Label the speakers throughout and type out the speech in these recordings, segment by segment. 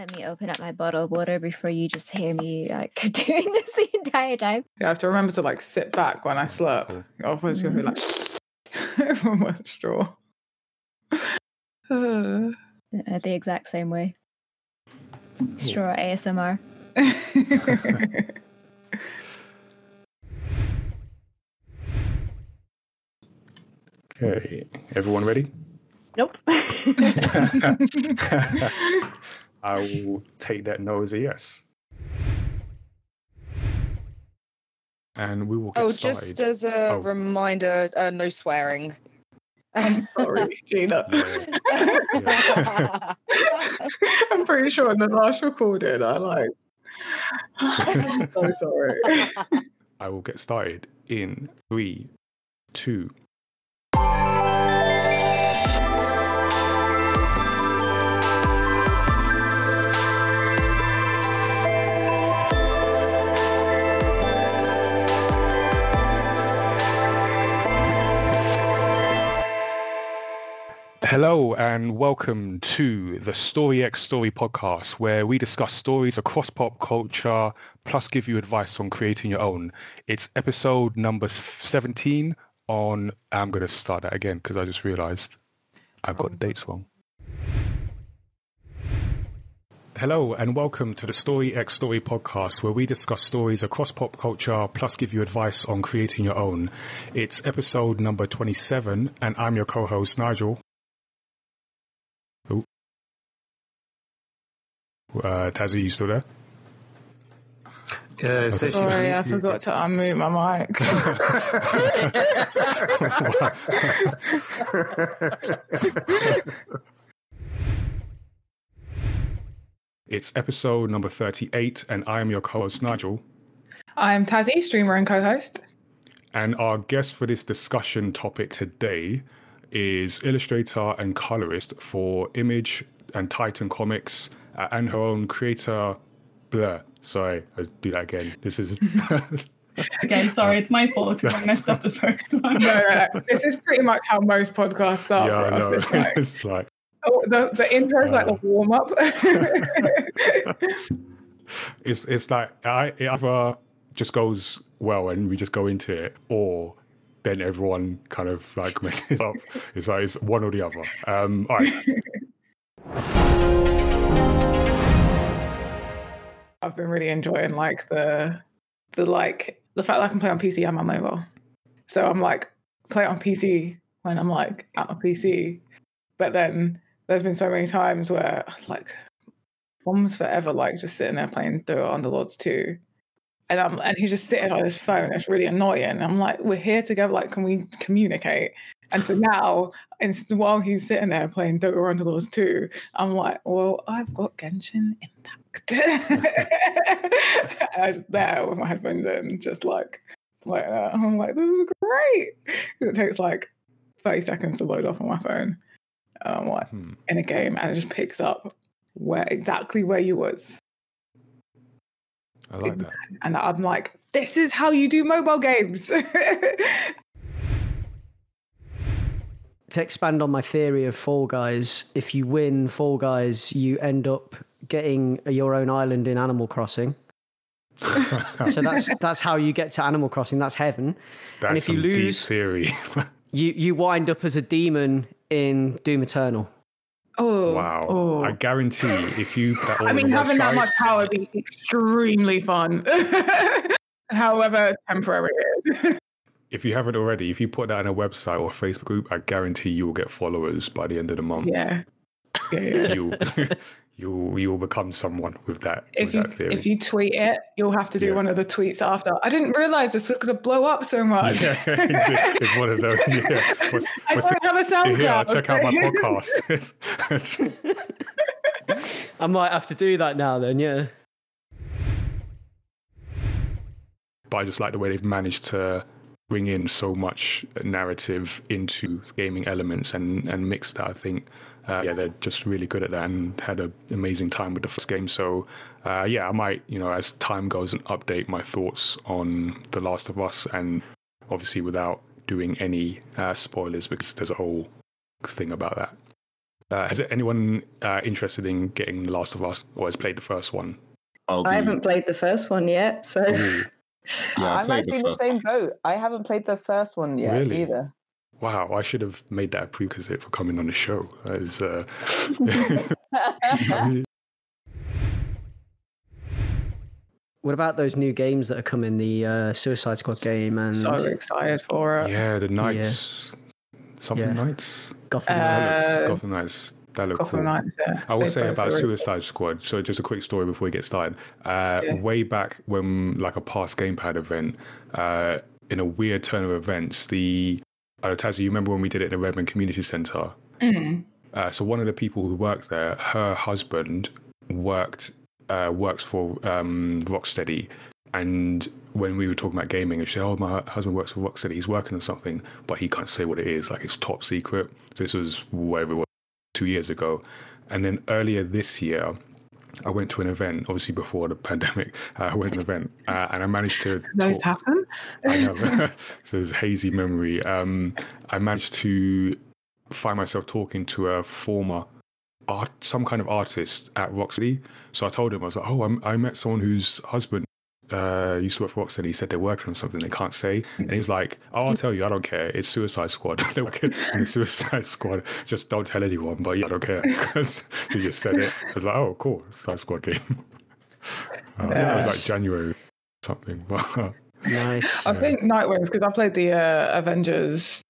Speaker 1: Let me open up my bottle of water before you just hear me like doing this the entire time.
Speaker 2: Yeah, I have to remember to like sit back when I slurp.
Speaker 3: Cool.
Speaker 2: Otherwise, you'll be like from my straw. Uh,
Speaker 1: the exact same way. Straw ASMR.
Speaker 3: Okay, everyone ready?
Speaker 4: Nope.
Speaker 3: I will take that no as a yes. And we will get
Speaker 5: Oh,
Speaker 3: started.
Speaker 5: just as a
Speaker 3: Oh.
Speaker 5: reminder, uh, no swearing.
Speaker 2: sorry, Gina.
Speaker 3: Yeah.
Speaker 2: I'm pretty sure in the last recording, I like. I'm so sorry.
Speaker 3: I will get started in three, two. Hello and welcome to the Story X Story podcast where we discuss stories across pop culture plus give you advice on creating your own. It's episode number 17 on, I'm going to start that again because I just realized I've got the dates wrong. Hello and welcome to the Story X Story podcast where we discuss stories across pop culture plus give you advice on creating your own. It's episode number 27 and I'm your co-host Nigel. Oh. Uh, Tazzy, you still there?
Speaker 6: Yeah, it says you-
Speaker 2: Sorry, I forgot to unmute my mic.
Speaker 3: It's episode number 38 and I am your co-host Nigel.
Speaker 2: I'm Tazzy, streamer and co-host.
Speaker 3: And our guest for this discussion topic today is illustrator and colorist for Image and Titan Comics and her own creator, Blur. Sorry, I do that again. This is
Speaker 4: Again, sorry, it's my fault because I messed up the first one.
Speaker 2: No, no, no. This is pretty much how most podcasts start
Speaker 3: yeah,
Speaker 2: for
Speaker 3: I
Speaker 2: us.
Speaker 3: know.
Speaker 2: It's like,
Speaker 3: it's like
Speaker 2: oh, the, the intro is like the
Speaker 3: Uh.
Speaker 2: warm up.
Speaker 3: it's it's like I it either just goes well and we just go into it, or then everyone kind of like messes up. It's like it's one or the other. Um, all right.
Speaker 2: I've been really enjoying like the the like the fact that I can play on PC and my mobile. So I'm like play on PC when I'm like at my PC. But then there's been so many times where like Bomb's forever like just sitting there playing Dota Underlords 2. And I'm and he's just sitting on his phone. It's really annoying. I'm like, we're here together, like, can we communicate? And so now, and while he's sitting there playing Dota Underlords 2, I'm like, well, I've got Genshin Impact. I was there with my headphones in, just like, like that. I'm like, this is great. It takes like 30 seconds to load off on my phone. And I'm like,
Speaker 3: Hmm.
Speaker 2: in a game, and it just picks up where exactly where you was.
Speaker 3: I like that.
Speaker 2: And I'm like, this is how you do mobile games.
Speaker 7: to expand on my theory of Fall Guys, if you win Fall Guys, you end up getting your own island in Animal Crossing. So that's that's how you get to Animal Crossing. That's heaven.
Speaker 3: That's
Speaker 7: if you lose-
Speaker 3: deep theory.
Speaker 7: You you wind up as a demon in Doom Eternal.
Speaker 2: oh,
Speaker 3: wow.
Speaker 2: oh.
Speaker 3: I guarantee if you put all
Speaker 2: I mean,
Speaker 3: the
Speaker 2: having that much power would be extremely fun. However temporary it is.
Speaker 3: If you haven't already, if you put that in a website or a Facebook group, I guarantee you will get followers by the end of the month.
Speaker 2: yeah. Yeah, yeah.
Speaker 3: You you you will become someone with that
Speaker 2: If
Speaker 3: with
Speaker 2: you
Speaker 3: that theory.
Speaker 2: if you tweet it, you'll have to do
Speaker 3: Yeah.
Speaker 2: one of the tweets after. I didn't realize this was going to blow up so much.
Speaker 3: yeah, it's, it's one of those. Yeah. What's,
Speaker 2: I
Speaker 3: what's
Speaker 2: don't have a SoundCloud.
Speaker 3: here, I'll check out my podcast.
Speaker 7: I might have to do that now then, yeah.
Speaker 3: but I just like the way they've managed to bring in so much narrative into gaming elements and and mix that. I think, uh, yeah, they're just really good at that and had an amazing time with the first game. So, uh, yeah, I might, you know, as time goes, and update my thoughts on The Last of Us, and obviously without doing any uh, spoilers because there's a whole thing about that. Uh, has anyone uh, interested in getting The Last of Us or has played the first one?
Speaker 6: I'll be,
Speaker 1: haven't played the first one yet, so
Speaker 3: Ooh,
Speaker 6: Yeah, I
Speaker 5: I'm actually
Speaker 6: the
Speaker 5: in the same boat. I haven't played the first one yet
Speaker 3: Really?
Speaker 5: either.
Speaker 3: wow, I should have made that a prerequisite for coming on the show. That is, uh,
Speaker 7: What about those new games that are coming? The uh, Suicide Squad game and
Speaker 2: So excited for it.
Speaker 3: yeah, the Knights, something
Speaker 7: Yeah.
Speaker 3: Knights,
Speaker 7: Gotham
Speaker 2: Uh,
Speaker 7: Knights.
Speaker 3: Gotham Knights. That look
Speaker 2: Gotham
Speaker 3: cool.
Speaker 2: Knights, yeah.
Speaker 3: I will
Speaker 2: They
Speaker 3: say about
Speaker 2: are really cool.
Speaker 3: Suicide Squad. So just a quick story before we get started. Uh,
Speaker 2: Yeah.
Speaker 3: Way back when, like a past gamepad event, uh, in a weird turn of events, the uh, Tazzy, you remember when we did it in the Redmond Community Centre?
Speaker 2: Mm.
Speaker 3: Uh, so one of the people who worked there, her husband worked uh, works for um, Rocksteady, and when we were talking about gaming, she said, "Oh, my husband works for Rocksteady. He's working on something, but he can't say what it is. Like it's top secret." So this was where it was, two years ago, and then earlier this year. I went to an event, obviously before the pandemic. Uh, I went to an event uh, and I managed to.
Speaker 2: Those
Speaker 3: talk-
Speaker 2: happen.
Speaker 3: I know. so it's hazy memory. Um, I managed to find myself talking to a former art, some kind of artist at Rocksteady. So I told him, I was like, oh, I'm, I met someone whose husband uh, used to work for Rocksteady. He said they're working on something they can't say. And he was like, oh, I'll tell you, I don't care. It's Suicide Squad. they're working on Suicide Squad. Just don't tell anyone. But yeah, I don't care. 'Cause he just said it. I was like, oh, cool. Suicide Squad game. Uh, I think it was like January something.
Speaker 7: Nice.
Speaker 2: I think Nightwings because I played the uh, Avengers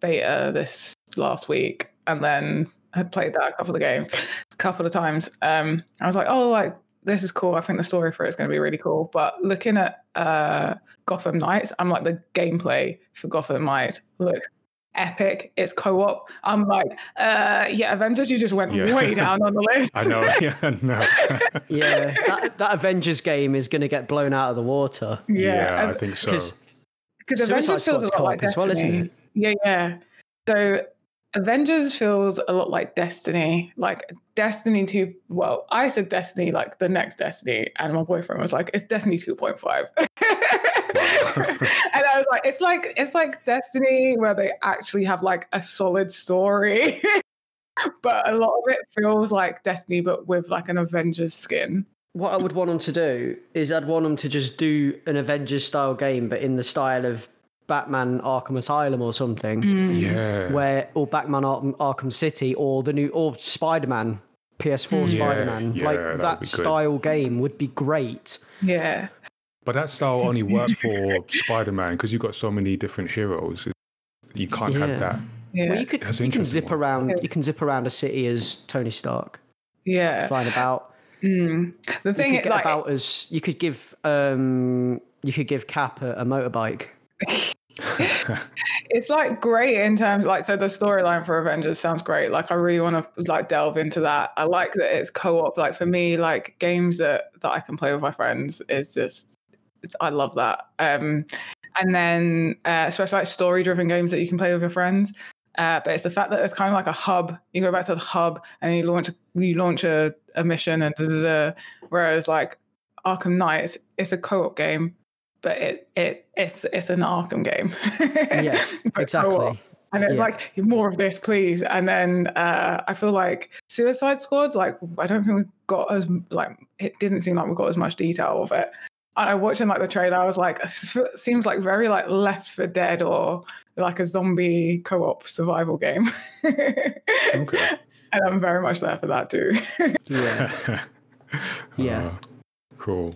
Speaker 2: beta this last week, and then I played that a couple of games, a couple of times. Um, I was like, oh, like this is cool. I think the story for it is going to be really cool. But looking at uh, Gotham Knights, I'm like the gameplay for Gotham Knights looks epic. It's co-op. I'm like, uh, yeah, Avengers. You just went
Speaker 3: Yeah.
Speaker 2: way down on the list.
Speaker 3: I know. Yeah, no.
Speaker 7: yeah, that, that Avengers game is going to get blown out of the water.
Speaker 3: yeah, I think so.
Speaker 7: Because
Speaker 2: Because Avengers feels a lot like
Speaker 7: co-op as well, isn't
Speaker 2: Destiny.
Speaker 7: it?
Speaker 2: Yeah, yeah. So Avengers feels a lot like Destiny, like Destiny 2. Well, I said Destiny, like the next Destiny, and my boyfriend was like, "It's Destiny 2.5." and I was like, "It's like it's like Destiny where they actually have like a solid story." but a lot of it feels like Destiny, but with like an Avengers skin.
Speaker 7: what I would want them to do is I'd want them to just do an Avengers style game, but in the style of Batman Arkham Asylum or something,
Speaker 3: yeah.
Speaker 7: where or Batman Arkham, Arkham City or the new or Spider Man. PS4
Speaker 2: Mm.
Speaker 7: Spider Man,
Speaker 3: yeah,
Speaker 7: like
Speaker 3: that'd
Speaker 7: that
Speaker 3: be good.
Speaker 7: style game would be great.
Speaker 2: Yeah.
Speaker 3: But that style only works for Spider Man because you've got so many different heroes. You can't
Speaker 7: Yeah.
Speaker 3: have that.
Speaker 2: Yeah.
Speaker 7: Well, you could
Speaker 3: That's
Speaker 7: you can zip
Speaker 3: one.
Speaker 7: around. You can zip around a city as Tony Stark,
Speaker 2: yeah.
Speaker 7: flying about.
Speaker 2: Mm. The
Speaker 7: You
Speaker 2: thing
Speaker 7: could
Speaker 2: is,
Speaker 7: get
Speaker 2: like,
Speaker 7: about as you could give um you could give Cap a, a motorbike.
Speaker 2: it's like great in terms like so the storyline for avengers sounds great. Like i really want to like delve into that. I like that it's co-op. Like for me like games that that i can play with my friends is just i love that. Um and then uh, especially like story driven games that you can play with your friends. Uh, but it's the fact that it's kind of like a hub. You go back to the hub and you launch a, you launch a, a mission and da, da, da. whereas like Arkham Knights, it's a co-op game, but it it it's it's an Arkham game.
Speaker 7: Yeah,
Speaker 2: But
Speaker 7: exactly.
Speaker 2: And it's
Speaker 7: Yeah.
Speaker 2: like more of this, please. And then uh, I feel like Suicide Squad. Like I don't think we got as like it didn't seem like we got as much detail of it. And I watching like the trailer, I was like, "This seems like very like Left 4 Dead or like a zombie co-op survival game.
Speaker 3: okay.
Speaker 2: and I'm very much there for that too.
Speaker 7: Yeah. Yeah.
Speaker 3: Uh, cool.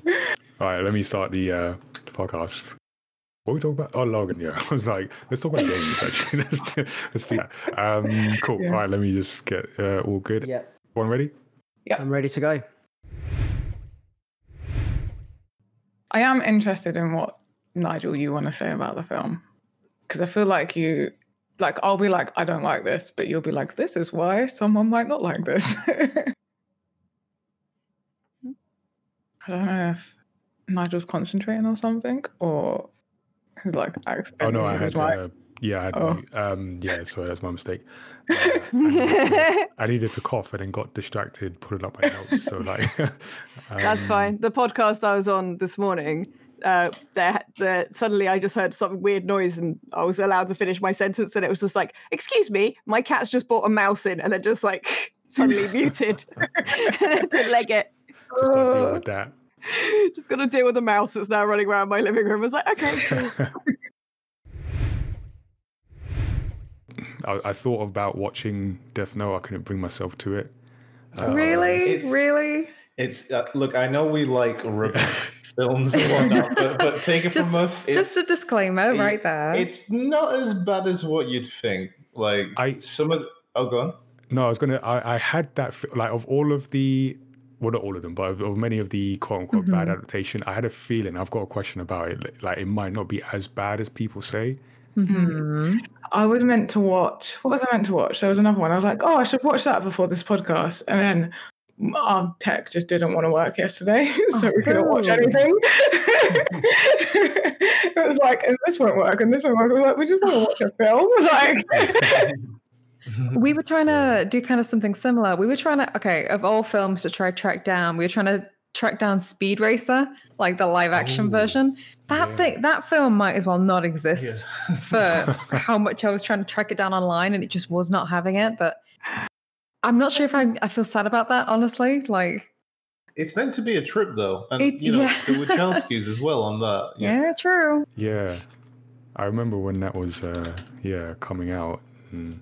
Speaker 3: All right, let me start the uh, podcast. What are we talking about? Oh, Logan. Yeah, I was like, let's talk about games. Actually, let's do, let's do that. Um, cool.
Speaker 2: Yeah.
Speaker 3: All right, let me just get uh, all good.
Speaker 7: Yeah,
Speaker 3: One ready?
Speaker 7: Yeah, I'm ready to go.
Speaker 2: I am interested in what Nigel you want to say about the film because I feel like you like I'll be like I don't like this, but you'll be like this is why someone might not like this. I don't know if Nigel's concentrating or something or he's like
Speaker 3: Oh no, I had. Uh, yeah, I had.
Speaker 2: Oh.
Speaker 3: Um, yeah, sorry, that's my mistake. Uh, I, needed to, I needed to cough and then got distracted pulling up my notes. So like,
Speaker 8: That's
Speaker 3: um,
Speaker 8: fine. The podcast I was on this morning,
Speaker 6: uh, there, the suddenly I just heard some weird noise and I was allowed to finish my sentence, and it was just like, "Excuse me, my cat's just brought a mouse in," and then just like suddenly muted to leg it.
Speaker 3: Just gotta deal with that.
Speaker 6: Just got to deal with the mouse that's now running around my living room. I was like, okay, cool.
Speaker 3: I, I thought about watching Death Note. I couldn't bring myself to it. Uh,
Speaker 8: really,
Speaker 9: it's-
Speaker 8: really.
Speaker 9: It's uh, look. I know we like films and whatnot, but, but take it
Speaker 8: Just,
Speaker 9: from us. It's,
Speaker 8: just a disclaimer
Speaker 9: it-
Speaker 8: right there.
Speaker 9: It's not as bad as what you'd think. Like
Speaker 3: I-
Speaker 9: some of. Oh, go on.
Speaker 3: No, I was gonna. I, I had that like of all of the, well, not all of them, but of, of many of the quote unquote bad
Speaker 8: Mhm.
Speaker 3: adaptation. I had a feeling. I've got a question about it. Like it might not be as bad as people say.
Speaker 8: Mhm.
Speaker 2: I was meant to watch. What was I meant to watch? There was another one. I was like, oh, I should watch that before this podcast. And then our tech just didn't want to work yesterday, so we couldn't watch
Speaker 8: Oh.
Speaker 2: anything. it was like, and this won't work, and this won't work. We were like, we just want to watch a film. Like,
Speaker 8: We were trying to do kind of something similar. We were trying to, okay, of all films to try to track down, we were trying to track down Speed Racer, like the live action
Speaker 3: Oh,
Speaker 8: version. That
Speaker 3: yeah.
Speaker 8: thing, that film might as well not exist for how much I was trying to track it down online and it just was not having it. But I'm not sure if I, I feel sad about that, honestly. Like,
Speaker 9: It's meant to be a trip though, and
Speaker 8: It's-
Speaker 9: you know
Speaker 8: yeah.
Speaker 9: the Wachowskis as well on that. you know.
Speaker 8: yeah, true.
Speaker 3: Yeah, I remember when that was. Uh, yeah, coming out. And,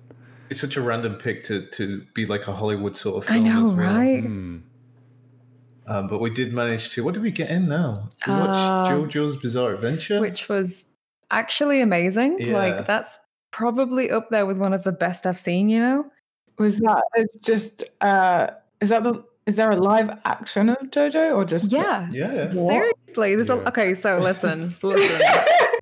Speaker 9: It's such a random pick to to be like a Hollywood sort of film.
Speaker 8: I know,
Speaker 9: as well.
Speaker 8: right?
Speaker 3: Hmm.
Speaker 9: Um, but we did manage to. What did we get in now? We
Speaker 8: Uh,
Speaker 9: watched JoJo's Bizarre Adventure.
Speaker 8: Which was actually amazing.
Speaker 9: Yeah.
Speaker 8: Like, that's probably up there with one of the best I've seen, you know?
Speaker 2: was that? It's just. uh Is that the? Is there a live action of JoJo or just?
Speaker 8: Yeah.
Speaker 9: yeah.
Speaker 2: What?
Speaker 8: Seriously, there's
Speaker 3: Yeah.
Speaker 8: a okay. So listen, listen.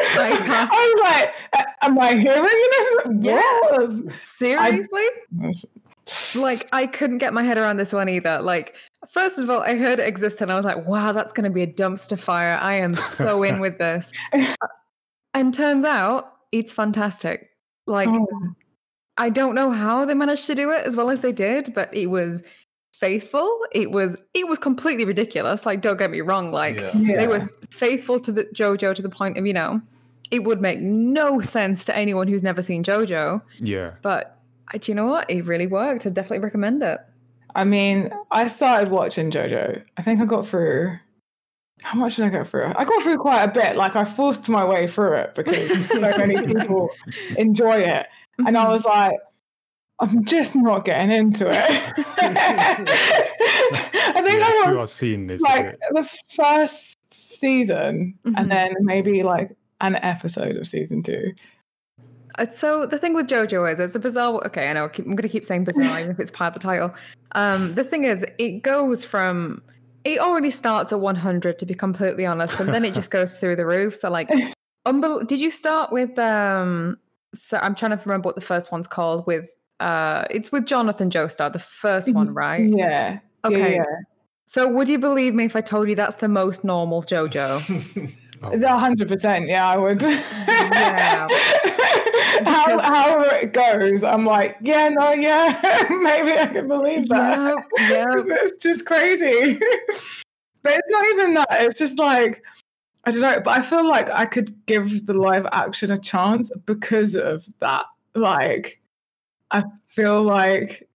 Speaker 2: I,
Speaker 8: can't-
Speaker 2: was like, am I hearing this?
Speaker 8: Yeah.
Speaker 2: What?
Speaker 8: Seriously, like I couldn't get my head around this one either. Like, first of all, I heard it existed, and I was like, "Wow, that's going to be a dumpster fire." I am so in with this. And turns out it's fantastic. Like,
Speaker 2: Oh.
Speaker 8: I don't know how they managed to do it as well as they did, but it was faithful. It was it was completely ridiculous. Like, don't get me wrong. Like,
Speaker 9: Yeah.
Speaker 8: they were faithful to the JoJo to the point of you know, it would make no sense to anyone who's never seen JoJo.
Speaker 3: Yeah.
Speaker 8: But do you know what? It really worked. I definitely recommend it.
Speaker 2: I mean, I started watching JoJo. I think I got through. How much did I go through? I got through quite a bit. Like I forced my way through it because so many people enjoy it, and I
Speaker 8: Mhm.
Speaker 2: was like, I'm just not getting into it. I think
Speaker 3: yeah,
Speaker 2: I
Speaker 3: through our
Speaker 2: watched
Speaker 3: scene this
Speaker 2: like the first season,
Speaker 8: Mhm.
Speaker 2: and then maybe like an episode of season two.
Speaker 8: So the thing with JoJo is it's a bizarre. Okay, I know. I keep- I'm going to keep saying bizarre even if it's part of the title. Um, the thing is, it goes from it already starts at 100 to be completely honest, and then it just goes through the roof. So like, unbel- did you start with? um So I'm trying to remember what the first one's called. With uh, it's with Jonathan Joestar, the first one, right?
Speaker 2: Yeah. Yeah,
Speaker 8: Okay.
Speaker 2: Yeah.
Speaker 8: So would you believe me if I told you that's the most normal JoJo?
Speaker 3: Oh,
Speaker 2: A hundred percent, yeah, I would.
Speaker 8: Yeah.
Speaker 2: how
Speaker 8: Because-
Speaker 2: however it goes, I'm like, yeah, no, yeah, maybe I can believe that.
Speaker 8: yeah, yeah.
Speaker 2: it's just crazy. but it's not even that. It's just like I don't know. But I feel like I could give the live action a chance because of that. Like, I feel like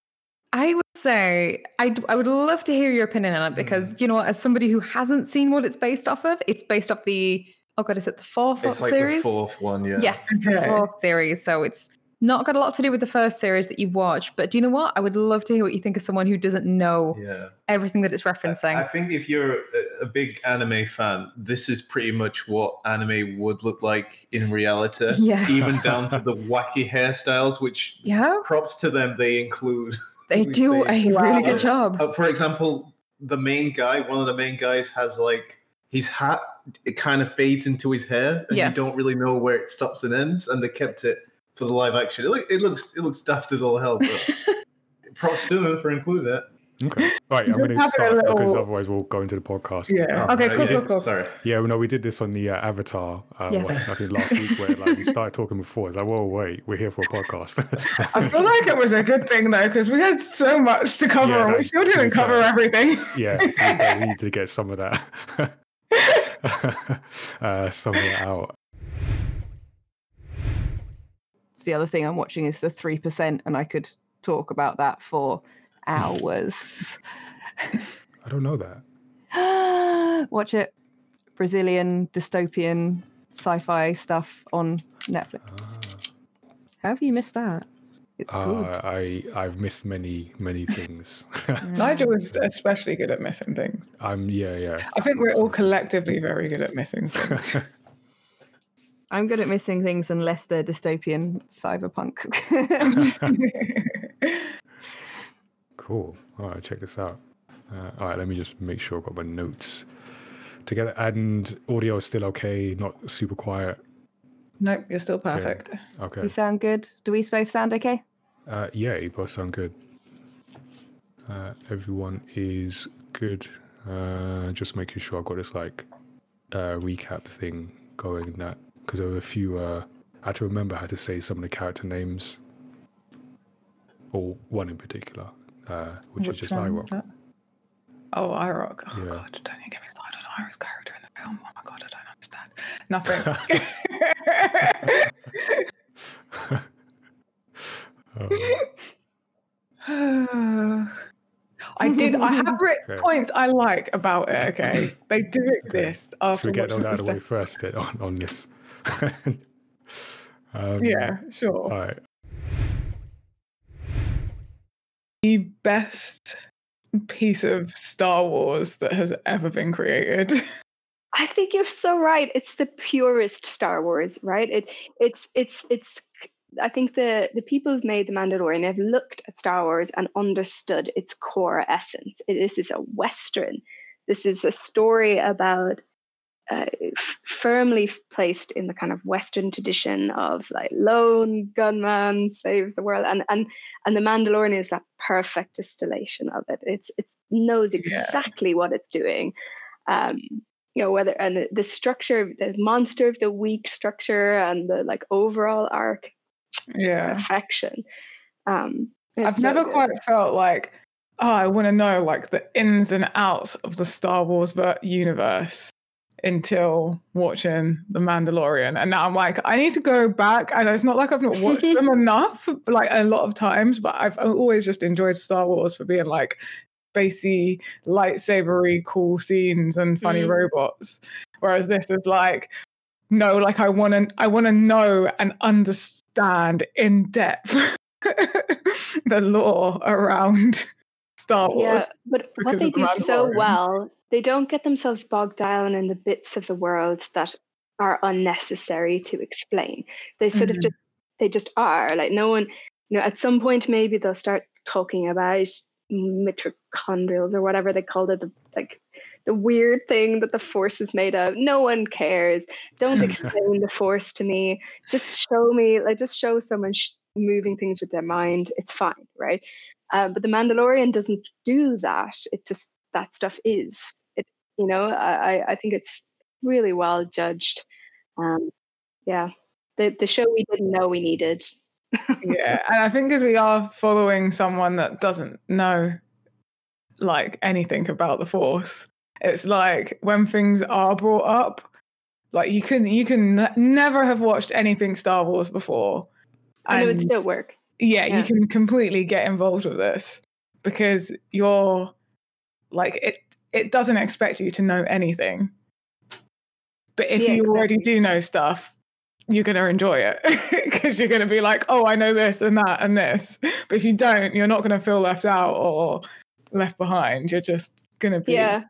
Speaker 8: I would say I I would love to hear your opinion on it because
Speaker 9: Mm.
Speaker 8: you know, as somebody who hasn't seen what it's based off of, it's based off the oh god, is it the fourth
Speaker 9: it's like
Speaker 8: series?
Speaker 9: the fourth one, yeah.
Speaker 8: Yes, the
Speaker 2: Okay.
Speaker 8: fourth series. So it's not got a lot to do with the first series that you watched. But do you know what? I would love to hear what you think of someone who doesn't know
Speaker 9: Yeah.
Speaker 8: everything that it's referencing.
Speaker 9: I think if you're a, big anime fan, this is pretty much what anime would look like in reality.
Speaker 8: Yes.
Speaker 9: Even down to the wacky hairstyles, which
Speaker 8: yeah,
Speaker 9: props to them, they include.
Speaker 8: they do a
Speaker 9: say-
Speaker 8: really good job.
Speaker 9: Uh, for example, the main guy, one of the main guys, has like his hat. It kind of fades into his hair, and
Speaker 8: Yes.
Speaker 9: you don't really know where it stops and ends. And they kept it for the live action. It, look, it looks it looks daft as all hell, but props to them for including it.
Speaker 3: Okay. All right, I'm going to
Speaker 2: have a
Speaker 3: start because otherwise we'll go into the podcast.
Speaker 2: Yeah.
Speaker 3: Um,
Speaker 8: Okay, cool,
Speaker 9: you
Speaker 8: cool, cool.
Speaker 9: Sorry.
Speaker 3: Yeah, no, we did this on the uh, Avatar. Uh,
Speaker 8: Yes.
Speaker 3: what, I think last week where like we started talking before. It's like, whoa, wait, we're here for a podcast.
Speaker 2: I feel like it was a good thing though because we had so much to cover
Speaker 3: Yeah,
Speaker 2: and
Speaker 3: no,
Speaker 2: we still didn't cover
Speaker 3: fair.
Speaker 2: everything.
Speaker 3: yeah, to be fair, we need to get some of that. uh, somewhere out.
Speaker 6: The other thing I'm watching is the three percent, and I could talk about that for hours.
Speaker 3: I don't know that.
Speaker 6: Watch it. Brazilian dystopian sci-fi stuff on Netflix. How have you missed that? It's
Speaker 3: Uh,
Speaker 6: good.
Speaker 3: I I've missed many many things.
Speaker 2: Nigel is especially good at missing things.
Speaker 3: I'm yeah yeah.
Speaker 2: I think we're all collectively very good at missing things.
Speaker 6: I'm good at missing things unless they're dystopian cyberpunk.
Speaker 3: Cool. All right, check this out. Uh, all right, let me just make sure I've got my notes together. And audio is still okay, not super quiet.
Speaker 2: nope, you're still perfect.
Speaker 3: Okay.
Speaker 6: you sound good. Do we both sound okay?
Speaker 3: Uh, yeah, you both sound good. Uh, everyone is good. Uh, just making sure I've got this like uh, recap thing going. That because there were a few. Uh, I had to remember how to say some of the character names, or one in particular, uh, which, is just
Speaker 2: Iroh. Oh, Iroh. Oh
Speaker 3: Yeah.
Speaker 2: god, don't even get me started on Iroh's character in the film. Oh my god, I don't understand. Nothing.
Speaker 3: Uh,
Speaker 2: I did. I have written
Speaker 3: Okay.
Speaker 2: points I like about it. Okay, they do exist.
Speaker 3: should
Speaker 2: After
Speaker 3: we get
Speaker 2: watching
Speaker 3: those out
Speaker 2: the
Speaker 3: of the way first then, on, on this? um,
Speaker 2: Yeah, sure.
Speaker 3: All right.
Speaker 2: the best piece of Star Wars that has ever been created.
Speaker 1: I think you're so right. It's the purest Star Wars, right? It it's it's it's I think the the people who've made the Mandalorian have looked at Star Wars and understood its core essence. It- this is a western. This is a story about uh, f- firmly placed in the kind of Western tradition of like lone gunman saves the world, and and and the Mandalorian is that perfect distillation of it. It's it's knows
Speaker 2: Yeah.
Speaker 1: exactly what it's doing. Um, you know whether and the- the structure, the monster of the week structure, and the like overall arc
Speaker 2: yeah,
Speaker 1: perfection. Um,
Speaker 2: I've
Speaker 1: it's so
Speaker 2: never quite felt like, oh, I want to know like the ins and outs of the Star Wars universe until watching The Mandalorian, and now I'm like, I need to go back. And it's not like I've not watched them enough, like a lot of times, but I've always just enjoyed Star Wars for being like spacey, lightsabery, cool scenes and funny
Speaker 1: Mm.
Speaker 2: robots. Whereas this is like, no, like I want to, I want to know and understand in depth the lore around Star Wars.
Speaker 1: Yeah, but what they
Speaker 2: The
Speaker 1: do so well, they don't get themselves bogged down in the bits of the world that are unnecessary to explain. They sort
Speaker 2: Mhm.
Speaker 1: of just they just are. Like no one, you know, at some point maybe they'll start talking about midi-chlorians or whatever they called it, the like the weird thing that the force is made of. No one cares. Don't explain the force to me. Just show me, like, just show someone sh- moving things with their mind. It's fine, right? Uh, but the Mandalorian doesn't do that. It just that stuff is. It, you know, I I- think it's really well judged. Um, yeah, the the show we didn't know we needed.
Speaker 2: yeah, and I think as we are following someone that doesn't know like anything about the Force, it's like when things are brought up, like you can you can ne- never have watched anything Star Wars before,
Speaker 1: And it would still work.
Speaker 2: Yeah,
Speaker 1: Yeah.
Speaker 2: you can completely get involved with this because you're like it it doesn't expect you to know anything. But if
Speaker 1: Yeah,
Speaker 2: you already do know stuff, you're going to enjoy it because you're going to be like, "Oh, I know this and that and this." But if you don't, you're not going to feel left out or left behind. You're just going to be
Speaker 1: Yeah,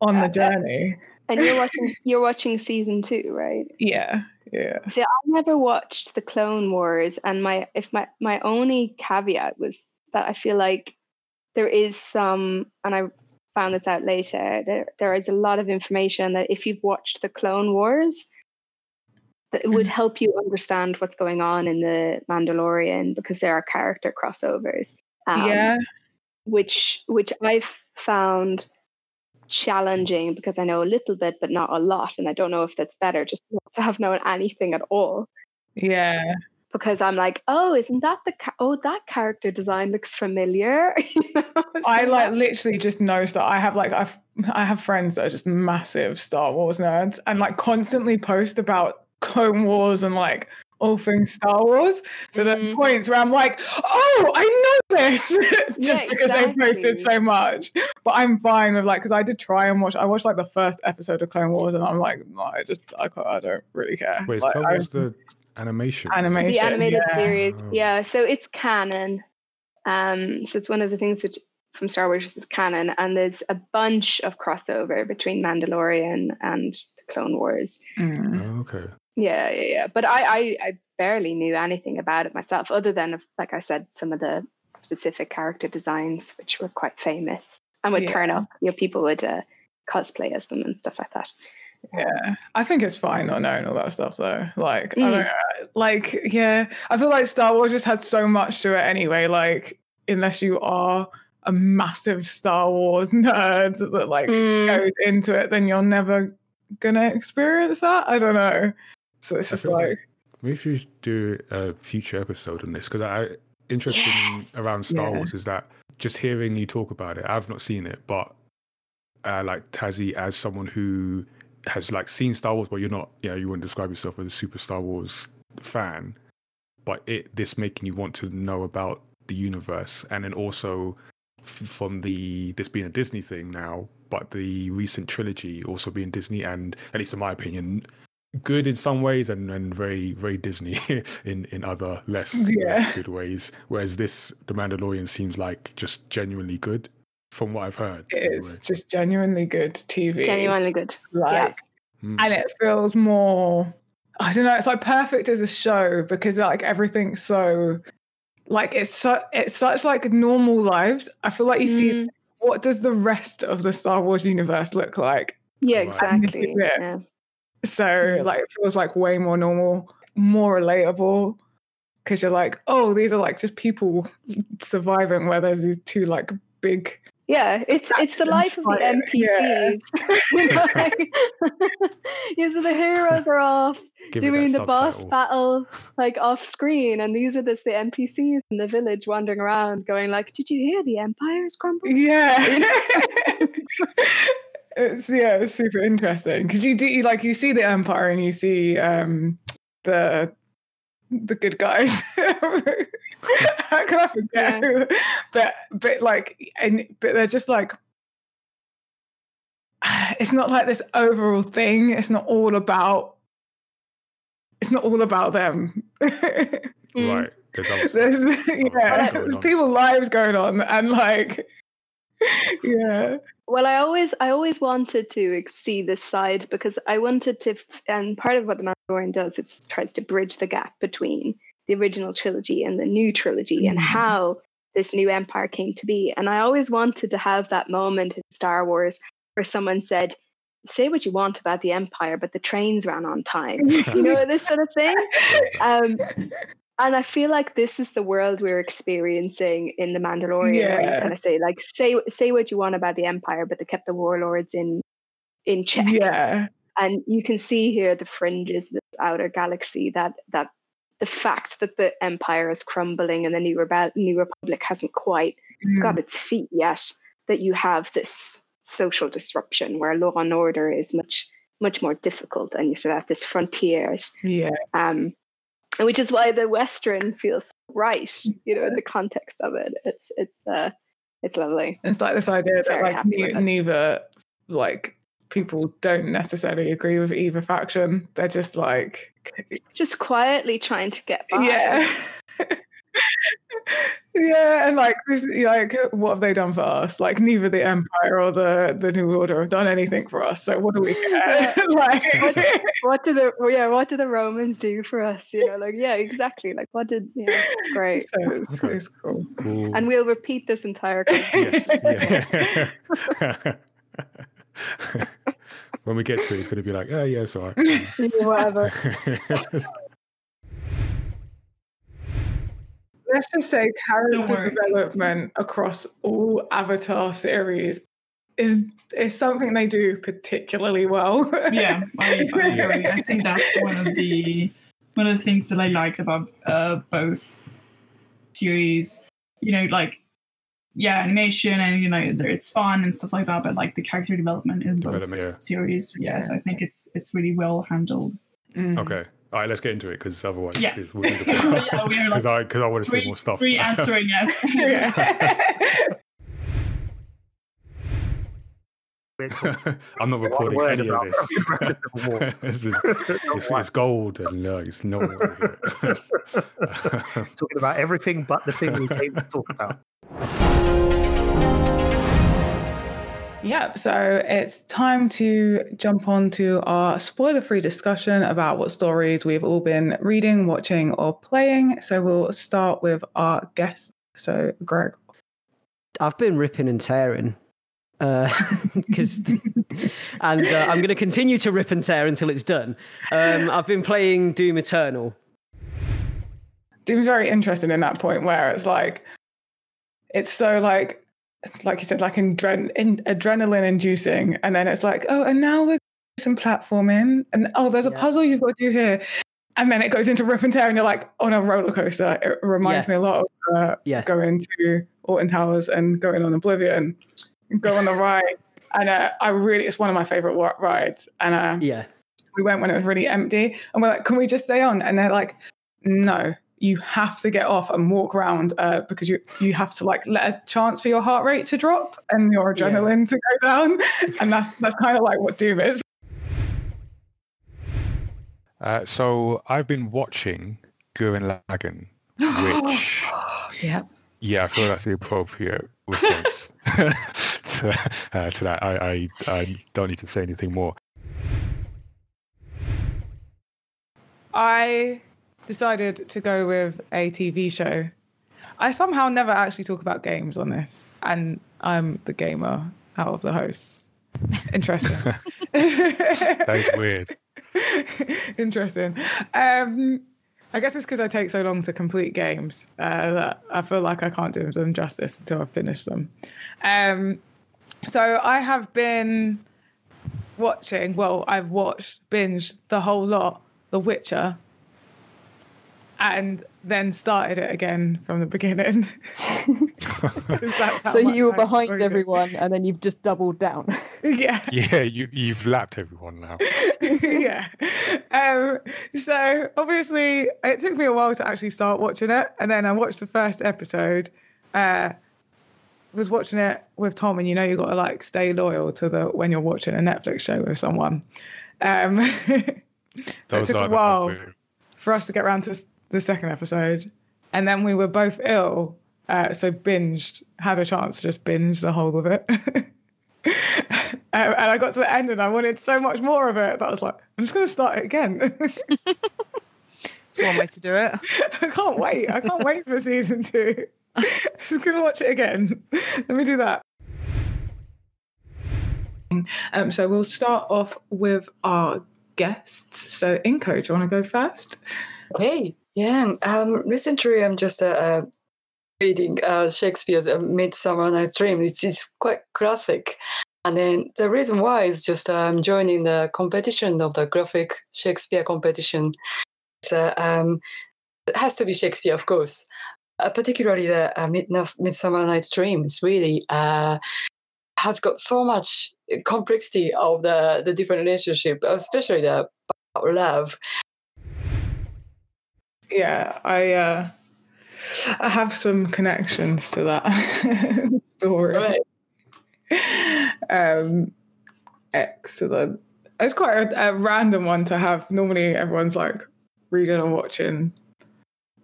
Speaker 2: on
Speaker 1: Uh,
Speaker 2: the
Speaker 1: uh,
Speaker 2: journey.
Speaker 1: And you're watching you're watching season two, right?
Speaker 2: Yeah. Yeah.
Speaker 1: See, I never watched the Clone Wars, and my if my my only caveat was that I feel like there is some, and I found this out later. There there is a lot of information that if you've watched the Clone Wars, that it would
Speaker 2: Mhm.
Speaker 1: help you understand what's going on in the Mandalorian because there are character crossovers. Um,
Speaker 2: yeah.
Speaker 1: which which I've found challenging because I know a little bit but not a lot, and I don't know if that's better just not to have known anything at all.
Speaker 2: Yeah.
Speaker 1: because I'm like, oh, isn't that the ca- oh that character design looks familiar? You know,
Speaker 2: I like literally just noticed that I have like I've I have friends that are just massive Star Wars nerds and like constantly post about Clone Wars and like all things Star Wars. So there are points where I'm like, oh, I know this just
Speaker 1: Yeah,
Speaker 2: because they posted so much. But I'm fine with like because I did try and watch. I watched like the first episode of Clone Wars and I'm like, no, I just I, can't, I don't really care.
Speaker 3: Wait, is
Speaker 2: like,
Speaker 3: Clone
Speaker 2: I-
Speaker 3: Wars the animation?
Speaker 2: animation?
Speaker 1: the animated
Speaker 2: yeah.
Speaker 1: series.
Speaker 3: Oh.
Speaker 1: Yeah, so it's canon. Um, so it's one of the things which from Star Wars is canon, and there's a bunch of crossover between Mandalorian and the Clone Wars.
Speaker 2: Mm.
Speaker 3: Oh, okay.
Speaker 1: Yeah, yeah, yeah. But I, I, I barely knew anything about it myself, other than like I said, some of the specific character designs, which were quite famous, and would turn up. You know, people would uh, cosplay as them and stuff like that.
Speaker 2: Yeah, I think it's fine not knowing all that stuff though. Like, I
Speaker 1: Mm.
Speaker 2: don't know, like, yeah, I feel like Star Wars just has so much to it anyway. Like, unless you are a massive Star Wars nerd that like
Speaker 1: Mm.
Speaker 2: goes into it, then you're never gonna experience that. I don't know. So it's
Speaker 3: I
Speaker 2: just like,
Speaker 3: like maybe we should do a future episode on this because I interesting
Speaker 1: Yes.
Speaker 3: around Star
Speaker 2: Yeah.
Speaker 3: Wars is that just hearing you talk about it, I've not seen it, but uh, like Tazzy as someone who has like seen Star Wars, but you're not, you know, you wouldn't describe yourself as a super Star Wars fan, but it this making you want to know about the universe, and then also f- from the this being a Disney thing now, but the recent trilogy also being Disney, and at least in my opinion, good in some ways and, and very very Disney in in other less,
Speaker 2: Yeah.
Speaker 3: less good ways. Whereas this, The Mandalorian, seems like just genuinely good from what I've heard.
Speaker 2: it's just genuinely good TV.
Speaker 1: Genuinely good.
Speaker 2: like
Speaker 3: Mm.
Speaker 2: and it feels more i don't know it's like perfect as a show because like everything's so like it's so it's such like normal lives i feel like you see
Speaker 1: Mm.
Speaker 2: what does the rest of the star wars universe look like
Speaker 1: Yeah, exactly. Yeah.
Speaker 2: So like it feels like way more normal more relatable because you're like oh these are like just people surviving where there's these two like big
Speaker 1: Yeah, it's it's the life of the
Speaker 2: fire, yeah.
Speaker 1: NPCs. you know, like, yeah, so the heroes are off
Speaker 3: Give
Speaker 1: doing the boss battle like off screen, and these are just the NPCs in the village wandering around, going like, "Did you hear the empire's is crumbling?"
Speaker 2: Yeah. it's yeah, it's super interesting because you do you, like you see the empire and you see um the the good guys. How can I forget? But but like and but they're just like it's not like this overall thing. It's not all about it's not all about them.
Speaker 1: Mm.
Speaker 3: Right. There's other stuff.
Speaker 2: There's yeah,
Speaker 3: going
Speaker 2: people's lives going on and like yeah.
Speaker 1: Well, I always I always wanted to see this side because I wanted to, and part of what the Mandalorian does is tries to bridge the gap between the original trilogy and the new trilogy and
Speaker 2: Mhm.
Speaker 1: how this new empire came to be. And I always wanted to have that moment in Star Wars where someone said, "Say what you want about the empire, but the trains ran on time." you know this sort of thing. Um, and I feel like this is the world we're experiencing in the Mandalorian. Where you
Speaker 2: Yeah.
Speaker 1: kind of say like, say say what you want about the Empire, but they kept the warlords in in check.
Speaker 2: Yeah.
Speaker 1: And you can see here the fringes, of this outer galaxy, that that the fact that the Empire is crumbling and the new rebel new Republic hasn't quite
Speaker 2: Mm.
Speaker 1: got its feet yet. That you have this social disruption where law and order is much much more difficult, and you sort of have this frontiers
Speaker 2: Yeah.
Speaker 1: um, and which is why the western feels right you know in the context of it it's it's uh it's lovely
Speaker 2: It's like this idea that like ne- neither like people don't necessarily agree with either faction. They're just like
Speaker 1: just quietly trying to get by
Speaker 2: yeah. yeah, and like this, like what have they done for us? Like neither the Empire or the the New Order have done anything for us. So what do we care? like
Speaker 1: what do the yeah what do the romans do for us you know like yeah exactly like what did yeah it's great
Speaker 2: so it's,
Speaker 3: Okay.
Speaker 2: it's cool.
Speaker 3: We'll-
Speaker 1: and we'll repeat this entire
Speaker 3: yes. Yeah. when we get to it, it's going to be like, oh, yeah, it's all right.
Speaker 1: whatever
Speaker 2: Let's just say character development across all Avatar series is is something they do particularly well.
Speaker 4: Yeah, I, I agree. I think that's one of the one of the things that I liked about uh, both series, you know, like yeah, animation and you know it's fun and stuff like that, but like the character development in both
Speaker 3: yeah.
Speaker 4: series, yes, I think it's it's really well handled.
Speaker 2: Mm.
Speaker 3: Okay. All right, let's get into it because otherwise,
Speaker 4: Yeah.
Speaker 3: this- we'll
Speaker 4: Yeah, we're
Speaker 3: because
Speaker 4: like
Speaker 3: I because I want to
Speaker 4: see
Speaker 3: more stuff.
Speaker 4: free answering yes.
Speaker 2: Yeah.
Speaker 3: I'm not recording any of this.
Speaker 10: Breath of the Wild.
Speaker 3: this is, it's, it's gold and no, it's no. one will hear it.
Speaker 10: talking about everything but the thing we came to talk about.
Speaker 2: Yep, so it's time to jump on to our spoiler free discussion about what stories we've all been reading, watching, or playing. So we'll start with our guest. So, Greg.
Speaker 7: I've been ripping and tearing. Because, and uh, I'm going to continue to rip and tear until it's done. Um, I've been playing Doom Eternal.
Speaker 2: Doom's very interesting in that point where it's like, it's so like, like you said, like adren- in, adrenaline inducing. And then it's like, oh, and now we're some platforming. And oh, there's a
Speaker 7: Yeah.
Speaker 2: puzzle you've got to do here. And then it goes into rip and tear, and you're like on a roller coaster. It reminds
Speaker 7: Yeah.
Speaker 2: me a lot of uh,
Speaker 7: Yeah.
Speaker 2: going to Alton Towers and going on Oblivion, go on the ride. And uh, I really, it's one of my favorite rides. And uh,
Speaker 7: Yeah.
Speaker 2: we went when it was really empty. And we're like, can we just stay on? And they're like, no, you have to get off and walk around uh, because you you have to like let a chance for your heart rate to drop and your
Speaker 7: Yeah.
Speaker 2: adrenaline to go down. And that's that's kind of like what Doom is.
Speaker 3: Uh, so I've been watching Gurren Lagann, which
Speaker 2: Yeah.
Speaker 3: yeah, I feel that's the appropriate response to, uh, to that. I, I I don't need to say anything more.
Speaker 2: I decided to go with a TV show. I somehow never actually talk about games on this, and I'm the gamer out of the hosts. Interesting.
Speaker 3: That is weird.
Speaker 2: Interesting. Um, I guess it's because I take so long to complete games uh, that I feel like I can't do them justice until I finish them. Um, so I have been watching. Well, I've watched, binged the whole lot, The Witcher, and then started it again from the beginning.
Speaker 6: So you were behind everyone, and then you've just doubled down.
Speaker 2: Yeah.
Speaker 3: Yeah, you you've lapped everyone now.
Speaker 2: yeah. Um, so obviously, it took me a while to actually start watching it, and then I watched the first episode. Uh, was watching it with Tom, and you know you got to like stay loyal to the when you're watching a Netflix show with someone. Um, so it took
Speaker 3: are
Speaker 2: a
Speaker 3: the
Speaker 2: while for us to get around to s- the second episode, and then we were both ill, uh, so binged. Had a chance to just binge the whole of it. Um, and I got to the end and I wanted so much more of it that I was like, I'm just going to start it again.
Speaker 6: It's one way to do it.
Speaker 2: I can't wait. I can't wait for season two. I'm just going to watch it again. Let me do that. Um, so we'll start off with our guests. So, Inko, do you want to go first?
Speaker 11: Hey, yeah. Um, recently, I'm just uh, uh, reading uh, Shakespeare's uh, Midsummer Night's Dream. It's, it's quite classic. And then the reason why is just uh, I'm joining the competition of the graphic Shakespeare competition. Uh, um, it has to be Shakespeare, of course. Uh, particularly the uh, Mid- Midsummer Night's Dream. It's really has got so much complexity of the the different relationship, especially the love.
Speaker 2: Yeah, I uh, I have some connections to that story.
Speaker 11: Right.
Speaker 2: Um, excellent. It's quite a, a random one to have. Normally, everyone's like reading or watching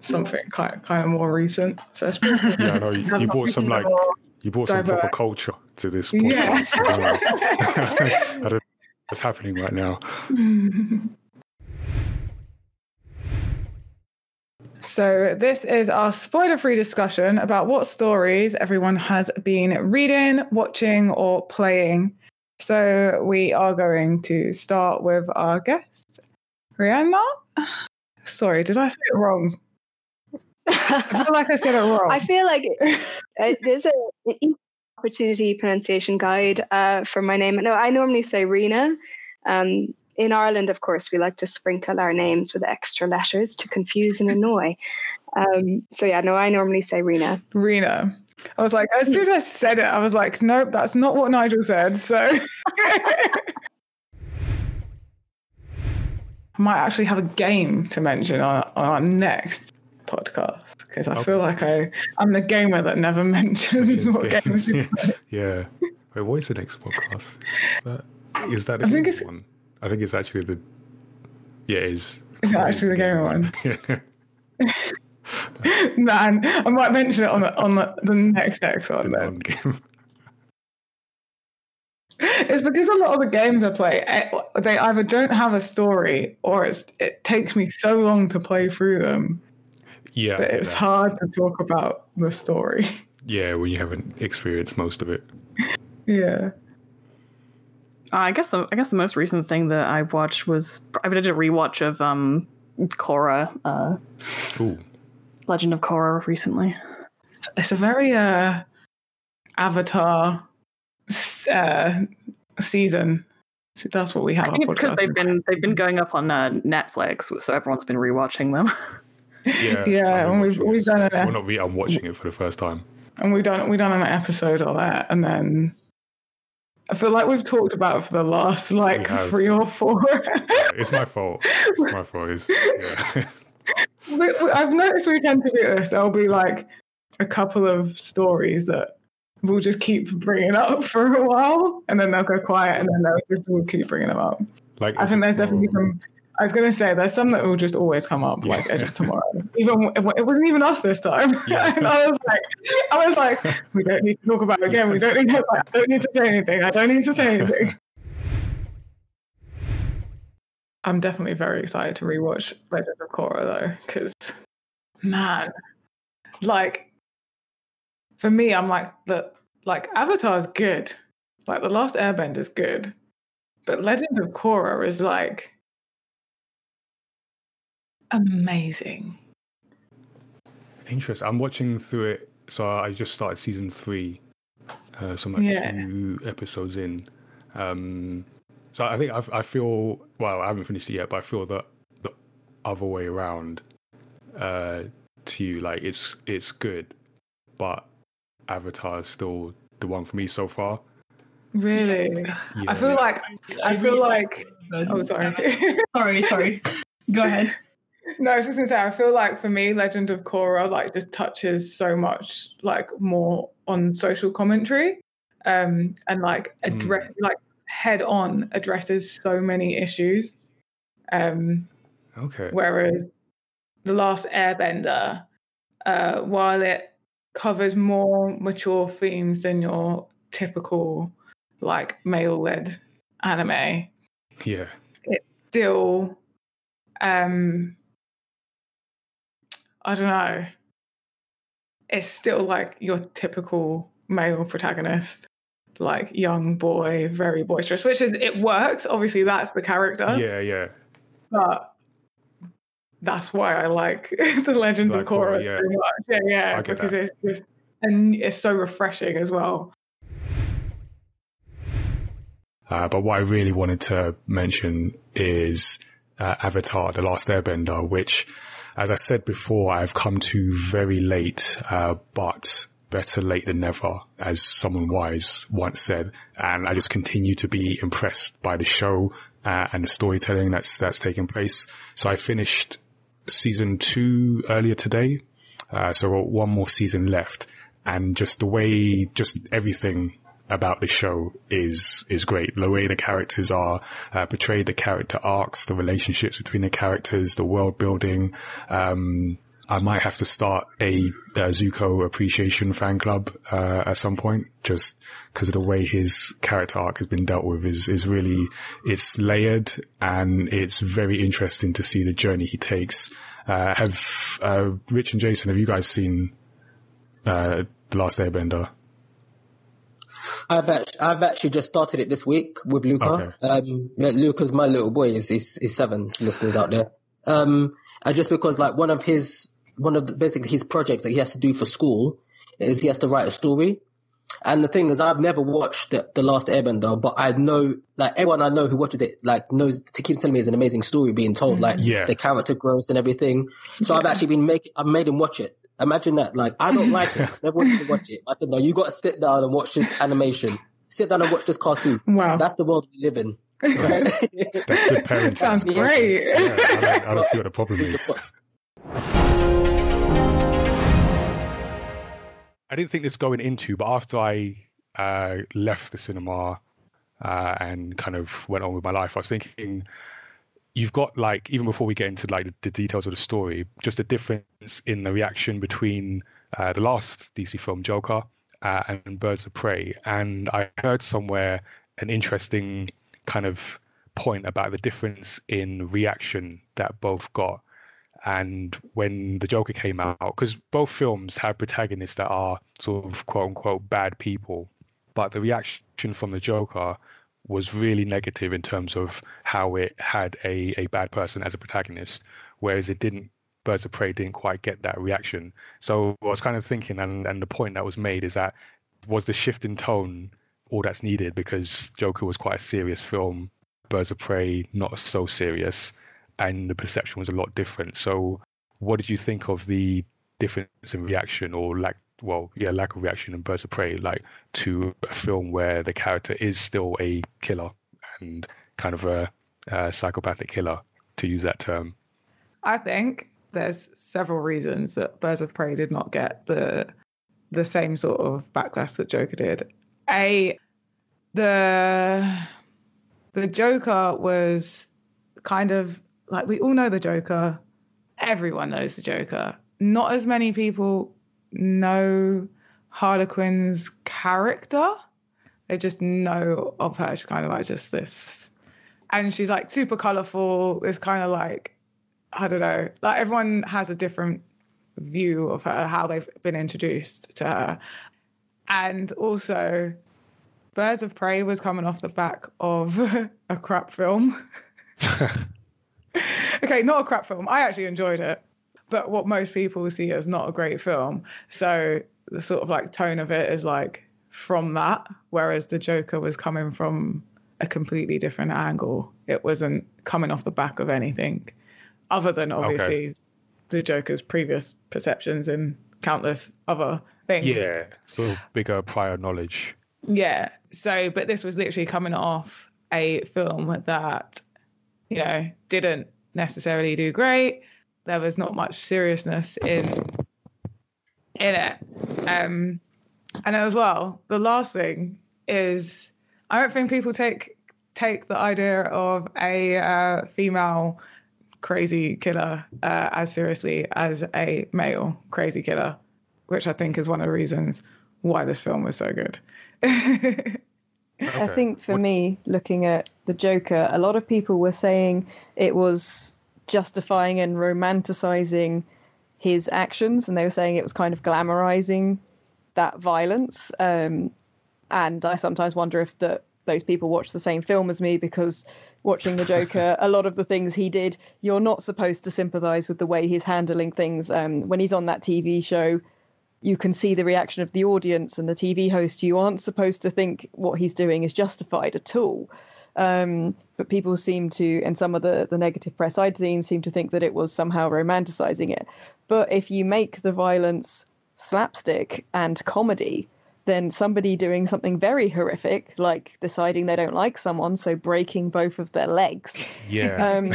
Speaker 2: something kind kind of more recent. So it's pretty good.
Speaker 3: Yeah, I know you, you brought some like you brought some proper culture to this
Speaker 2: Yeah.
Speaker 3: podcast. I don't. I don't know what's happening right now.
Speaker 2: So, this is our spoiler free discussion about what stories everyone has been reading, watching, or playing. So, we are going to start with our guest, Rihanna. Sorry, did I say it wrong? I feel like I said it wrong.
Speaker 1: I feel like uh, there's a an opportunity pronunciation guide uh, for my name. No, I normally say Rena, um, in Ireland, of course, we like to sprinkle our names with extra letters to confuse and annoy. Um, so yeah, no, I normally say Rena.
Speaker 2: Rena. I was like, as soon as I said it, I was like, nope, that's not what Nigel said. So I might actually have a game to mention on, on our next podcast because I feel like I I'm the gamer that never mentions what games. we
Speaker 3: yeah. Wait, what is the next podcast? That, is that the
Speaker 2: I think it's-
Speaker 3: one? I think it's actually the. Yeah, it is.
Speaker 2: Is that actually the gamer one?
Speaker 3: Yeah.
Speaker 2: Man, I might mention it on the on the, the next next one
Speaker 3: The
Speaker 2: then. It's because a lot of the games I play, eh, they either don't have a story or it's it takes me so long to play through them
Speaker 3: Yeah.
Speaker 2: That it's
Speaker 3: that.
Speaker 2: hard to talk about the story.
Speaker 3: Yeah, when you haven't experienced most of it.
Speaker 2: Yeah.
Speaker 12: Uh, I guess the I guess the most recent thing that I watched was I did a rewatch of um Korra, uh,
Speaker 3: Ooh.
Speaker 12: Legend of Korra recently.
Speaker 2: It's a very uh Avatar uh season. So that's what we have.
Speaker 12: I think it's because they've been they've been going up on uh, Netflix, so everyone's been rewatching them.
Speaker 3: Yeah.
Speaker 2: Yeah,
Speaker 3: I've
Speaker 2: and
Speaker 3: been
Speaker 2: we've
Speaker 3: watching
Speaker 2: we've
Speaker 3: it.
Speaker 2: done
Speaker 3: Well,
Speaker 2: an
Speaker 3: not really. I'm watching it for the first time.
Speaker 2: and we done we done an episode of that, and then I feel like we've talked about it for the last like three or four.
Speaker 3: Yeah, it's my fault. It's my fault. Yeah.
Speaker 2: I've noticed we tend to do this. There'll be like a couple of stories that we'll just keep bringing up for a while, and then they'll go quiet, and then they'll just we'll keep bringing them up.
Speaker 3: like
Speaker 2: I think there's oh. definitely some. I was gonna say there's some that will just always come up, like Edge of Tomorrow. Even it wasn't even us this time.
Speaker 3: Yeah.
Speaker 2: and I was like, I was like, we don't need to talk about it again. We don't need to. I don't need to say anything. I don't need to say anything. I'm definitely very excited to rewatch Legend of Korra though, because man, like for me, I'm like the like Avatar's good, like the Last Airbender is good, but Legend of Korra is like amazing.
Speaker 3: Interesting. I'm watching through it. So I just started season three. Uh, so I'm like
Speaker 2: Yeah.
Speaker 3: two episodes in. Um, so I think I, I feel well. I haven't finished it yet, but I feel that the other way around. Uh, to you, like it's it's good, but Avatar is still the one for me so far.
Speaker 2: Really,
Speaker 3: Yeah.
Speaker 2: I feel like I feel like. Oh, sorry.
Speaker 4: sorry, sorry. Go ahead.
Speaker 2: No, I was just gonna say, I feel like for me, Legend of Korra like just touches so much like more on social commentary, um, and like address like head on addresses so many issues. Um,
Speaker 3: Okay.
Speaker 2: whereas the Last Airbender, uh, while it covers more mature themes than your typical like male-led anime,
Speaker 3: Yeah.
Speaker 2: it's still um I don't know. It's still like your typical male protagonist, like young boy, very boisterous, which is it works. Obviously, that's the character.
Speaker 3: Yeah. Yeah.
Speaker 2: But that's why I like the Legend
Speaker 3: Like
Speaker 2: of Korra
Speaker 3: yeah.
Speaker 2: so much. Yeah, yeah, because
Speaker 3: that.
Speaker 2: it's just and it's so refreshing as well.
Speaker 3: Uh, but what I really wanted to mention is uh, Avatar: The Last Airbender, which, as I said before, I've come to very late, uh, but better late than never, as someone wise once said. And I just continue to be impressed by the show uh, and the storytelling that's that's taking place. So I finished season two earlier today, uh, so one more season left, and just the way, just everything about the show is is great. The way the characters are uh, portrayed, the character arcs, the relationships between the characters, the world building. Um, I might have to start a, uh Zuko appreciation fan club uh, at some point, just because of the way his character arc has been dealt with. is is really it's layered and it's very interesting to see the journey he takes. Uh, have uh, Rich and Jason, have you guys seen uh, the Last Airbender?
Speaker 13: I've actually, I've actually just started it this week with Luca.
Speaker 3: Okay.
Speaker 13: Um, yeah, Luca's my little boy. Is is, is seven listeners out there. Um, and just because like one of his one of the, basically his projects that he has to do for school is he has to write a story. And the thing is, I've never watched the, the Last Airbender, but I know, like everyone I know who watches it, like knows to keep telling me it's an amazing story being told, like
Speaker 3: Yeah.
Speaker 13: the character growth and everything. So I've actually been making, I've made him watch it. Imagine that. Like I don't like it. Never wanted to watch it. I said, no, you got to sit down and watch this animation. Sit down and watch this cartoon.
Speaker 2: Wow.
Speaker 13: That's the world we live in.
Speaker 3: That's, that's good parenting.
Speaker 2: Sounds great.
Speaker 3: Yeah, I, don't, I don't see what the problem is. I didn't think this going into, but after I uh, left the cinema uh, and kind of went on with my life, I was thinking you've got like even before we get into like the, the details of the story, just a difference in the reaction between uh, the last DC film Joker uh, and Birds of Prey, and I heard somewhere an interesting kind of point about the difference in reaction that both got and when the Joker came out, because both films have protagonists that are sort of quote unquote bad people, but the reaction from the Joker was really negative in terms of how it had a, a bad person as a protagonist, whereas it didn't. Birds of Prey didn't quite get that reaction. So I was kind of thinking, and, and the point that was made is that was the shift in tone all that's needed because Joker was quite a serious film, Birds of Prey not so serious, and the perception was a lot different. So, what did you think of the difference in reaction or lack? Well, yeah, lack of reaction in Birds of Prey, like to a film where the character is still a killer and kind of a, a psychopathic killer, to use that term.
Speaker 2: I think there's several reasons that Birds of Prey did not get the the same sort of backlash that Joker did. A the the Joker was kind of like we all know the Joker. Everyone knows the Joker. Not as many people know Harley Quinn's character. They just know of her. She's kind of like just this, and she's like super colorful. It's kind of like I don't know. Like everyone has a different view of her, how they've been introduced to her, and also Birds of Prey was coming off the back of a crap film. okay, not a crap film. I actually enjoyed it, but what most people see as not a great film. So the sort of like tone of it is like from that, whereas the Joker was coming from a completely different angle. It wasn't coming off the back of anything other than obviously the Joker's previous perceptions and countless other things.
Speaker 3: Yeah, sort of bigger prior knowledge.
Speaker 2: Yeah. So, but this was literally coming off a film that, you know, didn't necessarily do great. There was not much seriousness in in it. Um, and as well, the last thing is, I don't think people take take the idea of a uh, female crazy killer uh, as seriously as a male crazy killer, which I think is one of the reasons why this film was so good.
Speaker 6: I think for me, looking at the Joker, a lot of people were saying it was justifying and romanticizing his actions, and they were saying it was kind of glamorizing that violence. Um, and I sometimes wonder if that those people watch the same film as me because watching the Joker, a lot of the things he did, you're not supposed to sympathize with the way he's handling things. Um, when he's on that TV show, you can see the reaction of the audience and the TV host. You aren't supposed to think what he's doing is justified at all. Um, but people seem to, and some of the, the negative press I'd seen, seem to think that it was somehow romanticizing it. But if you make the violence slapstick and comedy, then somebody doing something very horrific, like deciding they don't like someone, so breaking both of their legs,
Speaker 3: Yeah.
Speaker 6: um,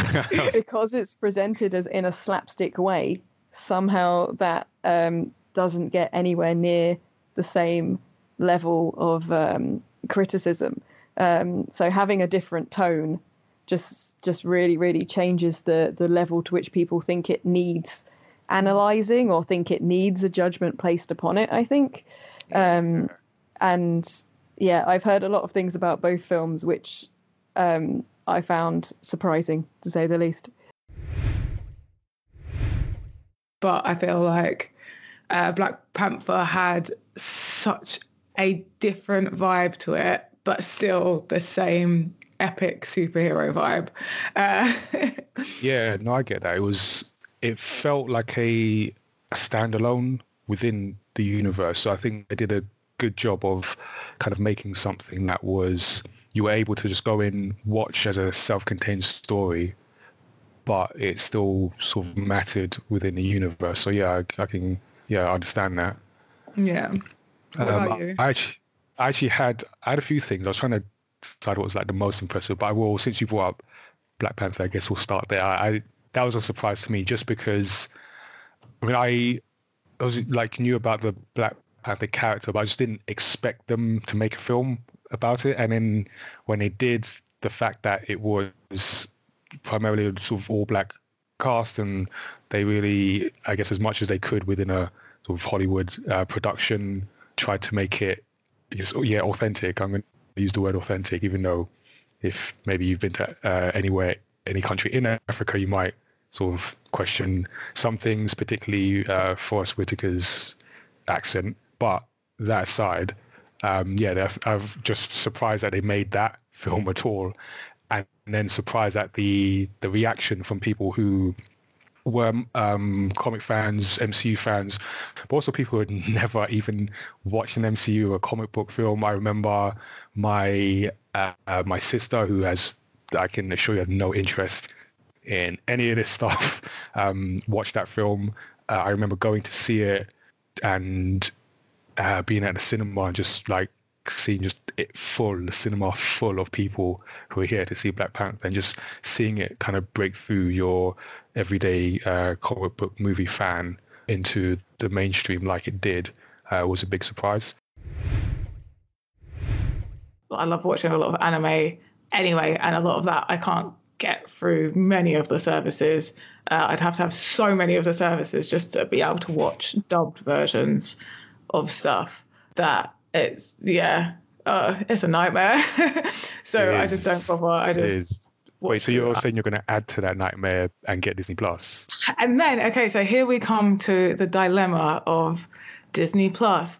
Speaker 6: because it's presented as in a slapstick way, somehow that um, doesn't get anywhere near the same level of um, criticism. Um, so having a different tone just just really really changes the the level to which people think it needs analyzing or think it needs a judgment placed upon it. I think, um, and yeah, I've heard a lot of things about both films which um, I found surprising to say the least.
Speaker 2: but I feel like uh, Black Panther had such a different vibe to it, but still the same epic superhero vibe. Uh,
Speaker 3: Yeah, no, I get that. It was, it felt like a, a standalone within the universe. So I think they did a good job of kind of making something that was you were able to just go in, watch as a self-contained story, but it still sort of mattered within the universe. So yeah, I, I can yeah I understand that.
Speaker 2: Yeah. What
Speaker 3: Um,
Speaker 2: about you?
Speaker 3: I actually, I actually had I had a few things. I was trying to decide what was like the most impressive, but I will since you brought up Black Panther, I guess we'll start there. I, I that was a surprise to me just because I mean I, I was like knew about the Black Panther character, but I just didn't expect them to make a film about it. And then when they did, the fact that it was primarily a sort of all black cast and they really, I guess, as much as they could within a sort of Hollywood uh, production, tried to make it, Oh, yeah, authentic. I'm going to use the word authentic, even though if maybe you've been to uh, anywhere, any country in Africa, you might sort of question some things, particularly uh, Forest Whitaker's accent. But that aside, um, yeah, I've just surprised that they made that film at all, and then surprised at the the reaction from people who were um, comic fans, MCU fans, but also people who had never even watched an MCU or comic book film. I remember my uh, my sister, who has I can assure you had no interest in any of this stuff, um, watched that film. Uh, I remember going to see it and uh, being at the cinema and just like seeing just it full, the cinema full of people who are here to see Black Panther and just seeing it kind of break through your everyday uh, comic book movie fan into the mainstream like it did uh, was a big surprise.
Speaker 2: I love watching a lot of anime anyway, and a lot of that I can't get through many of the services. Uh, I'd have to have so many of the services just to be able to watch dubbed versions of stuff that it's yeah, uh, it's a nightmare. so
Speaker 3: It
Speaker 2: I just don't bother. I just
Speaker 3: is. Wait, so you're saying you're going to add to that nightmare and get Disney Plus?
Speaker 2: and then okay, so here we come to the dilemma of Disney Plus.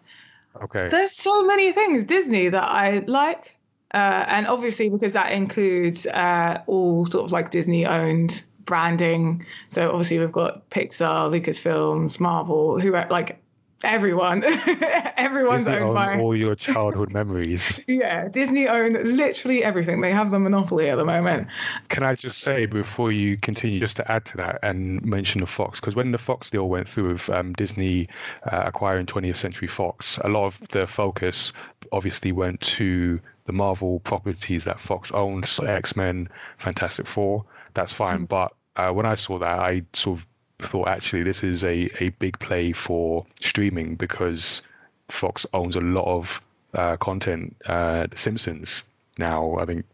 Speaker 3: Okay.
Speaker 2: There's so many things Disney that I like, uh, and obviously because that includes uh, all sort of like Disney owned branding. So obviously we've got Pixar, Lucasfilms, Marvel, who are like everyone, everyone's
Speaker 3: Disney
Speaker 2: owned
Speaker 3: own
Speaker 2: by
Speaker 3: all your childhood memories.
Speaker 2: yeah. Disney own literally everything. They have the monopoly at the moment.
Speaker 3: Can I just say before you continue, just to add to that and mention the Fox, because when the Fox deal went through with um, Disney uh, acquiring 20th Century Fox, a lot of the focus obviously went to the Marvel properties that Fox owns, so X-Men, Fantastic Four. That's fine, but uh, when I saw that, I sort of thought actually this is a, a big play for streaming because Fox owns a lot of uh, content. Uh, Simpsons now, I think,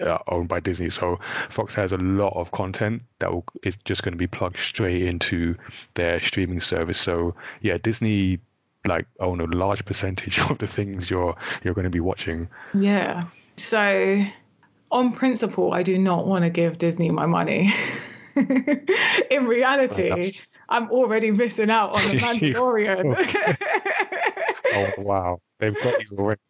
Speaker 3: uh, owned by Disney. So Fox has a lot of content that will, is just going to be plugged straight into their streaming service. So yeah, Disney like own a large percentage of the things you're you're going to be watching.
Speaker 2: Yeah. So, on principle, I do not want to give Disney my money. In reality, I'm already missing out on the Mandalorian.
Speaker 3: Oh wow, they've got you already.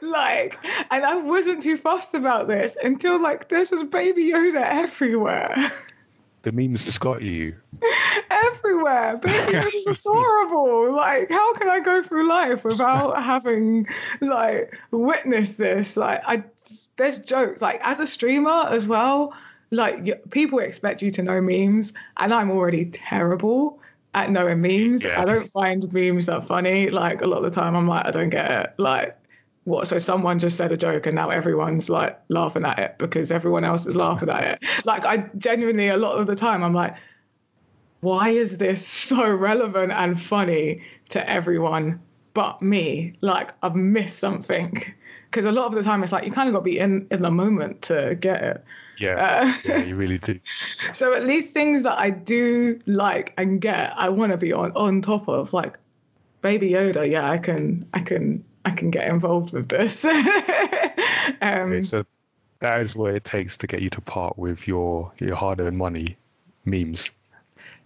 Speaker 2: like, and I wasn't too fussed about this until like there's just Baby Yoda everywhere.
Speaker 3: The memes just got you.
Speaker 2: everywhere. Baby Yoda's adorable. Like, how can I go through life without having like witnessed this? Like, I there's jokes. Like, as a streamer as well, like people expect you to know memes, and I'm already terrible at knowing memes.
Speaker 3: Yeah.
Speaker 2: I don't find memes that funny. Like a lot of the time, I'm like, I don't get it. Like. What? So someone just said a joke and now everyone's like laughing at it because everyone else is laughing at it. Like I genuinely, a lot of the time, I'm like, why is this so relevant and funny to everyone but me? Like I've missed something. Because a lot of the time it's like you kind of got to be in in the moment to get it.
Speaker 3: Yeah,
Speaker 2: Uh,
Speaker 3: yeah, you really do.
Speaker 2: So at least things that I do like and get, I want to be on on top of. Like Baby Yoda, yeah, I can, I can, I can get involved with this. um,
Speaker 3: Okay, so that is what it takes to get you to part with your your hard-earned money, memes.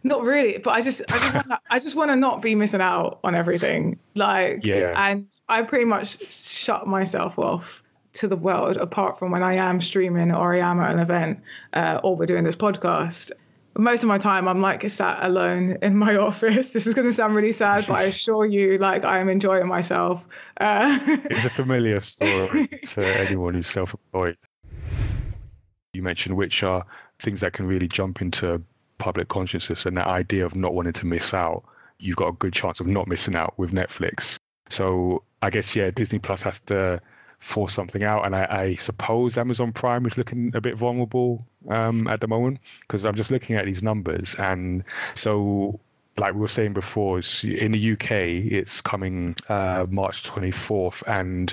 Speaker 2: Not really, but I just I just wanna, I just want to not be missing out on everything. Like
Speaker 3: Yeah.
Speaker 2: and I pretty much shut myself off to the world apart from when I am streaming or I am at an event uh, or we're doing this podcast. most of my time I'm like sat alone in my office. This is going to sound really sad, but I assure you, like I am enjoying myself. Uh,
Speaker 3: It's a familiar story to anyone who's self-employed. You mentioned which are things that can really jump into public consciousness and that idea of not wanting to miss out. You've got a good chance of not missing out with Netflix. So I guess yeah, Disney Plus has to force something out, and I, I suppose Amazon Prime is looking a bit vulnerable um, at the moment because I'm just looking at these numbers, and so like we were saying before, in the UK it's coming uh, March 24th, and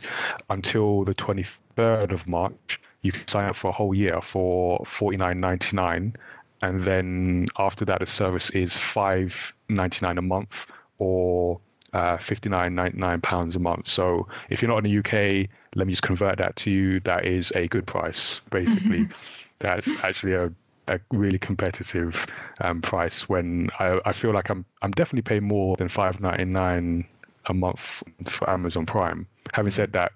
Speaker 3: until the 23rd of March, you can sign up for a whole year for 49.99, and then after that, the service is 5.99 a month or uh, 59.99 pounds a month. So if you're not in the UK, let me just convert that to you. That is a good price, basically. That's actually a a really competitive um, price when I, I feel like I'm I'm definitely paying more than five ninety nine a month for Amazon Prime. Having said that,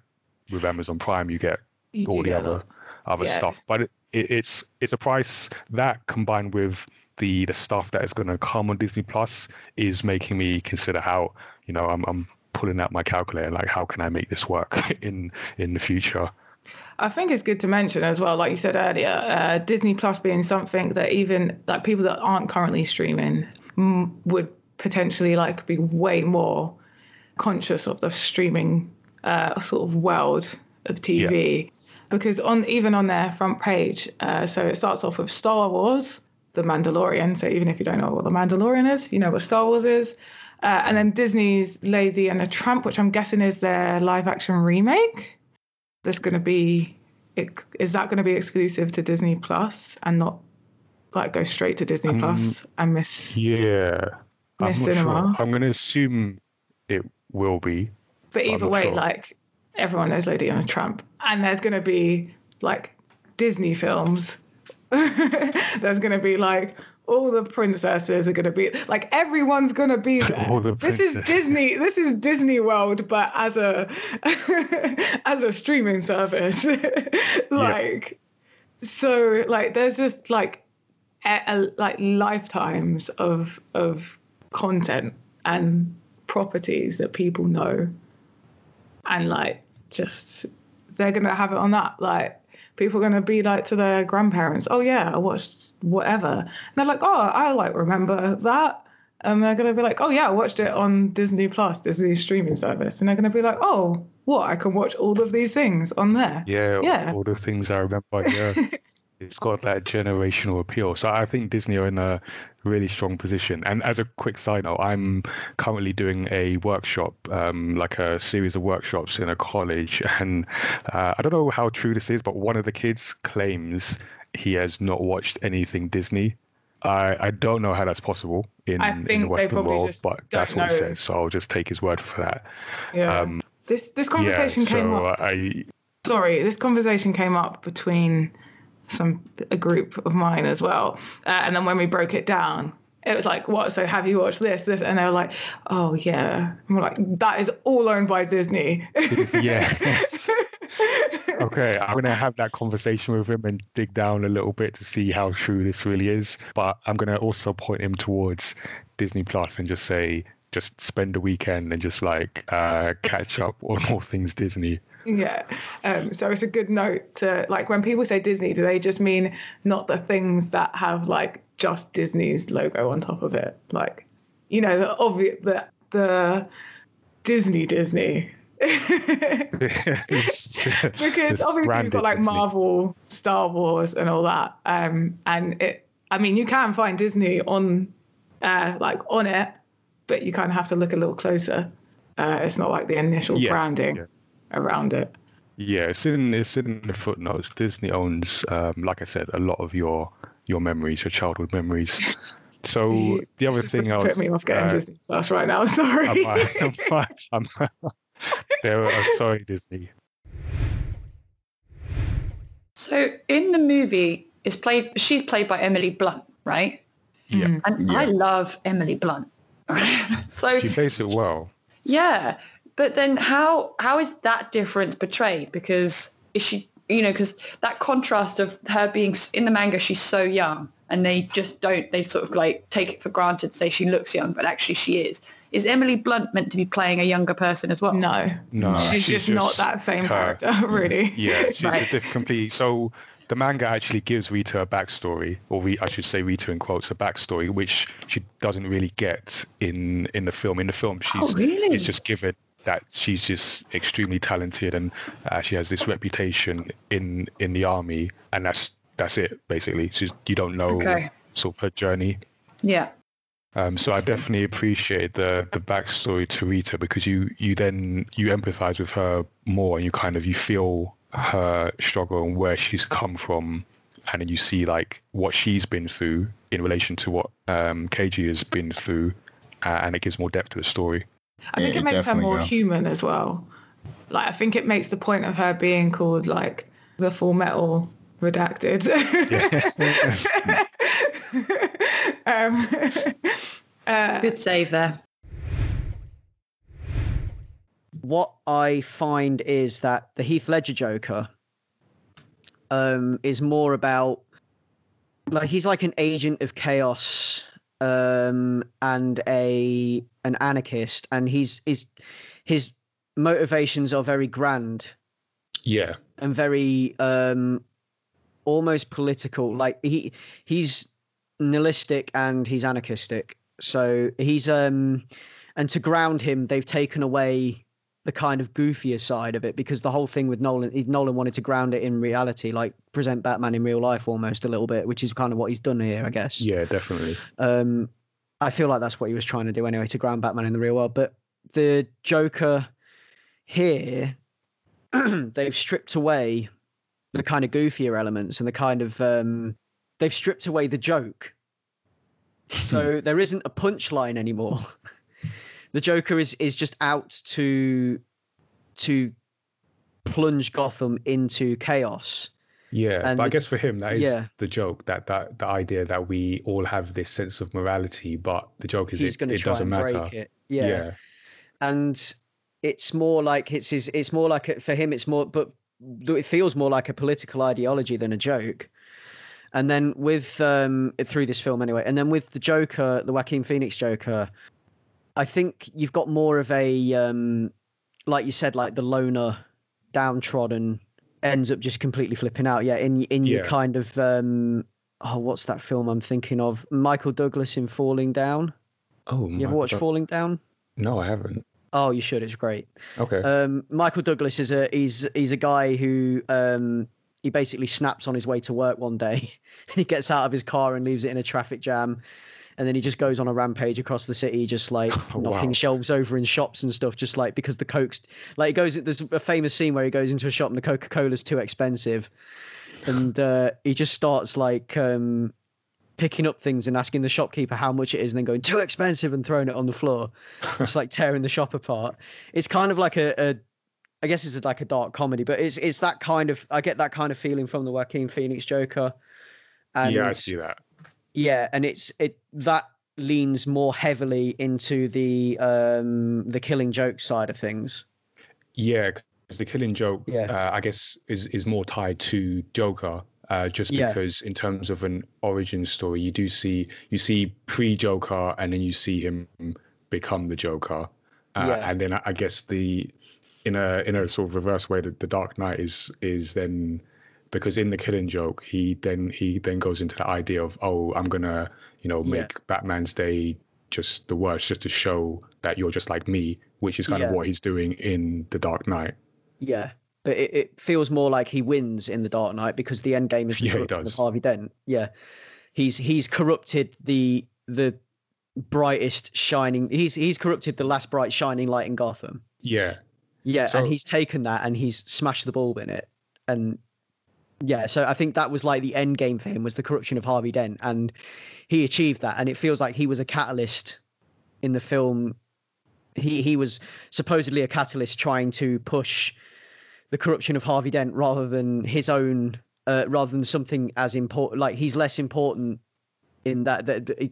Speaker 3: with Amazon Prime you get
Speaker 2: You
Speaker 3: all the other
Speaker 2: lot.
Speaker 3: other
Speaker 2: Yeah.
Speaker 3: stuff, but it, it, it's it's a price that combined with the the stuff that is going to come on Disney Plus is making me consider how you know I'm I'm pulling out my calculator like how can I make this work in in the future.
Speaker 2: I think it's good to mention as well, like you said earlier, uh, Disney Plus being something that even like people that aren't currently streaming mm, would potentially like be way more conscious of the streaming uh, sort of world of TV because on even on their front page, uh, so it starts off with Star Wars, The Mandalorian. So even if you don't know what The Mandalorian is, you know what Star Wars is. Uh, and then Disney's Lady and the Tramp, which I'm guessing is their live action remake there's going to be is that going to be exclusive to Disney Plus and not like go straight to Disney
Speaker 3: Um,
Speaker 2: Plus and miss
Speaker 3: Yeah. I'm
Speaker 2: Miss Cinema.
Speaker 3: sure. I'm going to assume it will be.
Speaker 2: but
Speaker 3: I'm
Speaker 2: either way
Speaker 3: sure.
Speaker 2: like everyone knows Lady and a Tramp and there's going to be like Disney films there's going to be like all the princesses are going to be like everyone's going to be there. This is disney this is disney world but as a as a streaming service. Like so like there's just like a, a- like lifetimes of of content and properties that people know. And like just they're gonna have it on that like people are gonna be like to their grandparents oh yeah i watched whatever. And they're like oh i like remember that. And they're gonna be like oh yeah i watched it on disney plus disney streaming service. And they're gonna be like oh what? I can watch all of these things on there.
Speaker 3: Yeah,
Speaker 2: Yeah.
Speaker 3: all the things I remember. Yeah, it's got that generational appeal. So I think Disney are in a really strong position. And as a quick side note, I'm currently doing a workshop, um, like a series of workshops in a college. And uh, I don't know how true this is, but one of the kids claims he has not watched anything Disney. I, I don't know how that's possible in, in the Western world, but that's what he
Speaker 2: know.
Speaker 3: says. So I'll just take his word for that.
Speaker 2: yeah
Speaker 3: Um,
Speaker 2: this this
Speaker 3: yeah,
Speaker 2: conversation came
Speaker 3: so
Speaker 2: up
Speaker 3: I
Speaker 2: sorry, this conversation came up between some a group of mine as well, uh, and then when we broke it down, it was like, "What? So have you watched this? This?" And they were like, "Oh yeah." And we're like, "That is all owned by Disney."
Speaker 3: yeah. okay, I'm gonna have that conversation with him and dig down a little bit to see how true this really is. But I'm gonna also point him towards Disney Plus and just say, just spend a weekend and just like uh, catch up on all things Disney.
Speaker 2: Yeah. Um, so it's a good note to like when people say Disney, do they just mean not the things that have like just Disney's logo on top of it? Like, you know, the obvious the the Disney Disney. Because obviously you've got like
Speaker 3: Disney.
Speaker 2: Marvel, Star Wars, and all that. Um, and it, I mean, you can find Disney on, uh, like on it, but you kind of have to look a little closer. Uh, it's not like the initial
Speaker 3: Yeah,
Speaker 2: branding
Speaker 3: yeah.
Speaker 2: Around it.
Speaker 3: Yeah, it's in it's in the footnotes. Disney owns, um, like I said, a lot of your your memories, your childhood memories. So the other thing I was
Speaker 2: Put me off getting
Speaker 3: uh,
Speaker 2: Disney Plus right now. Sorry.
Speaker 3: I'm, I'm, fine. I'm, there, uh, sorry, Disney.
Speaker 14: So in the movie, is played. She's played by Emily Blunt, right?
Speaker 3: Yeah.
Speaker 14: And I love Emily Blunt. so
Speaker 3: She plays it well.
Speaker 14: yeah, but then how how is that difference portrayed? Because is she you know, because that contrast of her being in the manga, she's so young, and they just don't. They sort of like take it for granted, say she looks young, but actually she is. Is Emily Blunt meant to be playing a younger person as well?
Speaker 2: No,
Speaker 3: No,
Speaker 2: she's, just, not that same
Speaker 3: her.
Speaker 2: character, really.
Speaker 3: Mm, yeah, she's
Speaker 14: Right.
Speaker 3: a diff- complete. So the manga actually gives Rita a backstory, or we, I should say Rita in quotes, a backstory, which she doesn't really get in in the film. In the film, she's
Speaker 14: Oh, really?
Speaker 3: it's just given that she's just extremely talented and uh, she has this reputation in in the army, and that's that's it basically. She's, you don't know
Speaker 14: Okay.
Speaker 3: sort of her journey.
Speaker 14: Yeah.
Speaker 3: Um, so I definitely appreciate the the backstory to Rita because you you then you empathize with her more and you kind of you feel her struggle and where she's come from and then you see like what she's been through in relation to what um, Keiji has been through uh, and it gives more depth to the story.
Speaker 2: I think it, makes her more human as well. Like I think it makes the point of her being called like the full metal redacted. um, uh,
Speaker 14: Good save there.
Speaker 7: what I find is that the Heath Ledger Joker um, is more about like he's like an agent of chaos um, and a an anarchist, and he's is his motivations are very grand.
Speaker 3: Yeah.
Speaker 7: and very um almost political. Like he he's nihilistic and he's anarchistic. So he's um and to ground him they've taken away the kind of goofier side of it because the whole thing with Nolan he- Nolan wanted to ground it in reality like present Batman in real life almost a little bit which is kind of what he's done here I guess
Speaker 3: Yeah, definitely.
Speaker 7: um, I feel like that's what he was trying to do anyway to ground Batman in the real world. But the Joker here, they've stripped away the kind of goofier elements and the kind of um, they've stripped away the joke. So there isn't a punchline anymore. the Joker is is just out to to plunge Gotham into chaos.
Speaker 3: Yeah,
Speaker 7: And
Speaker 3: but I guess for him that is
Speaker 7: yeah.
Speaker 3: the joke that that the idea that we all have this sense of morality, but the joke is
Speaker 7: He's
Speaker 3: it, it doesn't matter.
Speaker 7: it. Yeah.
Speaker 3: yeah,
Speaker 7: and it's more like it's his it's more like a, for him it's more but it feels more like a political ideology than a joke and then with um through this film anyway and then with the joker the joaquin phoenix joker i think you've got more of a um like you said like the loner downtrodden ends up just completely flipping out yeah in in your kind of um oh what's that film i'm thinking of michael douglas in falling down
Speaker 3: Oh,
Speaker 7: you ever
Speaker 3: watched
Speaker 7: watch falling down
Speaker 3: No, I haven't.
Speaker 7: Oh, you should. It's great.
Speaker 3: Okay.
Speaker 7: Um, Michael Douglas is a he's he's a guy who um, he basically snaps on his way to work one day, and he gets out of his car and leaves it in a traffic jam, and then he just goes on a rampage across the city, just like
Speaker 3: Oh,
Speaker 7: knocking
Speaker 3: wow.
Speaker 7: shelves over in shops and stuff, just like because the coke's like he goes. There's a famous scene where he goes into a shop and the Coca Cola's too expensive, and uh, he just starts like um, picking up things and asking the shopkeeper how much it is and then going too expensive and throwing it on the floor just like tearing the shop apart it's kind of like a, a i guess it's like a dark comedy but it's it's that kind of i get that kind of feeling from the joaquin phoenix joker and
Speaker 3: yeah, I see that.
Speaker 7: Yeah and it's it that leans more heavily into the um the killing joke side of things
Speaker 3: Yeah, because the Killing Joke,
Speaker 7: Yeah.
Speaker 3: uh, I guess, is is more tied to Joker. Uh, just
Speaker 7: Yeah.
Speaker 3: because in terms of an origin story, you do see you see pre-Joker, and then you see him become the Joker, uh,
Speaker 7: Yeah.
Speaker 3: and then I, I guess the in a in a sort of reverse way, the, the Dark Knight is is then because in the Killing Joke, he then he then goes into the idea of oh, I'm gonna you know
Speaker 7: Yeah.
Speaker 3: make Batman's day just the worst, just to show that you're just like me, which is kind
Speaker 7: Yeah.
Speaker 3: of what he's doing in the Dark Knight.
Speaker 7: Yeah, but it, it feels more like he wins in the Dark Knight because the end game is the
Speaker 3: Yeah,
Speaker 7: corruption of. Harvey Dent. Yeah, he's he's corrupted the the brightest shining. He's he's corrupted the last bright shining light in Gotham.
Speaker 3: Yeah.
Speaker 7: Yeah,
Speaker 3: So-
Speaker 7: and he's taken that and he's smashed the bulb in it. And yeah, so I think that was like the end game for him was the corruption of Harvey Dent, and he achieved that. And it feels like he was a catalyst in the film. He he was supposedly a catalyst trying to push the corruption of Harvey Dent rather than his own, uh, rather than something as important. Like he's less important in that. that, that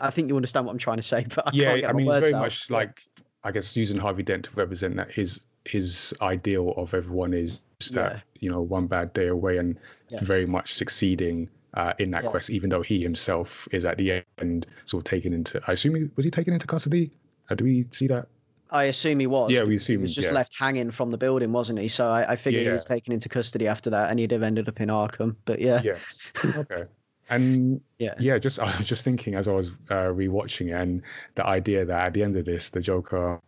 Speaker 7: I think you understand what I'm trying to say, but I
Speaker 3: yeah,
Speaker 7: can't get
Speaker 3: I mean, it's
Speaker 7: words
Speaker 3: very
Speaker 7: out.
Speaker 3: much like I guess using Harvey Dent to represent that his his ideal of everyone is that you know one bad day away and
Speaker 7: Yeah.
Speaker 3: very much succeeding uh, in that
Speaker 7: Yeah.
Speaker 3: quest, even though he himself is at the end sort of taken into. I assume he was he taken into custody. Uh, do we see that?
Speaker 7: I assume he was.
Speaker 3: Yeah, we assume,
Speaker 7: he was just
Speaker 3: yeah.
Speaker 7: left hanging from the building, wasn't he? So I, I figured he was taken into custody after that, and he'd have ended up in Arkham. But yeah,
Speaker 3: Yeah. okay. And
Speaker 7: yeah,
Speaker 3: yeah, just I was just thinking as I was uh, rewatching it, and the idea that at the end of this, the Joker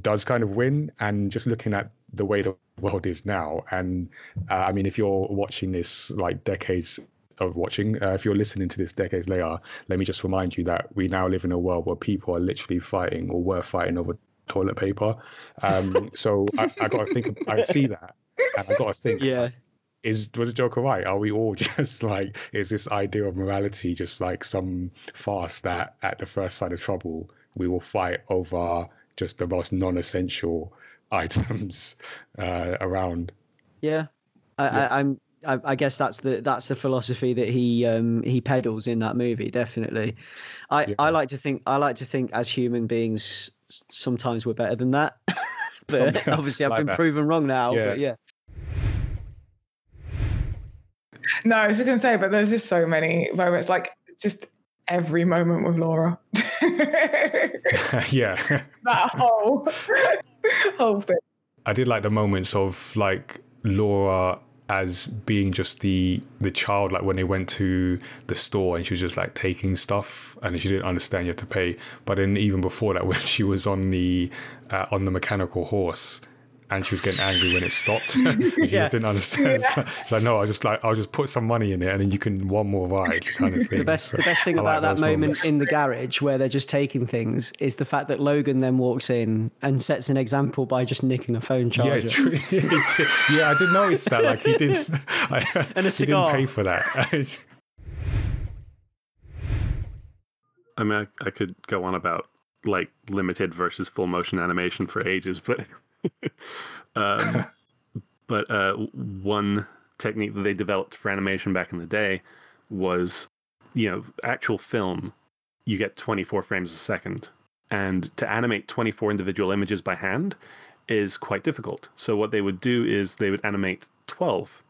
Speaker 3: does kind of win, and just looking at the way the world is now, and uh, I mean, if you're watching this like decades of watching, uh, if you're listening to this decades later, let me just remind you that we now live in a world where people are literally fighting or were fighting over toilet paper. Um, so I, I got to think, I see that, and I got to think,
Speaker 7: yeah.
Speaker 3: is was the Joker right? Are we all just like is this idea of morality just like some farce that at the first sign of trouble we will fight over just the most non-essential items uh, around?
Speaker 7: Yeah, I, I, I'm. I, I guess that's the that's the philosophy that he um he peddles in that movie. Definitely, I I like to think I like to think as human beings sometimes we're better than that, but
Speaker 3: Something
Speaker 7: obviously I've
Speaker 3: like
Speaker 7: been
Speaker 3: that.
Speaker 7: proven wrong now.
Speaker 3: Yeah.
Speaker 7: But yeah,
Speaker 2: No, I was just gonna say, but there's just so many moments, like just every moment with Laura.
Speaker 3: yeah,
Speaker 2: that whole whole thing.
Speaker 3: I did like the moments of like Laura as being just the the child like when they went to the store and she was just like taking stuff and she didn't understand you have to pay but then even before that when she was on the uh, on the mechanical horse and she was getting angry when it stopped and she
Speaker 7: Yeah.
Speaker 3: just didn't understand it's, like, it's like no I'll just like I'll just put some money in it and then you can one more ride kind of thing
Speaker 7: the best the best thing
Speaker 3: I like
Speaker 7: about that moment
Speaker 3: moments.
Speaker 7: in the garage where they're just taking things is the fact that Logan then walks in and sets an example by just nicking a phone charger.
Speaker 3: true. He yeah, I did notice that. Like he did, I,
Speaker 7: And a
Speaker 3: he
Speaker 7: cigar.
Speaker 3: didn't pay for that.
Speaker 15: I mean, I, I could go on about like limited versus full motion animation for ages, but um, but uh, one technique that they developed for animation back in the day was, you know, actual film. You get 24 frames a second, and to animate 24 individual images by hand is quite difficult. So what they would do is they would animate 12.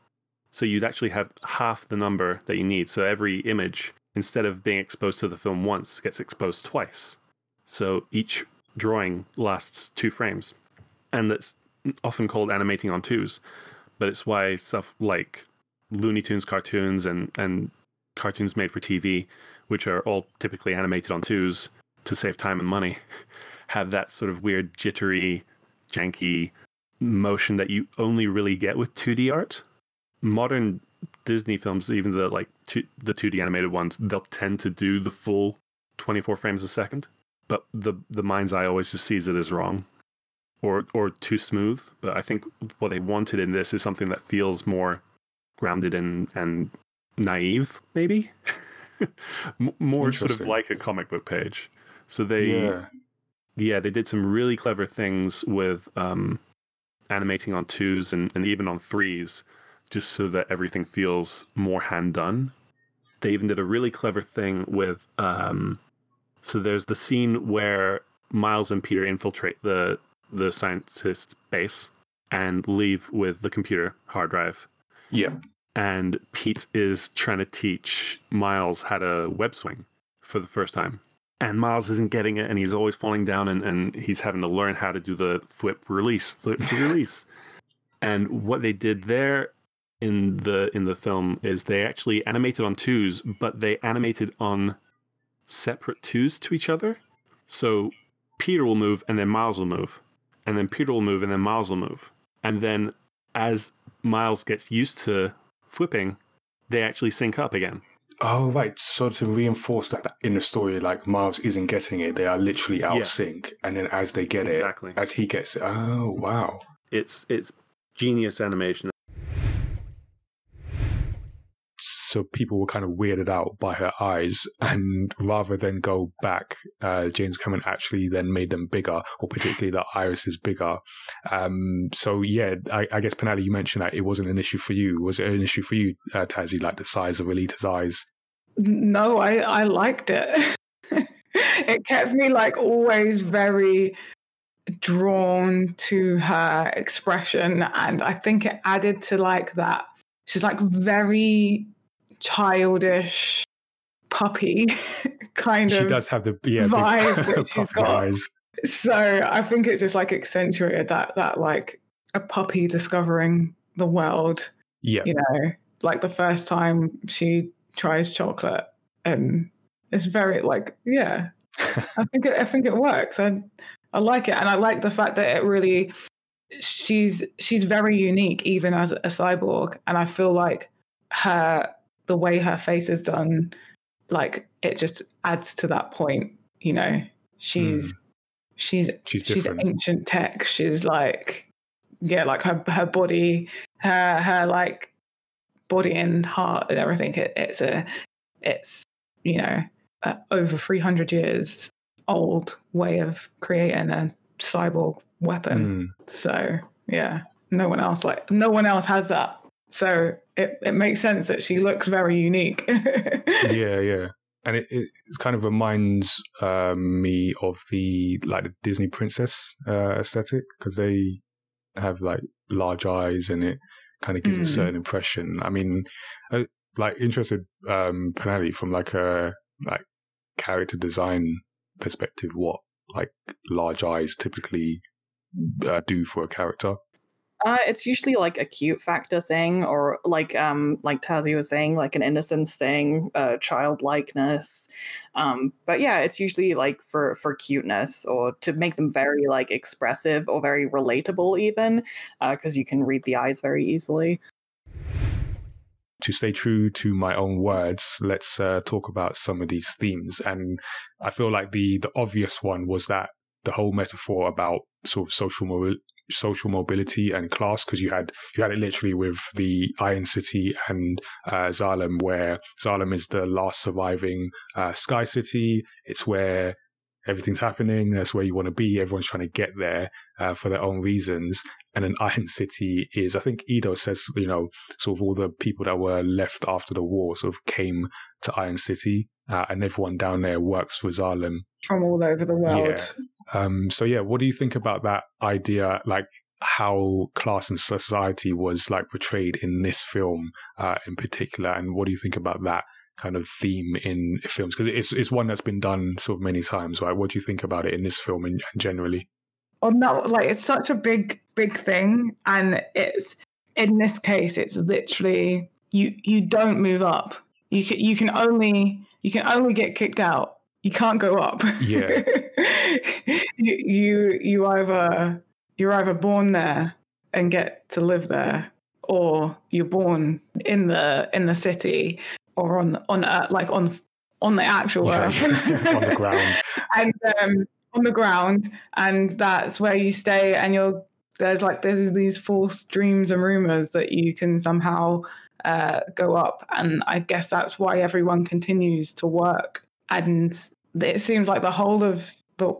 Speaker 15: So you'd actually have half the number that you need. So every image, instead of being exposed to the film once, gets exposed twice. So each drawing lasts two frames. And that's often called animating on twos. But it's why stuff like Looney Tunes cartoons and, and cartoons made for TV, which are all typically animated on twos to save time and money, have that sort of weird jittery, janky motion that you only really get with 2D art. Modern Disney films, even the like two, the 2D animated ones, they'll tend to do the full 24 frames a second. But the the mind's eye always just sees it as wrong, or or too smooth. But I think what they wanted in this is something that feels more grounded and and naive, maybe more sort of like a comic book page. So they
Speaker 3: Yeah.
Speaker 15: yeah, they did some really clever things with um, animating on twos and, and even on threes, just so that everything feels more hand done. They even did a really clever thing with. Um, so there's the scene where Miles and Peter infiltrate the the scientist base and leave with the computer hard drive.
Speaker 3: Yeah.
Speaker 15: And Pete is trying to teach Miles how to web swing for the first time and Miles isn't getting it, and he's always falling down, and, and he's having to learn how to do the flip release, thwip release. And what they did there in the in the film is they actually animated on twos, but they animated on separate twos to each other. So Peter will move, and then Miles will move, and then Peter will move, and then Miles will move, and then as Miles gets used to flipping, they actually sync up again.
Speaker 3: Oh right, so to reinforce that in the story, like Miles isn't getting it, they are literally out
Speaker 15: Yeah.
Speaker 3: sync, and then as they get
Speaker 15: Exactly.
Speaker 3: it, as he gets it, oh wow,
Speaker 15: It's it's genius animation.
Speaker 3: So people were kind of weirded out by her eyes, and rather than go back, uh, James Cameron actually then made them bigger, or particularly the iris is bigger. Um, so yeah, I, I guess Penali, you mentioned that it wasn't an issue for you. Was it an issue for you, uh, Tazzy, like the size of Alita's eyes?
Speaker 2: No, I I liked it. it kept me like always very drawn to her expression and I think it added to like that she's like very childish puppy kind
Speaker 3: She
Speaker 2: of She
Speaker 3: does have the yeah
Speaker 2: vibe that she's got.
Speaker 3: eyes.
Speaker 2: So I think it just like accentuated that that like a puppy discovering the world.
Speaker 3: Yeah.
Speaker 2: You know, like the first time she tries chocolate and it's very like yeah. I think it, I think it works. I I like it and I like the fact that it really she's she's very unique even as a cyborg and I feel like her the way her face is done like it just adds to that point, you know. She's she's
Speaker 3: She's
Speaker 2: she's
Speaker 3: different.
Speaker 2: ancient tech. She's like yeah, like her her body, her her like body and heart and everything. It, it's a it's you know over three hundred years old way of creating a cyborg weapon.
Speaker 3: Mm.
Speaker 2: So yeah, no one else like no one else has that. So it, it makes sense that she looks very unique.
Speaker 3: yeah, yeah. And it, it kind of reminds um, me of the like the Disney princess uh, aesthetic because they have like large eyes and it kind of gives
Speaker 2: Mm.
Speaker 3: a certain impression. I mean, uh, like interested um, Penelli from like a like character design perspective, what like large eyes typically uh, do for a character.
Speaker 12: Uh, it's usually like a cute factor thing, or like um like Tazi was saying, like an innocence thing, uh, childlikeness. Um, but yeah, it's usually like for for cuteness or to make them very like expressive or very relatable, even because you can read the eyes very easily.
Speaker 3: to stay true to my own words, let's uh, talk about some of these themes. And I feel like the the obvious one was that the whole metaphor about sort of social social mobility and class, because you had you had it literally with the Iron City and uh, Zalem, where Zalem is the last surviving uh, Sky City. It's where everything's happening. That's where you want to be. Everyone's trying to get there uh, for their own reasons. And an Iron City is, I think Ido says, you know, sort of all the people that were left after the war sort of came to Iron City, uh, and everyone down there works for Zalem.
Speaker 2: From all over the world.
Speaker 3: Yeah. Um, so yeah, what do you think about that idea? Like how class and society was like portrayed in this film uh, in particular, and what do you think about that kind of theme in films? Because it's it's one that's been done sort of many times, right? What do you think about it in this film and generally?
Speaker 2: on that like it's such a big big thing and it's in this case it's literally you you don't move up you can you can only you can only get kicked out you can't go up
Speaker 3: Yeah.
Speaker 2: you, you you either you're either born there and get to live there or you're born in the in the city or on on earth, like on on the actual
Speaker 3: Yeah,
Speaker 2: earth
Speaker 3: on the ground.
Speaker 2: and um, on the ground, and that's where you stay. And you're there's like there's these false dreams and rumors that you can somehow uh, go up, and I guess that's why everyone continues to work. And it seems like the whole of the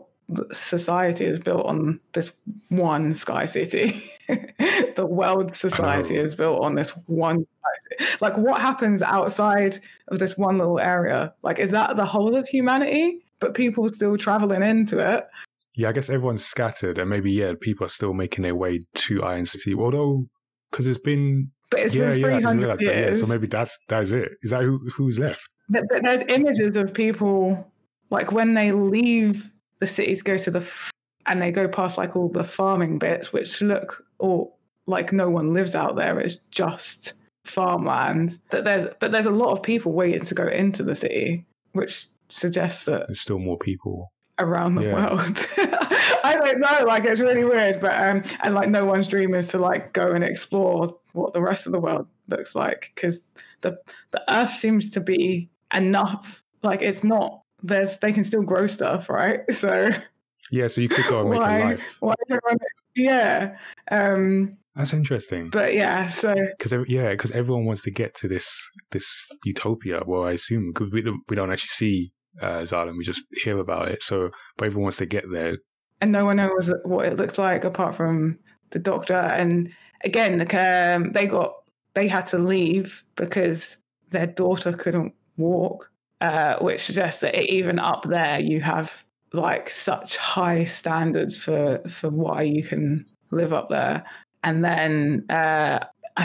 Speaker 2: society is built on this one sky city. the world society is built on this one sky city. Like, what happens outside of this one little area? Like, is that the whole of humanity? But people still traveling into it.
Speaker 3: Yeah, I guess everyone's scattered, and maybe yeah, people are still making their way to Iron City. Although, because it's been
Speaker 2: But it's
Speaker 3: yeah,
Speaker 2: been
Speaker 3: yeah, I just
Speaker 2: 300
Speaker 3: realized that. Yeah, so maybe that's that's it. Is that who who's left?
Speaker 2: But, but there's images of people like when they leave the cities, go to the f- and they go past like all the farming bits, which look or like no one lives out there. It's just farmland. That there's but there's a lot of people waiting to go into the city, which suggests that
Speaker 3: There's still more people.
Speaker 2: Around the
Speaker 3: Yeah.
Speaker 2: world. I don't know, like it's really weird, but um, and like no one's dream is to like go and explore what the rest of the world looks like because the the Earth seems to be enough. Like it's not. There's they can still grow stuff, right? So
Speaker 3: Yeah, so you could go and make
Speaker 2: why?
Speaker 3: a life.
Speaker 2: Why everyone? Yeah. Um.
Speaker 3: That's interesting.
Speaker 2: But yeah. So
Speaker 3: because yeah, because everyone wants to get to this this utopia. Well, I assume because we don't, we don't actually see uh, Zalem, we just hear about it. So, but everyone wants to get there.
Speaker 2: and no one knows what it looks like apart from the doctor. And again, the um, they got they had to leave because their daughter couldn't walk, uh, which suggests that even up there you have like such high standards for for why you can live up there. And then uh,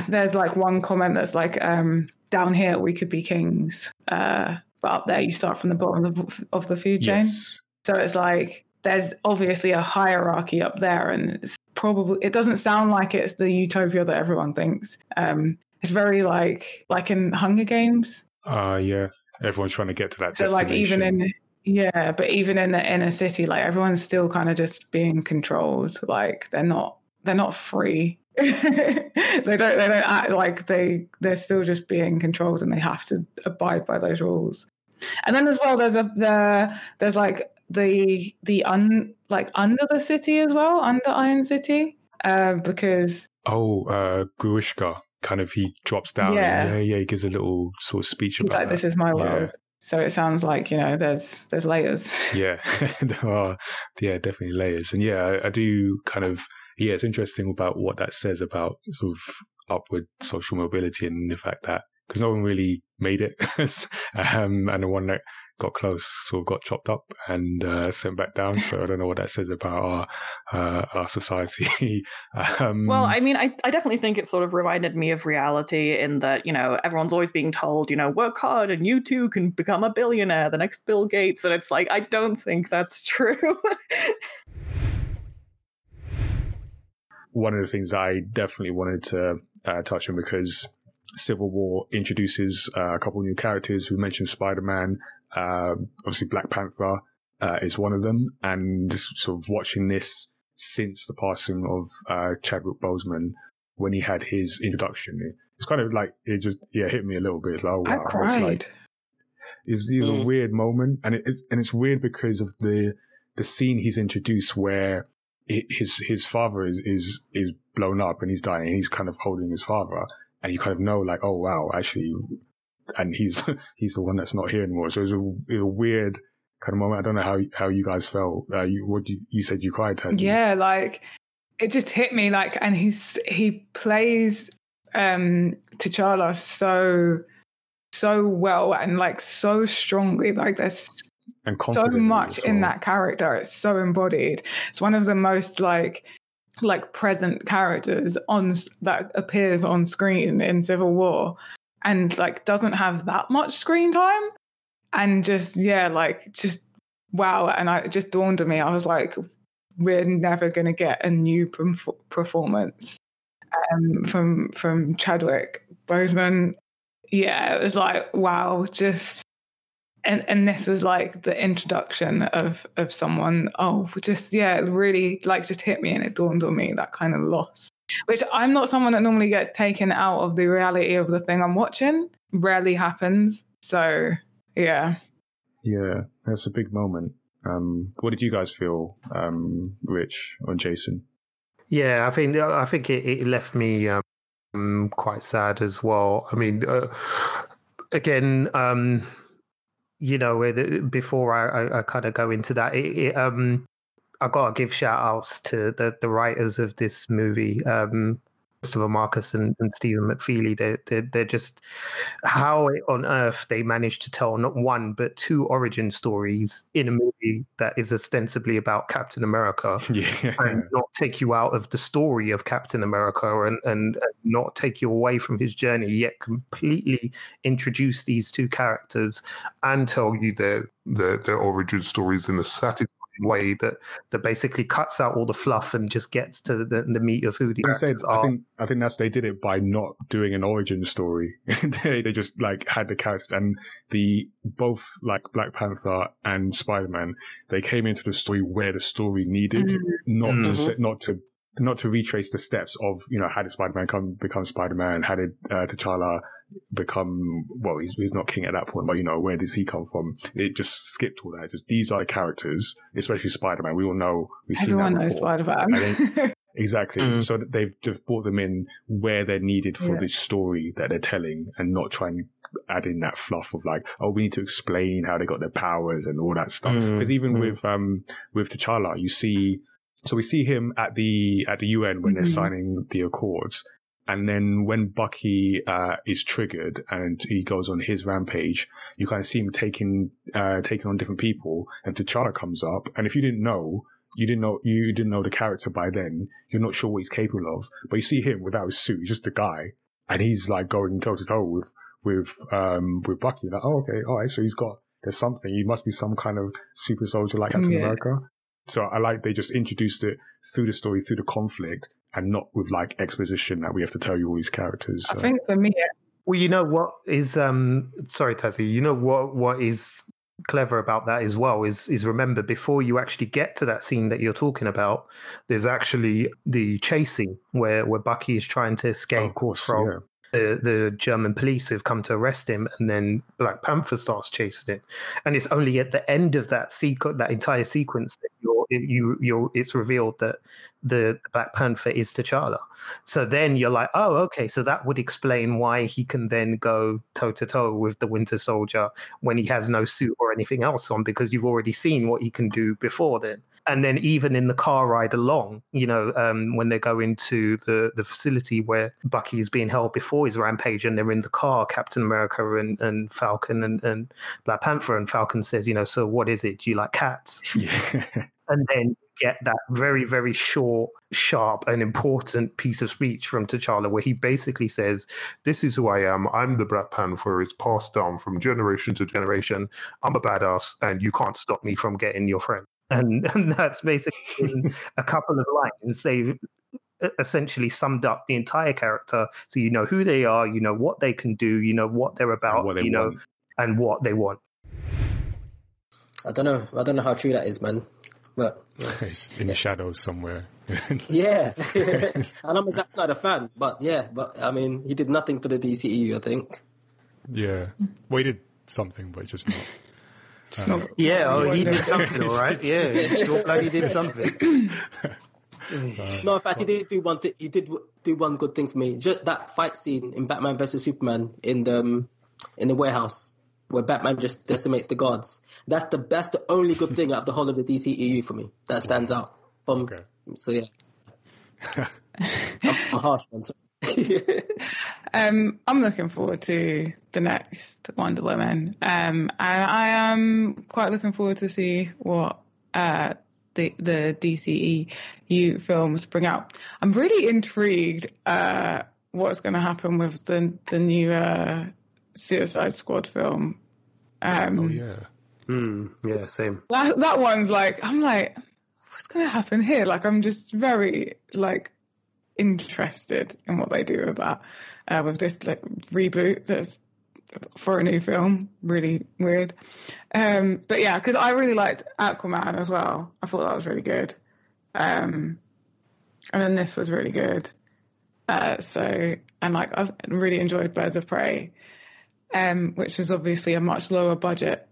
Speaker 2: there's like one comment that's like, um, down here we could be kings, uh, but up there you start from the bottom of the, of the food chain.
Speaker 3: Yes.
Speaker 2: So it's like there's obviously a hierarchy up there, and it's probably it doesn't sound like it's the utopia that everyone thinks. Um, it's very like like in Hunger Games.
Speaker 3: Uh yeah. Everyone's trying to get to that
Speaker 2: So like even in yeah, but even in the inner city, like everyone's still kind of just being controlled. Like they're not they're not free. They don't they don't act like they they're still just being controlled and they have to abide by those rules. And then as well, there's a the there's like the the un like under the city as well, under Iron City, uh, because
Speaker 3: Oh, uh Grewishka kind of he drops down.
Speaker 2: Yeah.
Speaker 3: Yeah, yeah, he gives a little sort of speech
Speaker 2: he's
Speaker 3: about
Speaker 2: like this is my
Speaker 3: Yeah.
Speaker 2: world. So it sounds like you know there's there's layers.
Speaker 3: Yeah, there are, yeah, definitely layers, and yeah, I, I do kind of, yeah, it's interesting about what that says about sort of upward social mobility and the fact that because no one really made it, um, and the one that got close sort of got chopped up and uh, sent back down. So I don't know what that says about our uh, our society. um,
Speaker 12: Well, I mean, I, I definitely think it sort of reminded me of reality in that, you know, everyone's always being told, you know, work hard and you too can become a billionaire, the next Bill Gates. And it's like, I don't think that's true.
Speaker 3: One of the things I definitely wanted to uh, touch on because Civil War introduces uh, a couple of new characters. We mentioned Spider Man, uh, obviously Black Panther uh, is one of them, and sort of watching this since the passing of uh, Chadwick Boseman when he had his introduction. It's kind of like it just yeah hit me a little bit. It's like oh
Speaker 2: I
Speaker 3: wow, it's
Speaker 2: cried.
Speaker 3: like it's, it's a weird moment, and it, it's and it's weird because of the the scene he's introduced where hi- his his father is is is blown up and he's dying. And he's kind of holding his father, and you kind of know like, oh wow, actually, and he's he's the one that's not here anymore. So it's a, it's a weird kind of moment. I don't know how how you guys felt. Uh, you what you, you said you cried.
Speaker 2: Yeah, like it just hit me like and he's he plays um T'Challa so so well and like so strongly. Like there's
Speaker 3: and
Speaker 2: so much in that character. It's so embodied. It's one of the most like like present characters on that appears on screen in Civil War and like doesn't have that much screen time and just yeah like just wow and I, it just dawned on me I was like we're never going to get a new perf- performance um, from from Chadwick Boseman yeah it was like wow just and and this was like the introduction of of someone oh just yeah it really like just hit me and it dawned on me that kind of loss which i'm not someone that normally gets taken out of the reality of the thing i'm watching rarely happens so yeah
Speaker 3: Yeah, that's a big moment. Um, what did you guys feel, um, Rich or Jason?
Speaker 10: Yeah, I think I think it, it left me um, quite sad as well. I mean, uh, again, um, you know, before I, I, I kind of go into that, it, it, um, I gotta give shout outs to the, the writers of this movie, um, Christopher Markus and, and Stephen McFeely. They're, they're they're just how on earth they managed to tell not one but two origin stories in a movie that is ostensibly about Captain America
Speaker 3: Yeah,
Speaker 10: and not take you out of the story of Captain America and, and, and not take you away from his journey, yet completely introduce these two characters and tell you their their, their origin stories in a satisfying way that that basically cuts out all the fluff and just gets to the, the meat of who the
Speaker 3: I, said,
Speaker 10: characters
Speaker 3: I
Speaker 10: are.
Speaker 3: think I think that's they did it by not doing an origin story. they they just like had the characters and the both like Black Panther and Spider Man. They came into the story where the story needed,
Speaker 2: Mhm.
Speaker 3: not to
Speaker 10: Mhm.
Speaker 3: set, not to not to retrace the steps of you know how did Spider Man come become Spider Man? How did uh, T'Challa become? Well, he's he's not king at that point, but you know where does he come from? It just skipped all that. Just these are the characters, especially Spider Man. We all know we've seen
Speaker 2: everyone
Speaker 3: that
Speaker 2: knows
Speaker 3: before.
Speaker 2: spider-man
Speaker 3: I think- Exactly.
Speaker 10: Mm.
Speaker 3: So that they've just brought them in where they're needed for
Speaker 2: Yeah.
Speaker 3: the story that they're telling and not try and add in that fluff of like, oh, we need to explain how they got their powers and all that stuff.
Speaker 10: Mm,
Speaker 3: Because even
Speaker 10: mm.
Speaker 3: with um with T'Challa, you see so we see him at the at the UN when they're
Speaker 2: Mhm.
Speaker 3: signing the accords And then when Bucky uh, is triggered and he goes on his rampage, you kind of see him taking uh, taking on different people. And T'Challa comes up, and if you didn't know, you didn't know you didn't know the character by then. You're not sure what he's capable of, but you see him without his suit. He's just a guy, and he's like going toe to toe with with um with Bucky. Like, oh, okay, all right. So he's got there's something. He must be some kind of super soldier like Captain
Speaker 2: Yeah.
Speaker 3: America. So I like they just introduced it through the story, through the conflict, and not with like exposition that we have to tell you all these characters.
Speaker 2: I think for me,
Speaker 10: Well, you know what is um sorry Tazzy, you know what what is clever about that as well is is remember before you actually get to that scene that you're talking about, there's actually the chasing where where Bucky is trying to escape
Speaker 3: of course,
Speaker 10: from
Speaker 3: yeah.
Speaker 10: the, the German police who've come to arrest him, and then Black Panther starts chasing him, and it's only at the end of that sequence, that entire sequence, that you're you you're it's revealed that the Black Panther is T'Challa. So then you're like, oh, okay, so that would explain why he can then go toe to toe with the Winter Soldier when he has no suit or anything else on, because you've already seen what he can do before then. And then even in the car ride along, you know, um, when they go into the, the facility where Bucky is being held before his rampage and they're in the car, Captain America and, and Falcon and, and Black Panther, and Falcon says, you know, so what is it? Do you like cats? and then get that very, very short, sharp, and important piece of speech from T'Challa where he basically says, This is who I am. I'm the Black Panther. For it's passed down from generation to generation. I'm a badass, and you can't stop me from getting your friend. And, and that's basically a couple of lines. They've essentially summed up the entire character. So you know who they are, you know what they can do, you know what they're about,
Speaker 3: what they
Speaker 10: you know, and what they want.
Speaker 13: I don't know. I don't know how true that is, man. But
Speaker 3: it's in the shadows somewhere.
Speaker 13: yeah, and I'm a Zack Snyder fan. But yeah, but I mean, he did nothing for the DCEU. I think.
Speaker 3: yeah. Well, he did something, but just not. uh,
Speaker 10: Yeah,
Speaker 3: oh, he did
Speaker 10: something, all right. Yeah, still glad he did something.
Speaker 13: No, in fact, he did do one. Th- he did do one good thing for me. Just that fight scene in Batman versus Superman in the um, in the warehouse where Batman just decimates the gods. That's the that's the only good thing out of the whole of the DCEU for me. That stands out. From so yeah, I'm, I'm harsh man. sorry.
Speaker 2: Um, I'm looking forward to the next Wonder Woman, um, and I am quite looking forward to see what uh, the the DCEU films bring out. I'm really intrigued uh, what's going to happen with the the new uh, Suicide Squad film. Um,
Speaker 3: oh yeah.
Speaker 10: Mm, yeah, same.
Speaker 2: that that one's like I'm like, what's gonna happen here? Like I'm just very like interested in what they do with that, uh, with this like reboot that's for a new film. Really weird. Um, but yeah, because I really liked Aquaman as well. I thought that was really good. Um, and then this was really good. Uh, so and like I really enjoyed Birds of Prey, um, which is obviously a much lower budget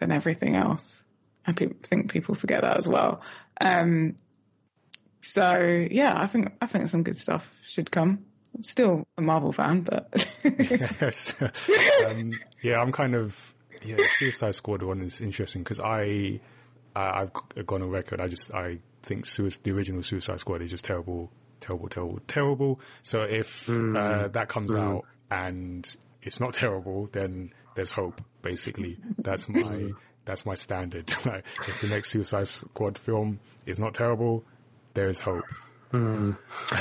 Speaker 2: than everything else. I pe- think people forget that as well. Um, so yeah, I think I think some good stuff should come. I'm still a Marvel fan, but
Speaker 3: yes. um, yeah, I'm kind of yeah. Suicide Squad one is interesting because I, I I've gone on record. I just I think Suicide, the original Suicide Squad is just terrible, terrible, terrible, terrible. So if uh, that comes
Speaker 10: Mm.
Speaker 3: out and it's not terrible, then there's hope. Basically, that's my that's my standard. like if the next Suicide Squad film is not terrible, there is hope.
Speaker 10: Mm.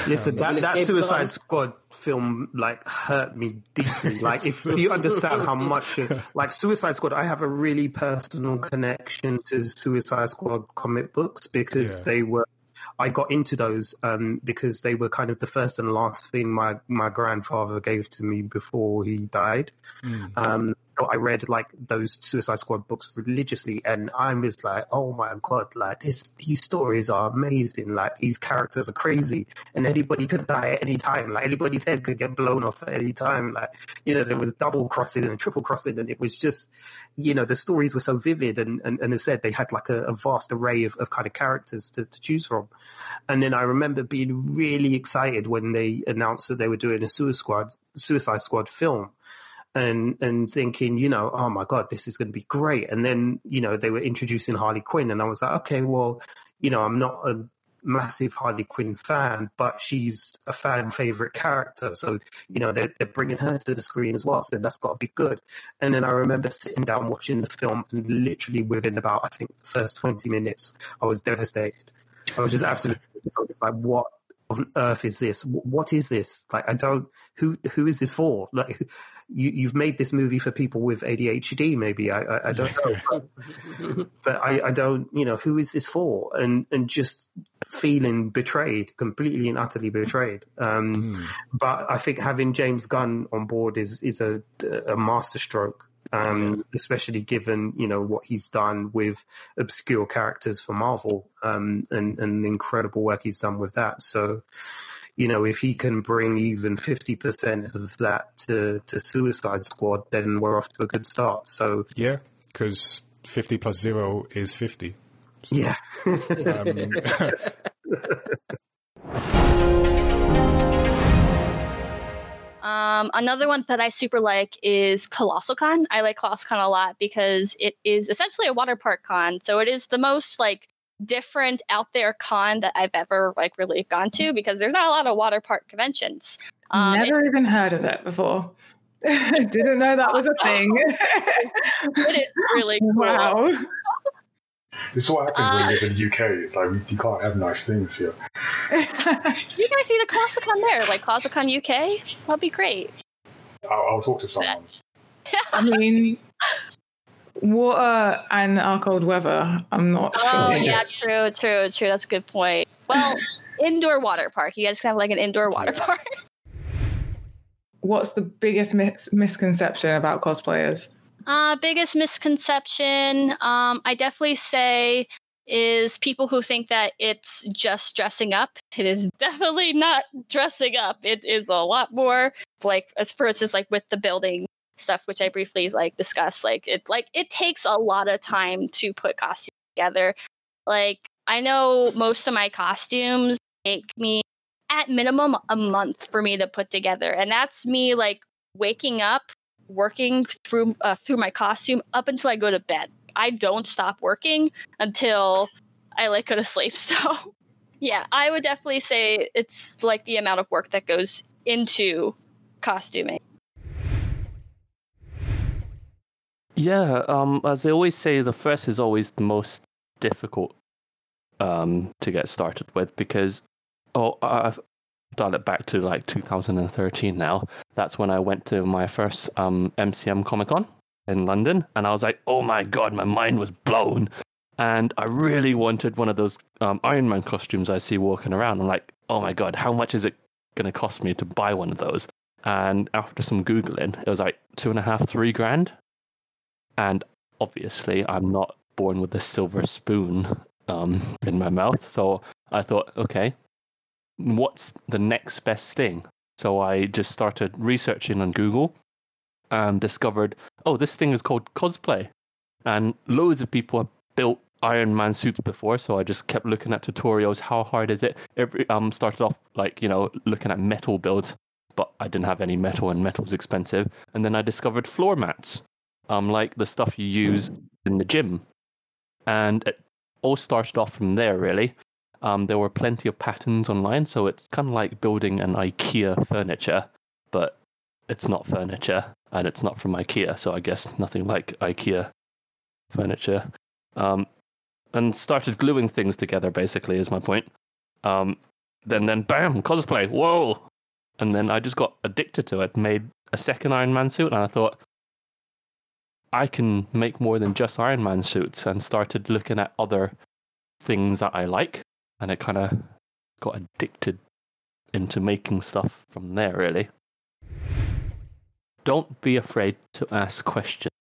Speaker 10: Listen,
Speaker 3: Um,
Speaker 10: that, that Suicide
Speaker 3: Gunn.
Speaker 10: Squad film like hurt me deeply. Like if you understand how much, like Suicide Squad, I have a really personal connection to Suicide Squad comic books because
Speaker 3: Yeah.
Speaker 10: they were. I got into those um, because they were kind of the first and last thing my my grandfather gave to me before he died.
Speaker 3: Mm.
Speaker 10: Um, I read like those Suicide Squad books religiously, and I was like, "Oh my god! Like this, these stories are amazing. Like these characters are crazy, and anybody could die at any time. Like anybody's head could get blown off at any time. Like you know, there was double crossing and triple crossing, and it was just, you know, the stories were so vivid, and and, and as said, they had like a, a vast array of, of kind of characters to, to choose from. And then I remember being really excited when they announced that they were doing a Suicide Squad Suicide Squad film and and thinking, you know, oh my god, this is going to be great. And then you know they were introducing Harley Quinn, and I was like, okay, well, you know, I'm not a massive Harley Quinn fan, but she's a fan favorite character. So, you know, they're, they're bringing her to the screen as well. So that's got to be good. And then I remember sitting down watching the film and literally within about, I think, the first 20 minutes, I was devastated. I was just absolutely like, what on earth is this? What is this? Like, I don't, who, who is this for? Like, you, you've made this movie for people with ADHD, maybe. I, I, I don't know. But, but I, I don't, you know, who is this for? And, and just feeling betrayed, completely and utterly betrayed. Um, But I think having James Gunn on board is, is a, a masterstroke. Um, especially given you know what he's done with obscure characters for Marvel, um, and, and the incredible work he's done with that. So, you know, if he can bring even 50% of that to, to Suicide Squad, then we're off to a good start. So,
Speaker 3: Yeah, because 50 plus 0 is 50.
Speaker 10: yeah.
Speaker 3: Um,
Speaker 16: Um, another one that I super like is Colossal Con. I like Colossal Con a lot because it is essentially a water park con. So it is the most like different out there con that I've ever like really gone to because there's not a lot of water park conventions. Um, it-
Speaker 2: Never even heard of it before. Didn't know that was a thing.
Speaker 16: it is really cool.
Speaker 2: Wow.
Speaker 17: This is what happens when you live in the UK. It's like you can't have nice things here.
Speaker 16: You guys see the Colossal Con there, like Colossal Con UK? That'd be great.
Speaker 17: I'll, I'll talk to someone.
Speaker 2: I mean, water and our cold weather. I'm not
Speaker 16: Oh
Speaker 2: sure.
Speaker 16: yeah, true, true, true. That's a good point. Well, indoor water park. You guys can have like an indoor water park.
Speaker 2: What's the biggest mis- misconception about cosplayers?
Speaker 16: Uh, biggest misconception, um, I definitely say, is people who think that it's just dressing up. It is definitely not dressing up. It is a lot more. Like, as for instance, like with the building stuff, which I briefly like discussed. Like, it like it takes a lot of time to put costumes together. Like, I know most of my costumes take me at minimum a month for me to put together, and that's me like waking up working through uh, through my costume up until I go to bed. I don't stop working until I like go to sleep. So, yeah, I would definitely say it's like the amount of work that goes into costuming.
Speaker 18: Yeah, um, as they always say, the first is always the most difficult um, to get started with because, oh, I've dialed it back to like 2013 now. That's when I went to my first um, MCM Comic Con in London, and I was like, oh my god, my mind was blown. And I really wanted one of those um, Iron Man costumes I see walking around. I'm like, oh my god, how much is it going to cost me to buy one of those? And after some Googling, it was like two and a half, three grand. And obviously, I'm not born with a silver spoon um, in my mouth. So I thought, okay, what's the next best thing? So I just started researching on Google and discovered, oh, this thing is called cosplay. And loads of people have built Iron Man suits before, so I just kept looking at tutorials. How hard is it? Every um started off like you know looking at metal builds, but I didn't have any metal, and metal's expensive. And then I discovered floor mats, um like the stuff you use in the gym, and it all started off from there really. Um, there were plenty of patterns online, so it's kind of like building an IKEA furniture, but it's not furniture and it's not from IKEA, so I guess nothing like IKEA furniture. Um, and started gluing things together, basically, is my point. Um, then, then, bam, cosplay, whoa! And then I just got addicted to it, made a second Iron Man suit, and I thought, I can make more than just Iron Man suits, and started looking at other things that I like, and it kind of got addicted into making stuff from there, really. Don't be afraid to ask questions.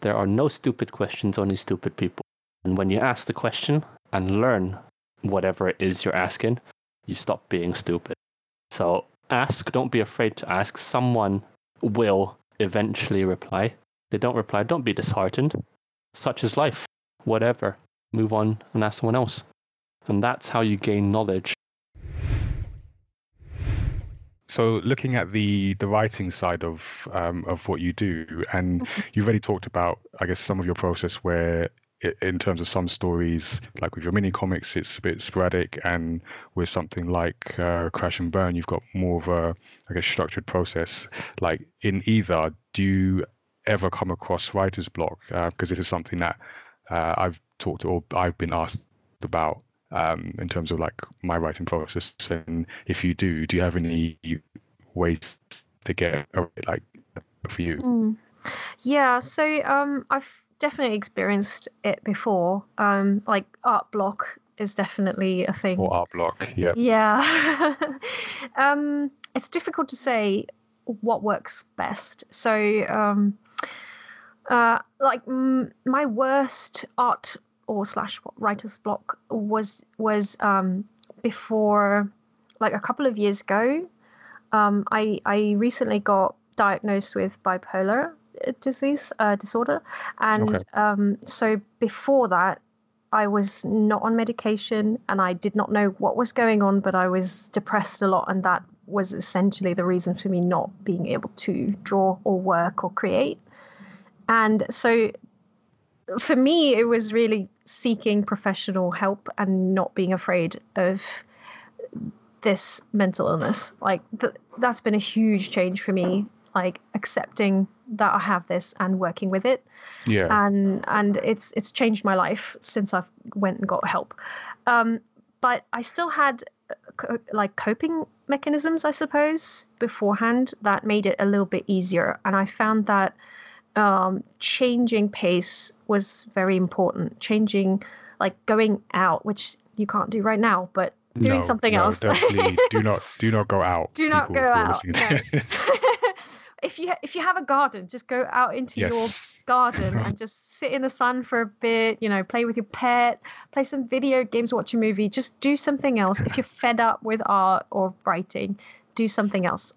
Speaker 18: There are no stupid questions, only stupid people. And when you ask the question and learn whatever it is you're asking, you stop being stupid. So ask, don't be afraid to ask. Someone will eventually reply. If they don't reply, don't be disheartened. Such is life. Whatever. Move on and ask someone else. And that's how you gain knowledge.
Speaker 3: So, looking at the the writing side of um, of what you do, and you've already talked about, I guess, some of your process where in terms of some stories, like with your mini comics, it's a bit sporadic, and with something like uh, Crash and Burn, you've got more of a like a structured process. Like in either, do you ever come across writer's block? Because this is something that uh, I've talked to or I've been asked about um, in terms of like my writing process. And if you do, do you have any ways to get like for you?
Speaker 19: Mm. Yeah, so um, I've definitely experienced it before. Um, like art block is definitely a thing.
Speaker 3: Or art block, yeah.
Speaker 19: Yeah. um, it's difficult to say what works best. So, um, uh, like mm, my worst art or slash writer's block was was um, before, like a couple of years ago. Um, I I recently got diagnosed with bipolar uh, disease uh, disorder, and
Speaker 20: Okay.
Speaker 19: um, so before that, I was not on medication and I did not know what was going on, but I was depressed a lot, and that was essentially the reason for me not being able to draw or work or create. And so for me, it was really seeking professional help and not being afraid of this mental illness. Like, th- that's been a huge change for me, like accepting that I have this and working with it
Speaker 3: Yeah.
Speaker 19: and and it's it's changed my life since I've went and got help. Um, but I still had uh, co- like coping mechanisms, I suppose, beforehand that made it a little bit easier. And I found that um, changing pace was very important. Changing, like going out, which you can't do right now, but doing
Speaker 3: No,
Speaker 19: something
Speaker 3: no,
Speaker 19: else.
Speaker 3: Definitely do not do not go out.
Speaker 19: Do not
Speaker 3: people
Speaker 19: go out,
Speaker 3: to-
Speaker 19: if you if you have a garden, just go out into your garden and just sit in the sun for a bit. You know, play with your pet, play some video games, watch a movie. Just do something else. If you're fed up with art or writing, do something else.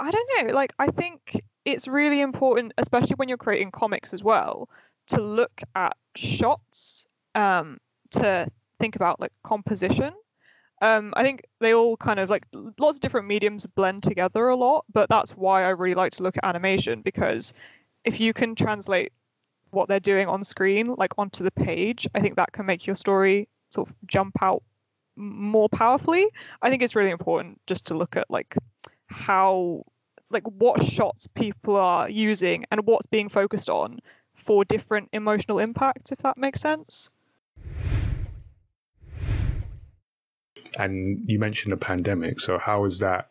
Speaker 20: I don't know. Like, I think it's really important, especially when you're creating comics as well, to look at shots, um, to think about like composition. Um, I think they all kind of like lots of different mediums blend together a lot, but that's why I really like to look at animation because if you can translate what they're doing on screen like onto the page, I think that can make your story sort of jump out more powerfully. I think it's really important just to look at like how like what shots people are using and what's being focused on for different emotional impacts if that makes sense
Speaker 3: And you mentioned a pandemic. So how is that,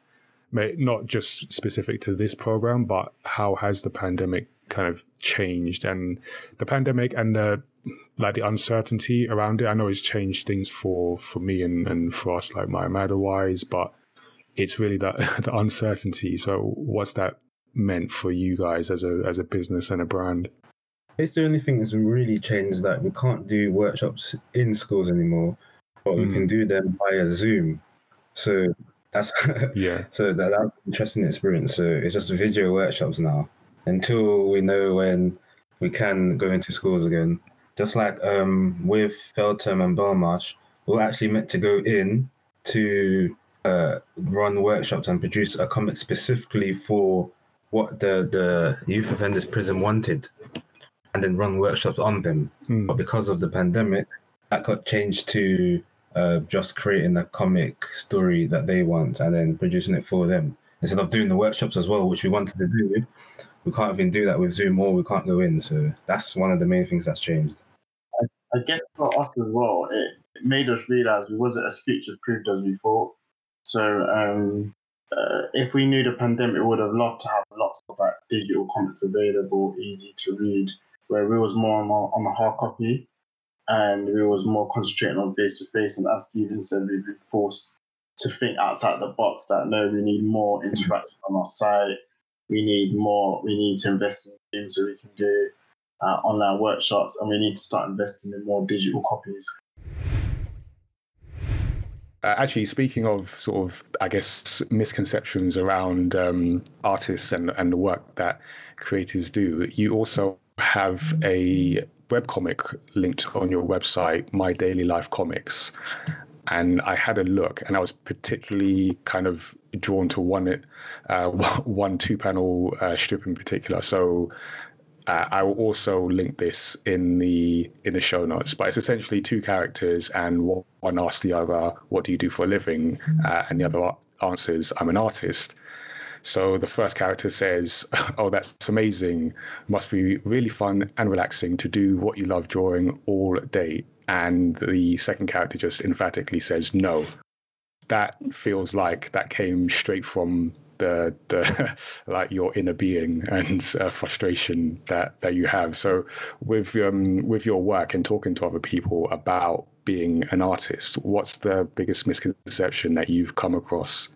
Speaker 3: not just specific to this program, but how has the pandemic kind of changed? And the pandemic and the like the uncertainty around it. I know it's changed things for for me and and for us, like my matter wise, but it's really that the uncertainty. So what's that meant for you guys as a as a business and a brand?
Speaker 21: It's the only thing that's really changed that we can't do workshops in schools anymore, but we can do them via Zoom. So that's
Speaker 3: yeah.
Speaker 21: So that that's an interesting experience. So it's just video workshops now until we know when we can go into schools again. Just like um, with Feltham and Belmarsh, we're actually meant to go in to uh, run workshops and produce a comic specifically for what the, the youth offenders prison wanted and then run workshops on them. But because of the pandemic, that got changed to uh, just creating a comic story that they want and then producing it for them. Instead of doing the workshops as well, which we wanted to do, we can't even do that with Zoom or we can't go in. So that's one of the main things that's changed.
Speaker 22: I guess for us as well, it, it made us realize we wasn't as future proofed as we thought. So um, uh, if we knew the pandemic, we would have loved to have lots of like digital comics available, easy to read, where we was more on, on the hard copy and we was more concentrating on face to face. And as Stephen said, we've been forced to think outside the box that no, we need more interaction on our site. We need more, we need to invest in teams so we can do uh, online workshops and we need to start investing in more digital copies.
Speaker 3: Uh, actually, speaking of sort of, I guess, misconceptions around um, artists and, and the work that creators do, you also have a webcomic linked on your website, My Daily Life Comics. And I had a look, and I was particularly kind of drawn to one, uh, one two panel uh, strip in particular. So Uh, I will also link this in the in the show notes. But it's essentially two characters, and one asks the other, "What do you do for a living?" Uh, and the other answers, "I'm an artist." So the first character says, "Oh, that's amazing! Must be really fun and relaxing to do what you love drawing all day." And the second character just emphatically says, "No." That feels like that came straight from the the like your inner being and uh, frustration that that you have. So with um with your work and talking to other people about being an artist, what's the biggest misconception that you've come across?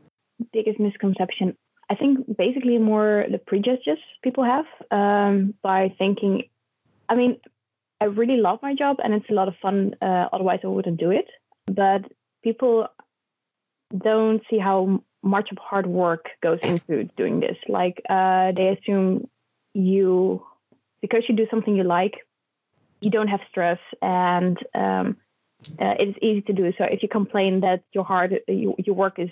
Speaker 1: biggest misconception i think basically more the prejudices people have um, by thinking i mean i really love my job and it's a lot of fun uh, otherwise i wouldn't do it but people don't see how much of hard work goes into doing this. Like uh, they assume you because you do something you like you don't have stress and um, uh, it's easy to do. So if you complain that your hard you, your work is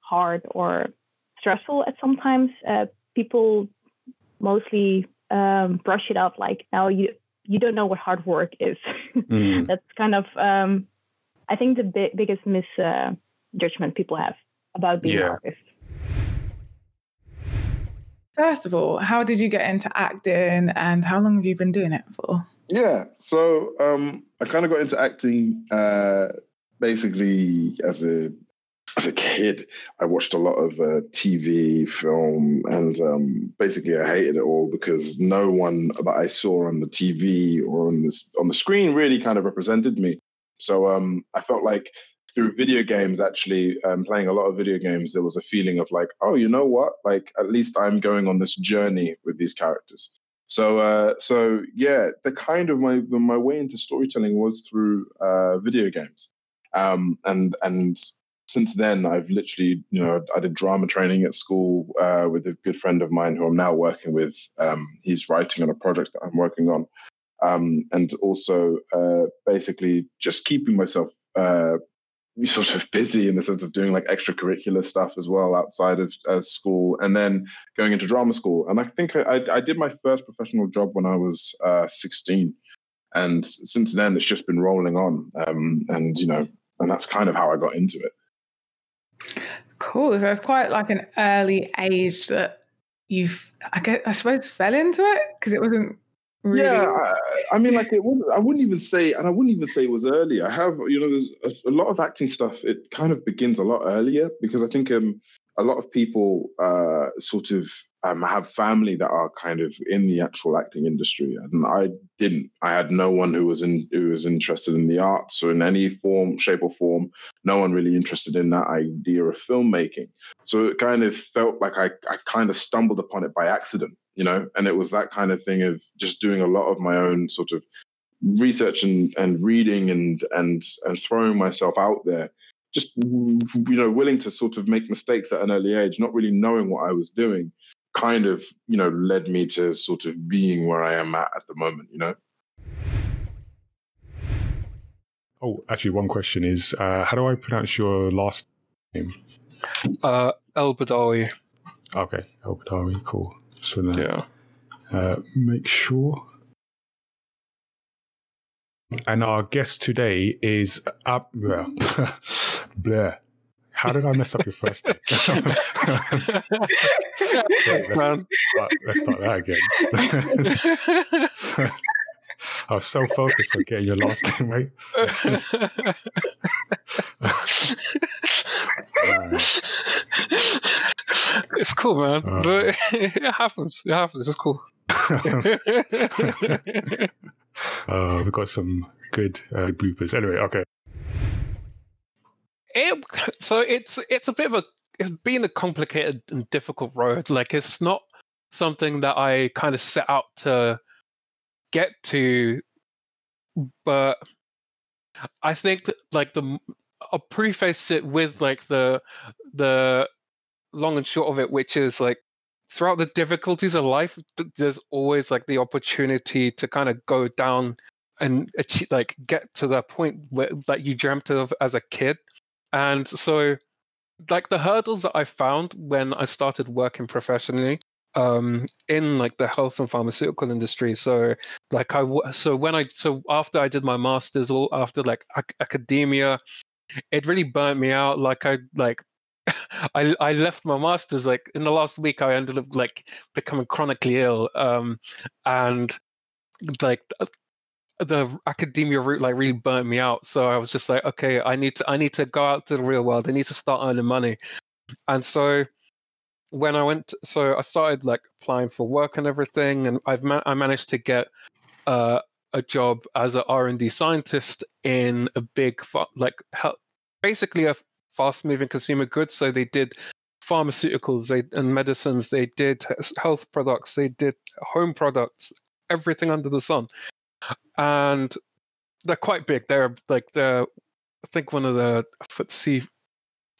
Speaker 1: hard or stressful at sometimes uh, people mostly um, brush it off like now you you don't know what hard work is.
Speaker 3: Mm.
Speaker 1: that's kind of um, i think the bi- biggest misjudgment people have about being an
Speaker 2: Yeah.
Speaker 1: artist
Speaker 2: First of all, how did you get into acting and how long have you been doing it for?
Speaker 23: Yeah, so um, I kind of got into acting uh, basically as a as a kid. I watched a lot of uh, TV, film, and um, basically I hated it all because no one that I saw on the TV or on this on the screen really kind of represented me. So um, I felt like through video games, actually um, playing a lot of video games, there was a feeling of like, oh, you know what? Like at least I'm going on this journey with these characters. So, uh, so yeah, the kind of my my way into storytelling was through uh, video games, um, and and since then I've literally, you know, I did drama training at school uh, with a good friend of mine who I'm now working with. Um, he's writing on a project that I'm working on, um, and also uh, basically just keeping myself uh, sort of busy in the sense of doing like extracurricular stuff as well outside of uh, school and then going into drama school. And i think I, I did my first professional job when i was uh, 16 and since then it's just been rolling on um, and you know and that's kind of how i got into it.
Speaker 2: Cool. So it's quite like an early age that you've, I guess, I suppose, fell into it? Because it wasn't really.
Speaker 23: Yeah, I, I mean, like it wasn't. I wouldn't even say, and I wouldn't even say it was early. I have, you know, there's a, a lot of acting stuff. It kind of begins a lot earlier because I think um, a lot of people uh, sort of um, have family that are kind of in the actual acting industry, and I didn't. I had no one who was in who was interested in the arts or in any form, shape, or form. No one really interested in that idea of filmmaking. So it kind of felt like I, I kind of stumbled upon it by accident, you know. And it was that kind of thing of just doing a lot of my own sort of research and, and reading and and and throwing myself out there just you know willing to sort of make mistakes at an early age not really knowing what i was doing kind of you know led me to sort of being where i am at at the moment you know
Speaker 3: Oh, actually, one question is uh, how do I pronounce your last name?
Speaker 24: Uh, El Badawi.
Speaker 3: Okay, El Badawi, cool. So then,
Speaker 24: Yeah.
Speaker 3: uh, make sure. And our guest today is Ab. Blah. How did I mess up your first name? Wait, let's, let's start that again. I was so focused on getting your last name right.
Speaker 24: it's cool, man.
Speaker 3: Uh.
Speaker 24: It happens. It happens. It's cool.
Speaker 3: uh, we've got some good uh, bloopers. Anyway, okay.
Speaker 24: It, so it's it's a bit of a it's been a complicated and difficult road. Like it's not something that I kind of set out to get to, but I think like the I'll preface it with like the the long and short of it, which is like throughout the difficulties of life, th- there's always like the opportunity to kind of go down and achieve, like get to the point where that you dreamt of as a kid. And so, like the hurdles that I found when I started working professionally um, in like the health and pharmaceutical industry. So like I so when I so after I did my masters, all after like ac- academia, it really burnt me out. Like I like I I left my masters like in the last week. I ended up like becoming chronically ill, um, and like the academia route like really burnt me out. So I was just like, okay, I need to I need to go out to the real world. I need to start earning money, and so when I went, so I started like applying for work and everything, and I've ma- I managed to get uh, a job as an R and D scientist in a big like hel- basically a fast moving consumer goods. So they did pharmaceuticals they, and medicines, they did health products, they did home products, everything under the sun, and they're quite big. They're like they're I think one of the FTSE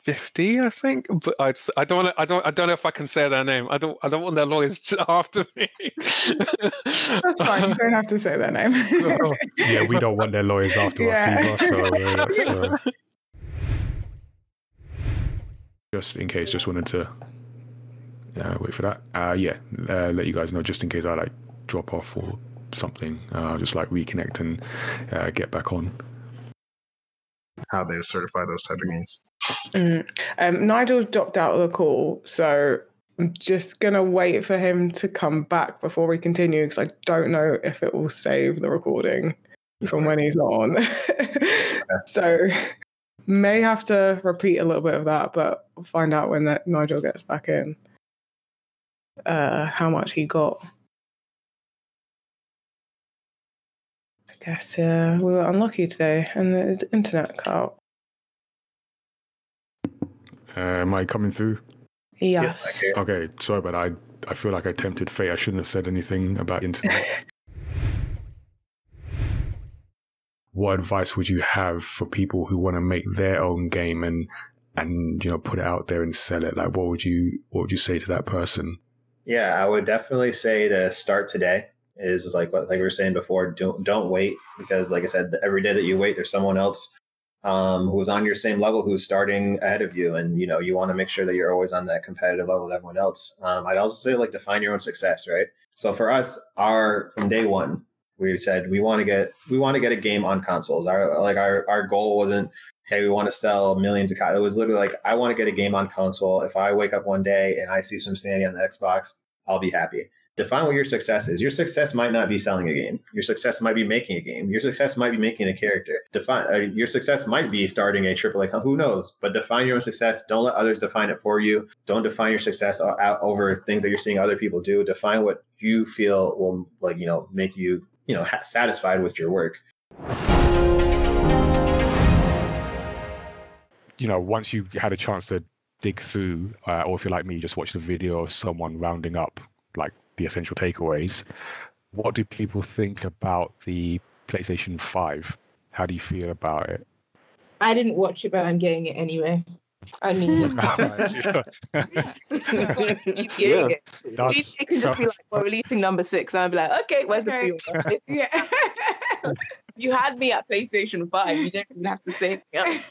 Speaker 24: 50, I think. But I, just- I don't want to, I don't I don't know if I can say their name. I don't I don't want their lawyers after me.
Speaker 2: That's fine. You don't have to say their name.
Speaker 3: yeah, we don't want their lawyers after us
Speaker 2: Yeah.
Speaker 3: either. So, uh, so just in case, just wanted to uh, wait for that. Uh, yeah, uh, let you guys know just in case I like drop off or something. Uh, I'll just like reconnect and uh, get back on.
Speaker 25: How they certify those type of games.
Speaker 2: Mm. Um, Nigel's dropped out of the call, so I'm just gonna wait for him to come back before we continue because I don't know if it will save the recording from when he's not on. so may have to repeat a little bit of that, but we'll find out when that Nigel gets back in. Uh, how much he got. I guess uh, we were unlucky today, and the internet cut out.
Speaker 3: Uh, am I coming through?
Speaker 2: Yes.
Speaker 3: Okay, sorry, but I I feel like I tempted fate. I shouldn't have said anything about internet. what advice would you have for people who want to make their own game and and you know put it out there and sell it? Like, what would you what would you say to that person?
Speaker 26: Yeah, I would definitely say to start today. Is like what like we were saying before. Don't don't wait because like I said, every day that you wait, there's someone else um, who's on your same level who's starting ahead of you, and you know you want to make sure that you're always on that competitive level with everyone else. Um, I'd also say like define your own success, right? So for us, our from day one, we said we want to get we want to get a game on consoles. Our like our our goal wasn't hey we want to sell millions of copies. It was literally like I want to get a game on console. If I wake up one day and I see some Sandy on the Xbox, I'll be happy. Define what your success is. Your success might not be selling a game. Your success might be making a game. Your success might be making a character. Define uh, your success might be starting a triple A. Who knows? But define your own success. Don't let others define it for you. Don't define your success out over things that you're seeing other people do. Define what you feel will like you know make you you know ha- satisfied with your work.
Speaker 3: you know, once you had a chance to dig through, uh, or if you're like me, just watch the video of someone rounding up like the essential takeaways, what do people think about the PlayStation 5? How do you feel about it?
Speaker 27: I didn't watch it, but I'm getting it anyway. I mean,
Speaker 3: Yeah.
Speaker 27: he's getting it.
Speaker 3: That's-
Speaker 27: DJ can just be like, "We're releasing number six, and I'll be like, "Okay, where's Okay. the pre-order?" yeah. you had me at PlayStation Five. You don't even have to say anything else.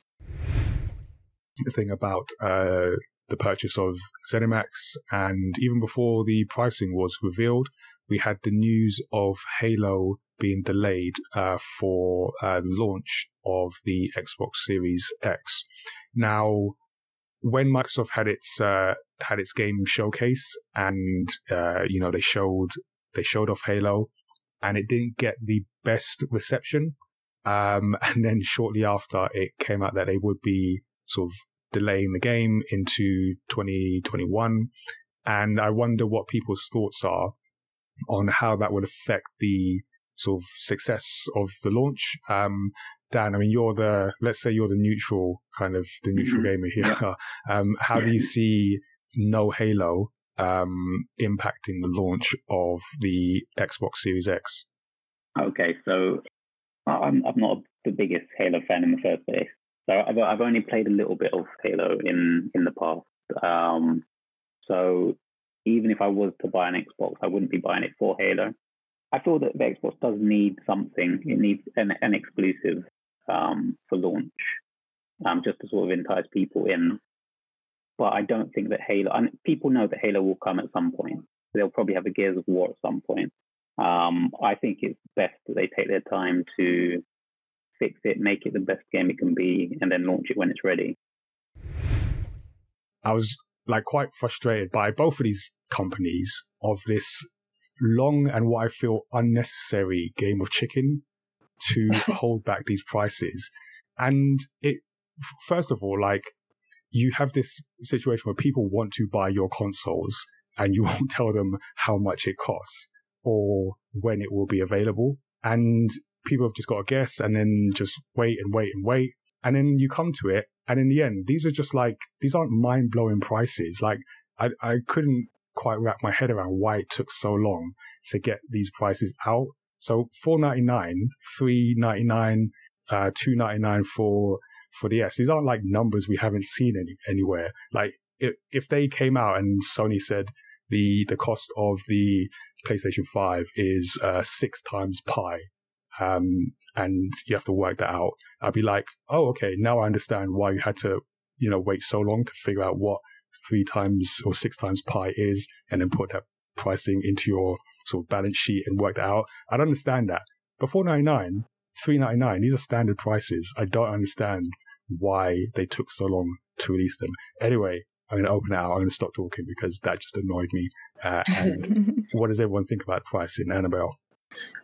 Speaker 3: the thing about uh, the purchase of ZeniMax, and even before the pricing was revealed, we had the news of Halo being delayed uh, for uh, the launch of the Xbox Series X. Now, when Microsoft had its uh, had its game showcase, and uh, you know they showed they showed off Halo, and it didn't get the best reception. Um, and then shortly after, it came out that they would be sort of delaying the game into 2021. And I wonder what people's thoughts are on how that would affect the sort of success of the launch. Um, Dan, I mean, you're the, let's say you're the neutral kind of the neutral gamer here. Um, how do you see no Halo um, impacting the launch of the Xbox Series X?
Speaker 28: Okay, so I'm I'm not the biggest Halo fan in the first place. So I've I've only played a little bit of Halo in in the past. Um, so even if I was to buy an Xbox, I wouldn't be buying it for Halo. I feel that the Xbox does need something. It needs an, an exclusive um, for launch, um, just to sort of entice people in. But I don't think that Halo, and people know that Halo will come at some point. they'll probably have a Gears of War at some point. Um, I think it's best that they take their time to fix it, make it the best game it can be, and then launch it when it's ready.
Speaker 3: I was like quite frustrated by both of these companies of this long and what I feel unnecessary game of chicken to hold back these prices. And it, first of all, like you have this situation where people want to buy your consoles and you won't tell them how much it costs or when it will be available. And people have just got to guess and then just wait and wait and wait. And then you come to it. And in the end, these are just like, these aren't mind blowing prices. Like I, I couldn't quite wrap my head around why it took so long to get these prices out. So four ninety nine, three ninety nine, uh, two ninety nine for for the S. These aren't like numbers we haven't seen any, anywhere. Like if if they came out and Sony said the the cost of the PlayStation Five is uh, six times pi, um, and you have to work that out, I'd be like, oh, okay, now I understand why you had to, you know, wait so long to figure out what three times or six times pi is, and then put that pricing into your sort of balance sheet and work that out. I'd understand that. But 499, 399, these are standard prices. I don't understand why they took so long to release them. Anyway, I'm going to open it out. I'm going to stop talking because that just annoyed me. Uh, and what does everyone think about pricing, Annabelle?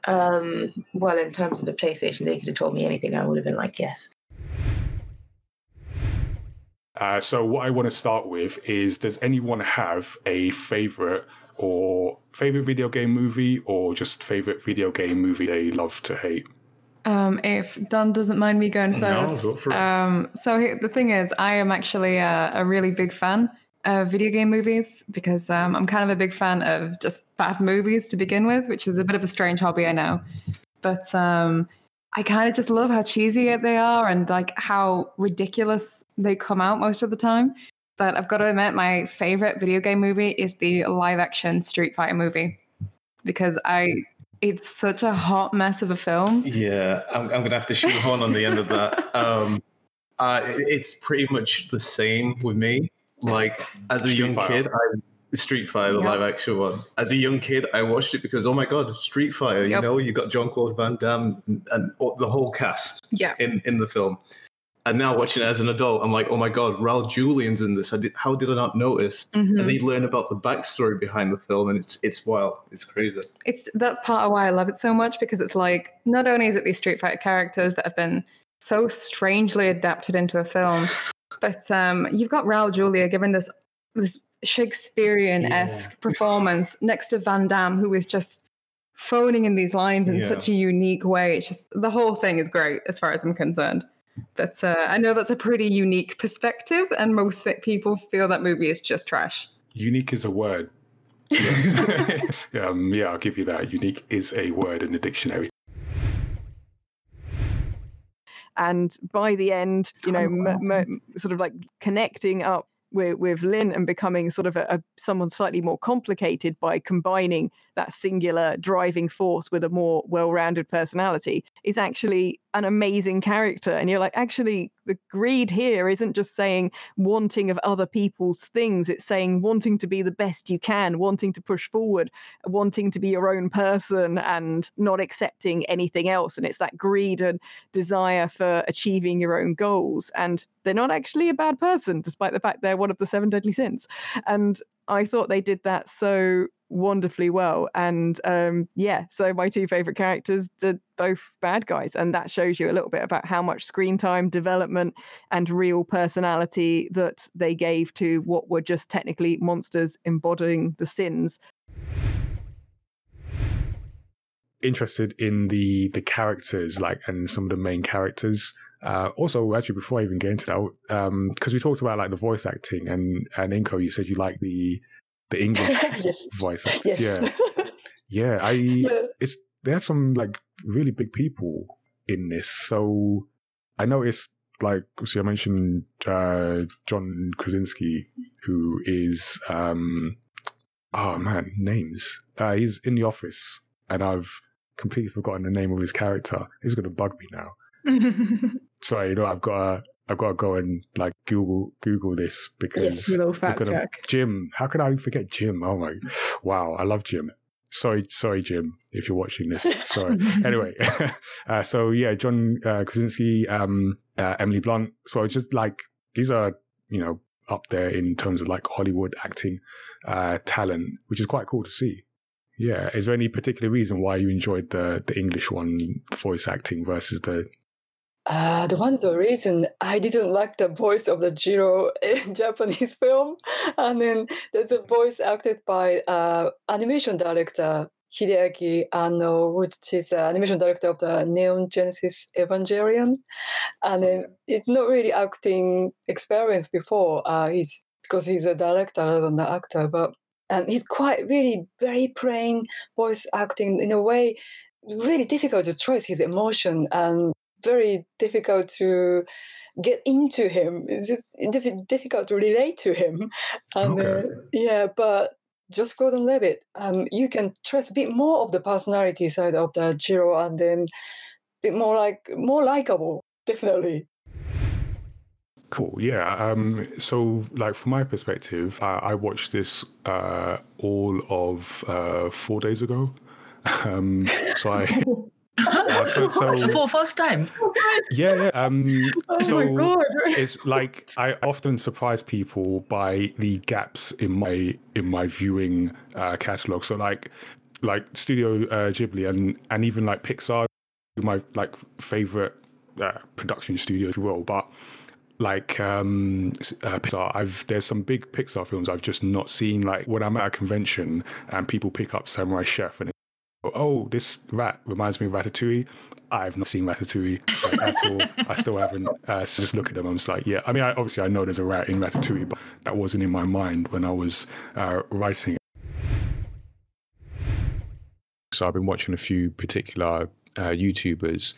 Speaker 29: Um, well, in terms of the PlayStation, they could have told me anything. I would have been like, yes.
Speaker 3: Uh, so what I want to start with is: Does anyone have a favorite or favorite video game movie, or just favorite video game movie they love to hate?
Speaker 8: Um, if Don doesn't mind me going
Speaker 3: No,
Speaker 8: first.
Speaker 3: go for it.
Speaker 8: um, so he- the thing is, I am actually a, a really big fan of video game movies because um, I'm kind of a big fan of just bad movies to begin with, which is a bit of a strange hobby, I know. But um, I kind of just love how cheesy they are and like how ridiculous they come out most of the time. But I've got to admit, my favorite video game movie is the live action Street Fighter movie because I. It's such a hot mess of a film.
Speaker 9: Yeah, I'm, I'm gonna have to shoehorn on on the end of that. Um, uh, it's pretty much the same with me. Like as a
Speaker 3: Street
Speaker 9: young
Speaker 3: Fighter.
Speaker 9: kid, I Street Fighter, the
Speaker 8: Yeah.
Speaker 9: live action one. As a young kid, I watched it because oh my god, Street Fighter! You know, you got Jean Claude Van Damme and, and the whole cast
Speaker 8: Yeah.
Speaker 9: in in the film. And now watching it as an adult, I'm like, oh my god, Raul Julia's in this. I did, how did I not notice?
Speaker 8: Mhm.
Speaker 9: And they learn about the backstory behind the film, and it's it's wild. It's crazy.
Speaker 8: it's that's part of why I love it so much because it's like not only is it these Street Fighter characters that have been so strangely adapted into a film, but um, you've got Raul Julia given this this Shakespearean esque performance next to Van Damme, who is just phoning in these lines in
Speaker 9: Yeah.
Speaker 8: such a unique way. It's just the whole thing is great as far as I'm concerned. But uh, I know that's a pretty unique perspective, and most th- people feel that movie is just trash.
Speaker 3: Unique is a word. um, yeah, I'll give you that. Unique is a word in the dictionary.
Speaker 6: And by the end, you know, m- m- sort of like connecting up with, with Ling and becoming sort of a, a someone slightly more complicated by combining that singular driving force with a more well-rounded personality is actually an amazing character. And you're like, actually, the greed here isn't just saying wanting of other people's things; it's saying wanting to be the best you can, wanting to push forward, wanting to be your own person, and not accepting anything else. And it's that greed and desire for achieving your own goals. And they're not actually a bad person, despite the fact they're one of the seven deadly sins. And I thought they did that so wonderfully well. And um, yeah, so my two favorite characters are both bad guys. And that shows you a little bit about how much screen time, development, and real personality that they gave to what were just technically monsters embodying the sins
Speaker 3: Interested in the the characters, like, and some of the main characters. Uh, also, actually, before I even get into that, because we talked about like the voice acting, and and Inko, you said you like the the English
Speaker 29: Yes.
Speaker 3: voice actors.
Speaker 29: Yes.
Speaker 3: Yeah, yeah. I
Speaker 29: Yeah.
Speaker 3: it's they had some like really big people in this, so I noticed like see, I mentioned uh, John Krasinski, who is um, oh man, names. Uh, he's in the office, and I've completely forgotten the name of his character. He's going to bug me now. Sorry, you know, I've got a I've got to go and like Google Google this because
Speaker 2: yes,
Speaker 3: little
Speaker 2: fact
Speaker 3: gonna-
Speaker 2: check.
Speaker 3: Jim. How could I forget Jim? Oh my, wow! I love Jim. Sorry, sorry, Jim, if you're watching this. Sorry. anyway, uh, so yeah, John uh, Krasinski, um, uh, Emily Blunt. So it's just like these are you know up there in terms of like Hollywood acting uh, talent, which is quite cool to see. Yeah. Is there any particular reason why you enjoyed the the English one voice acting versus the
Speaker 30: Uh, the one of the reason I didn't like the voice of the Jiro in Japanese film, and then there's a voice acted by uh, animation director Hideaki Anno, which is the animation director of the Neon Genesis Evangelion, and then it's not really acting experience before. Uh, he's because he's a director rather than an actor, but um, he's quite really very plain voice acting in a way really difficult to trace his emotion and very difficult to get into him. It's just diff- difficult to relate to him. And uh,
Speaker 3: Okay.
Speaker 30: yeah, but Joseph Gordon-Levitt, um, you can trust a bit more of the personality side of the Jiro, and then a bit more like more likable, definitely.
Speaker 3: Cool. Yeah. Um, so, like, from my perspective, I, I watched this uh, all of uh, four days ago. Um, so I. uh, so, so-
Speaker 31: For first time.
Speaker 3: yeah, yeah. Um,
Speaker 31: Oh
Speaker 3: so it's like I often surprise people by the gaps in my in my viewing uh, catalog. So like like Studio uh, Ghibli and and even like Pixar, my like favorite uh, production studio, if you will. But like um uh, Pixar, I've there's some big Pixar films I've just not seen. Like when I'm at a convention and people pick up Samurai Chef and oh, this rat reminds me of Ratatouille. I've not seen Ratatouille like, at all. I still haven't. Uh, so just look at them. I'm just like, yeah. I mean, I, obviously, I know there's a rat in Ratatouille, but that wasn't in my mind when I was uh, writing it. So I've been watching a few particular uh, YouTubers,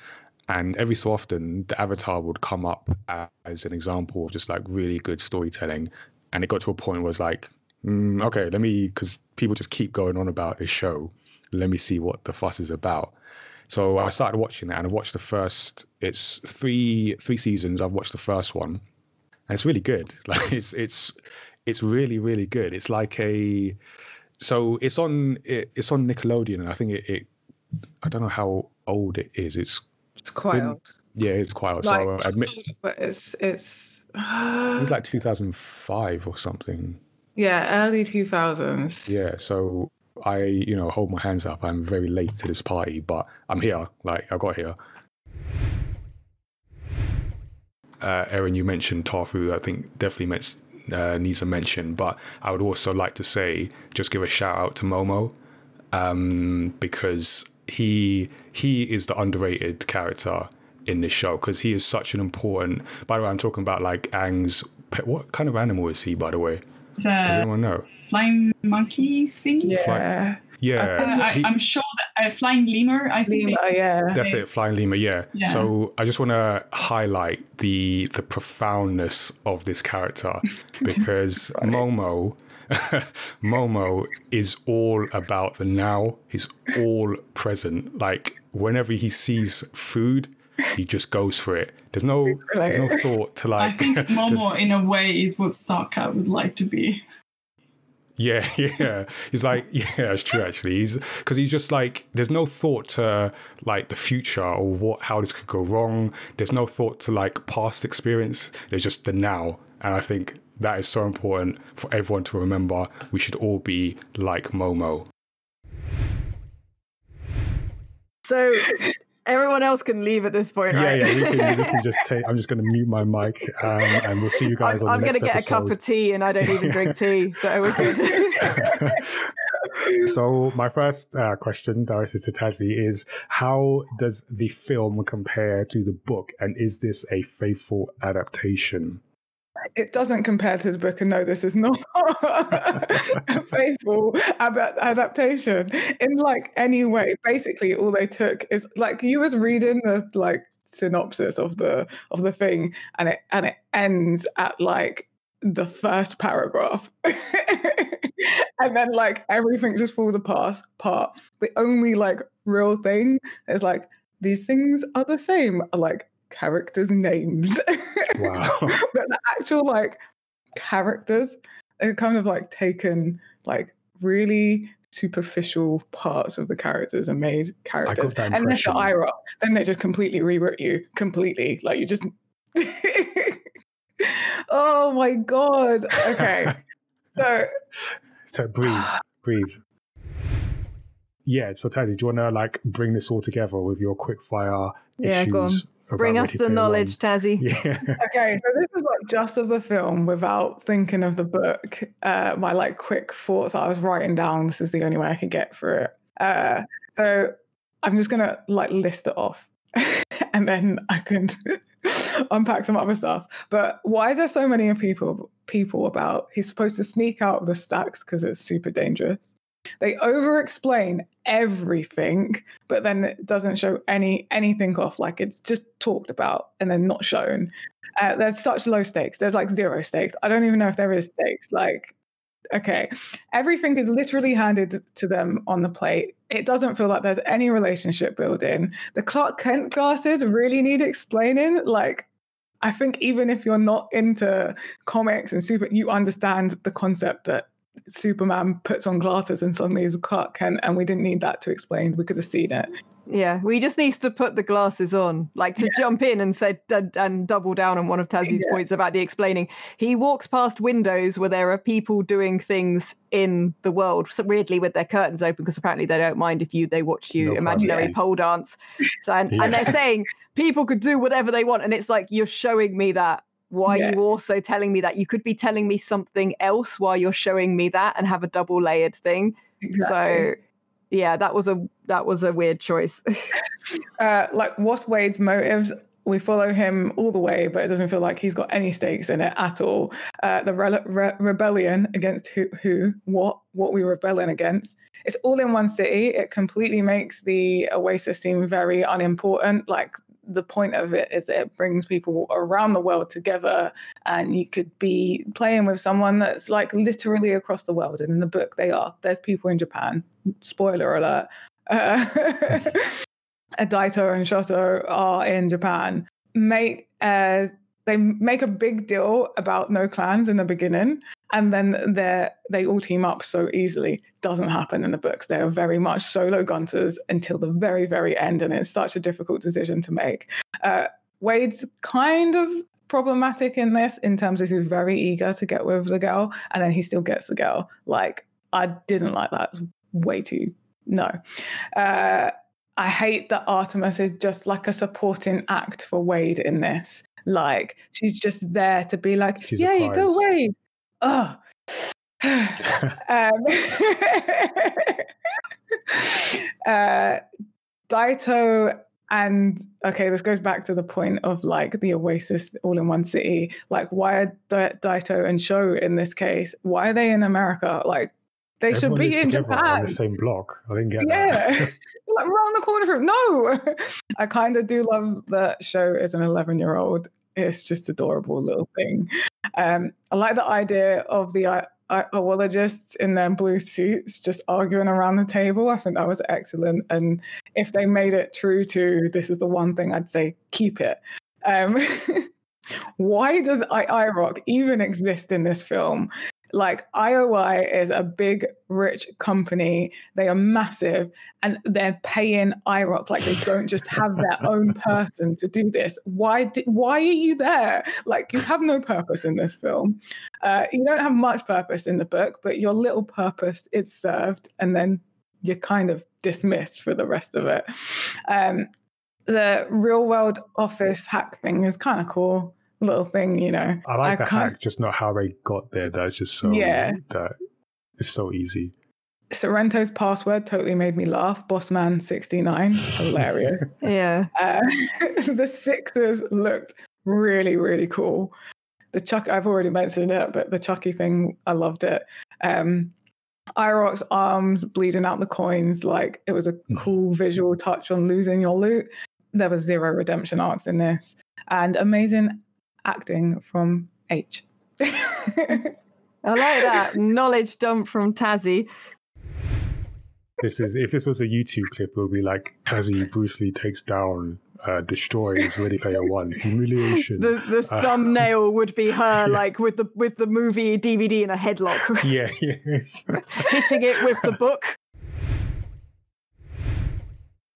Speaker 3: and every so often the avatar would come up as an example of just like really good storytelling. And it got to a point where it's like, mm, okay, let me, because people just keep going on about this show. Let me see what the fuss is about. So I started watching it, and I watched the first. It's three three seasons. I've watched the first one, and it's really good. Like it's it's it's really really good. It's like a so it's on it, it's on Nickelodeon, and I think it, it I don't know how old it is. It's
Speaker 2: It's quite
Speaker 3: been-
Speaker 2: old.
Speaker 3: Yeah, it's quite old.
Speaker 2: Like,
Speaker 3: so I admit
Speaker 2: but it's it's
Speaker 3: it's like 2005 or something.
Speaker 2: yeah, early two thousands.
Speaker 3: Yeah, so I, you know, hold my hands up. I'm very late to this party, but I'm here. Like I got here. Uh, Erin, you mentioned Tarfu. I think definitely uh, needs a mention, but I would also like to say, just give a shout out to Momo, um, because he he is the underrated character in this show because he is such an important. By the way, I'm talking about like Aang's. What kind of animal is he? By the way,
Speaker 32: It's
Speaker 3: does
Speaker 32: a
Speaker 3: anyone know?
Speaker 32: flying monkey thing.
Speaker 3: Yeah.
Speaker 32: Uh,
Speaker 3: Yeah,
Speaker 32: I,
Speaker 3: he-
Speaker 32: I'm sure that uh, flying lemur. I think. they-
Speaker 2: yeah.
Speaker 3: That's it, Flying Lemur, Yeah.
Speaker 32: Yeah.
Speaker 3: So I just want to highlight the the profoundness of this character because Momo, Momo is all about the now. He's all present. Like whenever he sees food, he just goes for it. There's no there's no thought to like.
Speaker 32: I
Speaker 3: think
Speaker 32: Momo, in a way, is what Sokka would like to be.
Speaker 3: Yeah, yeah. He's like, yeah, it's true actually. He's because he's just like, there's no thought to like the future or what, how this could go wrong. There's no thought to like past experience. There's just the now, and I think that is so important for everyone to remember. We should all be like Momo.
Speaker 33: So everyone else can leave at this point,
Speaker 3: Yeah,
Speaker 33: right?
Speaker 3: yeah. We can, we can just take. I'm just going to mute my mic, um, and we'll see you guys
Speaker 33: I'm, I'm gonna get
Speaker 3: episode.
Speaker 33: a cup of tea, and I don't even drink tea, so we're good.
Speaker 3: So my first uh, question directed to Tazzy is how does the film compare to the book and is this a faithful adaptation?
Speaker 2: It doesn't compare to the book, and no, this is not a faithful ab- adaptation in like any way. Basically, all they took is like you was reading the like synopsis of the of the thing, and it and it ends at like the first paragraph, and then like everything just falls apart. Part the only like real thing is like these things are the same. Like characters' names.
Speaker 3: Wow.
Speaker 2: but the actual like characters are kind of like taken like really superficial parts of the characters and made characters. Unless you're
Speaker 3: impression.
Speaker 2: i-R0k, then they just completely rewrote you completely. Like you just Oh my god. Okay. so
Speaker 3: So breathe, breathe. Yeah. So Tazzy, do you want to like bring this all together with your quick fire
Speaker 33: Yeah, go on.
Speaker 3: issues? About
Speaker 33: Bring us the knowledge,
Speaker 3: One?
Speaker 33: Tazzy.
Speaker 3: Yeah.
Speaker 2: okay, so this is like just of the film without thinking of the book. Uh, my like quick thoughts I was writing down. This is the only way I could get through it. Uh, so I'm just gonna like list it off, and then I can unpack some other stuff. But why is there so many people people about? He's supposed to sneak out of the stacks because it's super dangerous. They over explain everything, but then it doesn't show any anything off. Like it's just talked about and then not shown. Uh, there's such low stakes. There's like zero stakes. I don't even know if there is stakes. Like, okay, everything is literally handed to them on the plate. It doesn't feel like there's any relationship building. The Clark Kent glasses really need explaining. Like, I think even if you're not into comics and super, you understand the concept that Superman puts on glasses and suddenly he's Clark Kent, and we didn't need that to explain. We could have seen it.
Speaker 33: Yeah, we just needs to put the glasses on, like to jump in and said and, and double down on one of Tazzy's
Speaker 2: Yeah.
Speaker 33: points about the explaining. He walks past windows where there are people doing things in the world, so weirdly with their curtains open because apparently they don't mind if you they watch you
Speaker 3: No
Speaker 33: imaginary
Speaker 3: privacy.
Speaker 33: pole dance. So and, and they're saying people could do whatever they want, and it's like you're showing me that. Why
Speaker 2: Yeah.
Speaker 33: are you also telling me that? You could be telling me something else while you're showing me that and have a double layered thing. So yeah, that was a that was a weird choice.
Speaker 2: uh, like what's Wade's motives? We follow him all the way, but it doesn't feel like he's got any stakes in it at all. Uh, the re- re- rebellion against who, who, what, what we're rebelling against. It's all in one city. It completely makes the Oasis seem very unimportant. Like the point of it is it brings people around the world together, and you could be playing with someone that's like literally across the world. And in the book, they are. There's people in Japan. Spoiler alert. Uh, Daito and Shoto are in Japan. Make uh, they make a big deal about no clans in the beginning, and then they they all team up so easily. Doesn't happen in the books. They are very much solo gunters until the very very end, and it's such a difficult decision to make. Uh, Wade's kind of problematic in this in terms of he's very eager to get with the girl, and then he still gets the girl. Like I didn't like that. It's way too no. Uh, I hate that Artemis is just like a supporting act for Wade in this. Like she's just there to be like,
Speaker 3: She's
Speaker 2: yeah, you go
Speaker 3: prize."
Speaker 2: Wade. Oh. um, uh, Daito and okay, this goes back to the point of like the Oasis all in one city. Like, why are Da- Daito and Show in this case? Why are they in America? Like, they should be in Japan.
Speaker 3: on the same block. I didn't get
Speaker 2: Yeah,
Speaker 3: that.
Speaker 2: like round the corner from no. I kind of do love that show as an 11 year old. It's just adorable little thing. Um, I like the idea of the uh, oologists in their blue suits just arguing around the table. I think that was excellent. And if they made it true to this is the one thing I'd say, keep it. Um, why does I- i-R0k even exist in this film? Like IOI is a big, rich company. They are massive, and they're paying i-R0k like they don't just have their own person to do this. Why? Why are you there? Like you have no purpose in this film. Uh, you don't have much purpose in the book, but your little purpose is served, and then you're kind of dismissed for the rest of it. Um, the real world office hack thing is kind of cool little thing, you know.
Speaker 3: I like the
Speaker 2: can't-
Speaker 3: hack, just not how they got there. That's just so
Speaker 2: Yeah.
Speaker 3: that it's so easy.
Speaker 2: Sorrento's password totally made me laugh. Bossman69, hilarious.
Speaker 33: yeah.
Speaker 2: Uh, the Sixers looked really, really cool. The Chuck, I've already mentioned it, but the Chucky thing, I loved it. Um, i-R0k's arms bleeding out the coins, like it was a cool visual touch on losing your loot. There was zero redemption arcs in this, and amazing acting from H.
Speaker 33: I like that knowledge dump from Tazzy.
Speaker 3: this is if this was a YouTube clip, it would be like Tazzy Bruce Lee takes down, uh, destroys Ready Player One, humiliation.
Speaker 33: The the
Speaker 3: Uh,
Speaker 33: thumbnail would be her like with the with the movie DVD in a headlock,
Speaker 3: yeah, yes.
Speaker 33: hitting it with the book.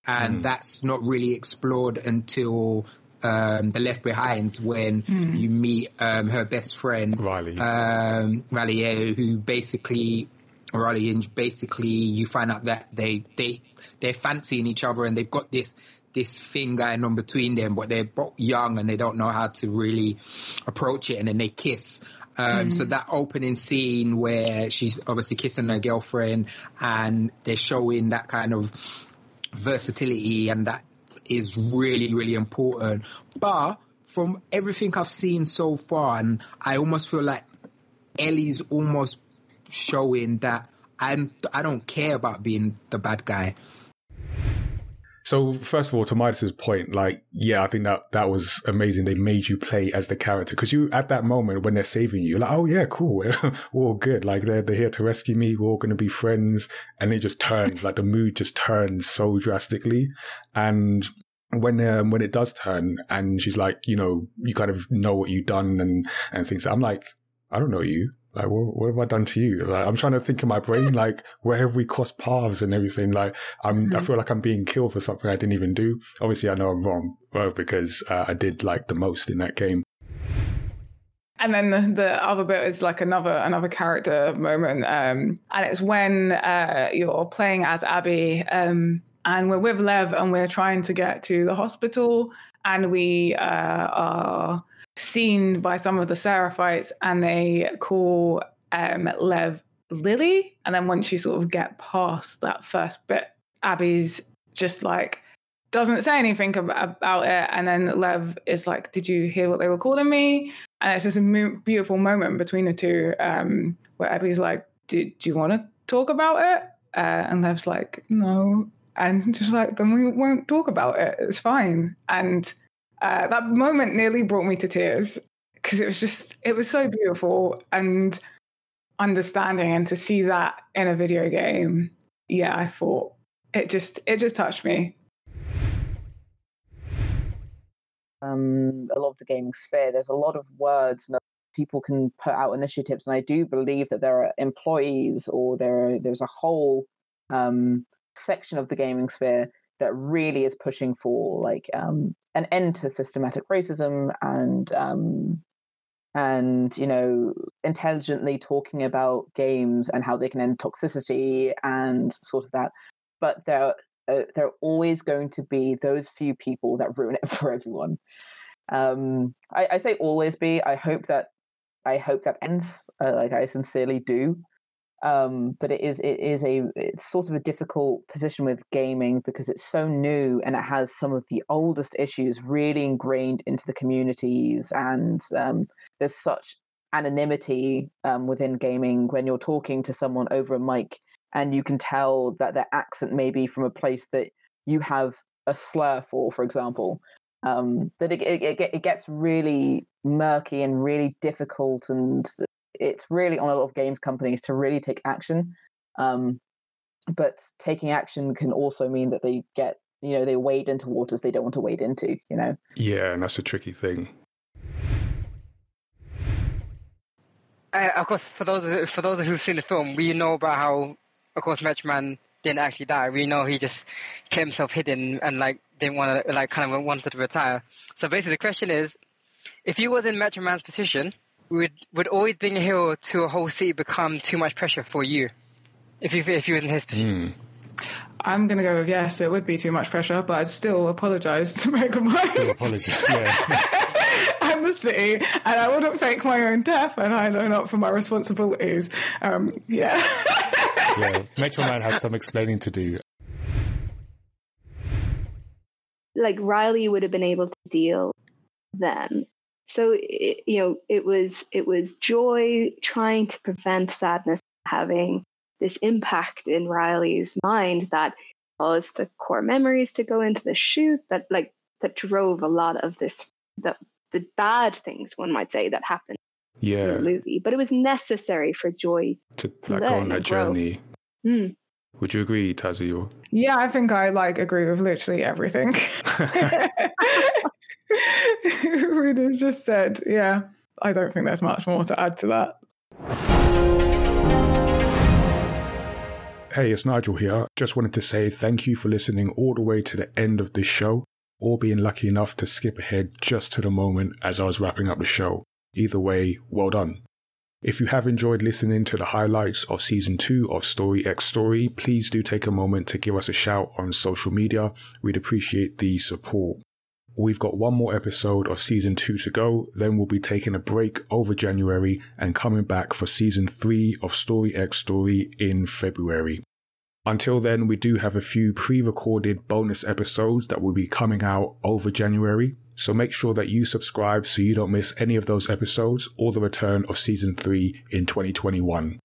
Speaker 34: and that's not really explored until um, the Left Behind when
Speaker 2: Hmm.
Speaker 34: you meet um, her best friend
Speaker 3: Riley,
Speaker 34: um, Riley, who basically Riley, and basically you find out that they they they're fancying each other and they've got this this thing going on between them, but they're both young and they don't know how to really approach it, and then they kiss. Um, So
Speaker 2: Mhm.
Speaker 34: that opening scene where she's obviously kissing her girlfriend, and they're showing that kind of versatility, and that is really really important. But from everything I've seen so far, and I almost feel like Ellie's almost showing that I'm I don't care about being the bad guy.
Speaker 3: So first of all, to Midas's point, like, yeah, I think that that was amazing. They made you play as the character because you at that moment when they're saving you, like, oh yeah, cool, we're all good. Like they're they're here to rescue me. We're all going to be friends, and it just turns like the mood just turns so drastically, and. When um, when it does turn and she's like, you know, you kind of know what you've done and and things. I'm like, I don't know you. Like, what, what have I done to you? Like, I'm trying to think in my brain, like, where have we crossed paths and everything? Like, I'm, I feel like I'm being killed for something I didn't even do. Obviously, I know I'm wrong, well, because uh, I did like the most in that game.
Speaker 2: And then the, the other bit is like another another character moment, um, and it's when uh, you're playing as Abby, um, and we're with Lev, and we're trying to get to the hospital, and we uh, are seen by some of the Seraphites, and they call um, Lev Lily, and then once you sort of get past that first bit, Abby's just like doesn't say anything about it. And then Lev is like, Did you hear what they were calling me? And it's just a mo- beautiful moment between the two um, where Abby's like, Do, you want to talk about it? Uh, and Lev's like, No. And just like, Then we won't talk about it. It's fine. And uh, that moment nearly brought me to tears because it was just, it was so beautiful and understanding. And to see that in a video game, yeah, I thought it just, it just touched me.
Speaker 27: um, a lot of the gaming sphere, there's a lot of words that people can put out initiatives, and I do believe that there are employees or there are, there's a whole um, section of the gaming sphere that really is pushing for like um, an end to systematic racism and um, and you know intelligently talking about games and how they can end toxicity and sort of that. But there uh, there are always going to be those few people that ruin it for everyone. Um, I, I say always be. I hope that I hope that ends. Uh, like I sincerely do. Um, but it is it is a it's sort of a difficult position with gaming because it's so new and it has some of the oldest issues really ingrained into the communities and um, there's such anonymity um, within gaming when you're talking to someone over a mic and you can tell that their accent may be from a place that you have a slur for, for example. Um, that it, it, it, it gets really murky and really difficult, and it's really on a lot of games companies to really take action. Um, but taking action can also mean that they get, you know, they wade into waters they don't want to wade into. You know.
Speaker 3: Yeah, and that's a tricky thing.
Speaker 31: Uh, of course, for those for those who've seen the film, we know about how, of course, Metro Man didn't actually die. We know he just kept himself hidden and like didn't want to like kind of wanted to retire. So basically, the question is, if you was in Metro Man's position, would would always being a hero to a whole city become too much pressure for you? If you if you was in his position.
Speaker 2: I'm going to go with yes, it would be too much pressure, but I'd still apologize to Megamind.
Speaker 3: Still apologize, yeah.
Speaker 2: and the city, and I wouldn't fake my own death, and I'd own up for my responsibilities. Um, yeah.
Speaker 3: yeah, Metro Man has some explaining to do.
Speaker 1: like Riley would have been able to deal then. So it, you know, it was it was joy trying to prevent sadness having this impact in Riley's mind that caused the core memories to go into the chute that like that drove a lot of this the the bad things one might say that happened in
Speaker 3: Yeah,
Speaker 1: the movie. But it was necessary for joy
Speaker 3: to
Speaker 1: to
Speaker 3: like go
Speaker 1: learn
Speaker 3: on that
Speaker 1: grow.
Speaker 3: journey.
Speaker 1: Mm.
Speaker 3: Would you agree, Tazzy? Or
Speaker 2: Yeah, I think I like agree with literally everything. Ruda's just said, yeah. I don't think there's much more to add to that.
Speaker 3: Hey, it's Nigel here. Just wanted to say thank you for listening all the way to the end of this show, or being lucky enough to skip ahead just to the moment as I was wrapping up the show. Either way, well done. If you have enjoyed listening to the highlights of season two of Story X Story, please do take a moment to give us a shout on social media. We'd appreciate the support. We've got one more episode of season two to go, then we'll be taking a break over January and coming back for season three of Story X Story in February. Until then, we do have a few pre recorded bonus episodes that will be coming out over January. So make sure that you subscribe so you don't miss any of those episodes or the return of season 3 in 2021.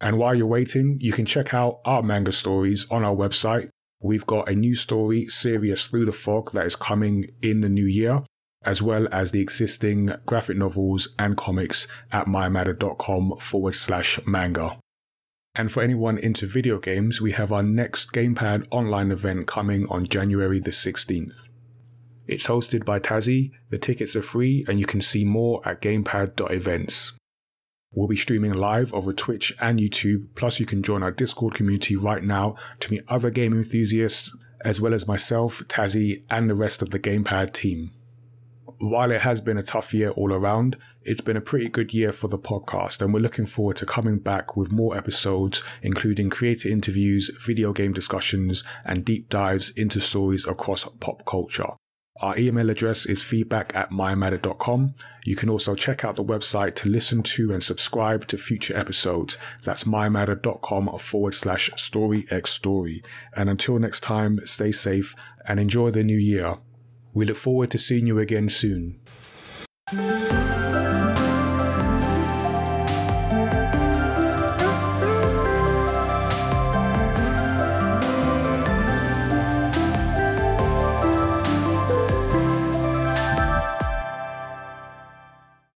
Speaker 3: And while you're waiting, you can check out our manga stories on our website. We've got a new story, Serious Through the Fog, that is coming in the new year, as well as the existing graphic novels and comics at mymatter.com forward slash manga. And for anyone into video games, we have our next Gamepad online event coming on January the 16th. It's hosted by Tazzy, the tickets are free, and you can see more at gamepad.events. We'll be streaming live over Twitch and YouTube, plus, you can join our Discord community right now to meet other game enthusiasts, as well as myself, Tazzy, and the rest of the Gamepad team. While it has been a tough year all around, it's been a pretty good year for the podcast, and we're looking forward to coming back with more episodes, including creator interviews, video game discussions, and deep dives into stories across pop culture. Our email address is feedback at mymatter.com. You can also check out the website to listen to and subscribe to future episodes. That's mymatter.com forward slash story x story. And until next time, stay safe and enjoy the new year. We look forward to seeing you again soon.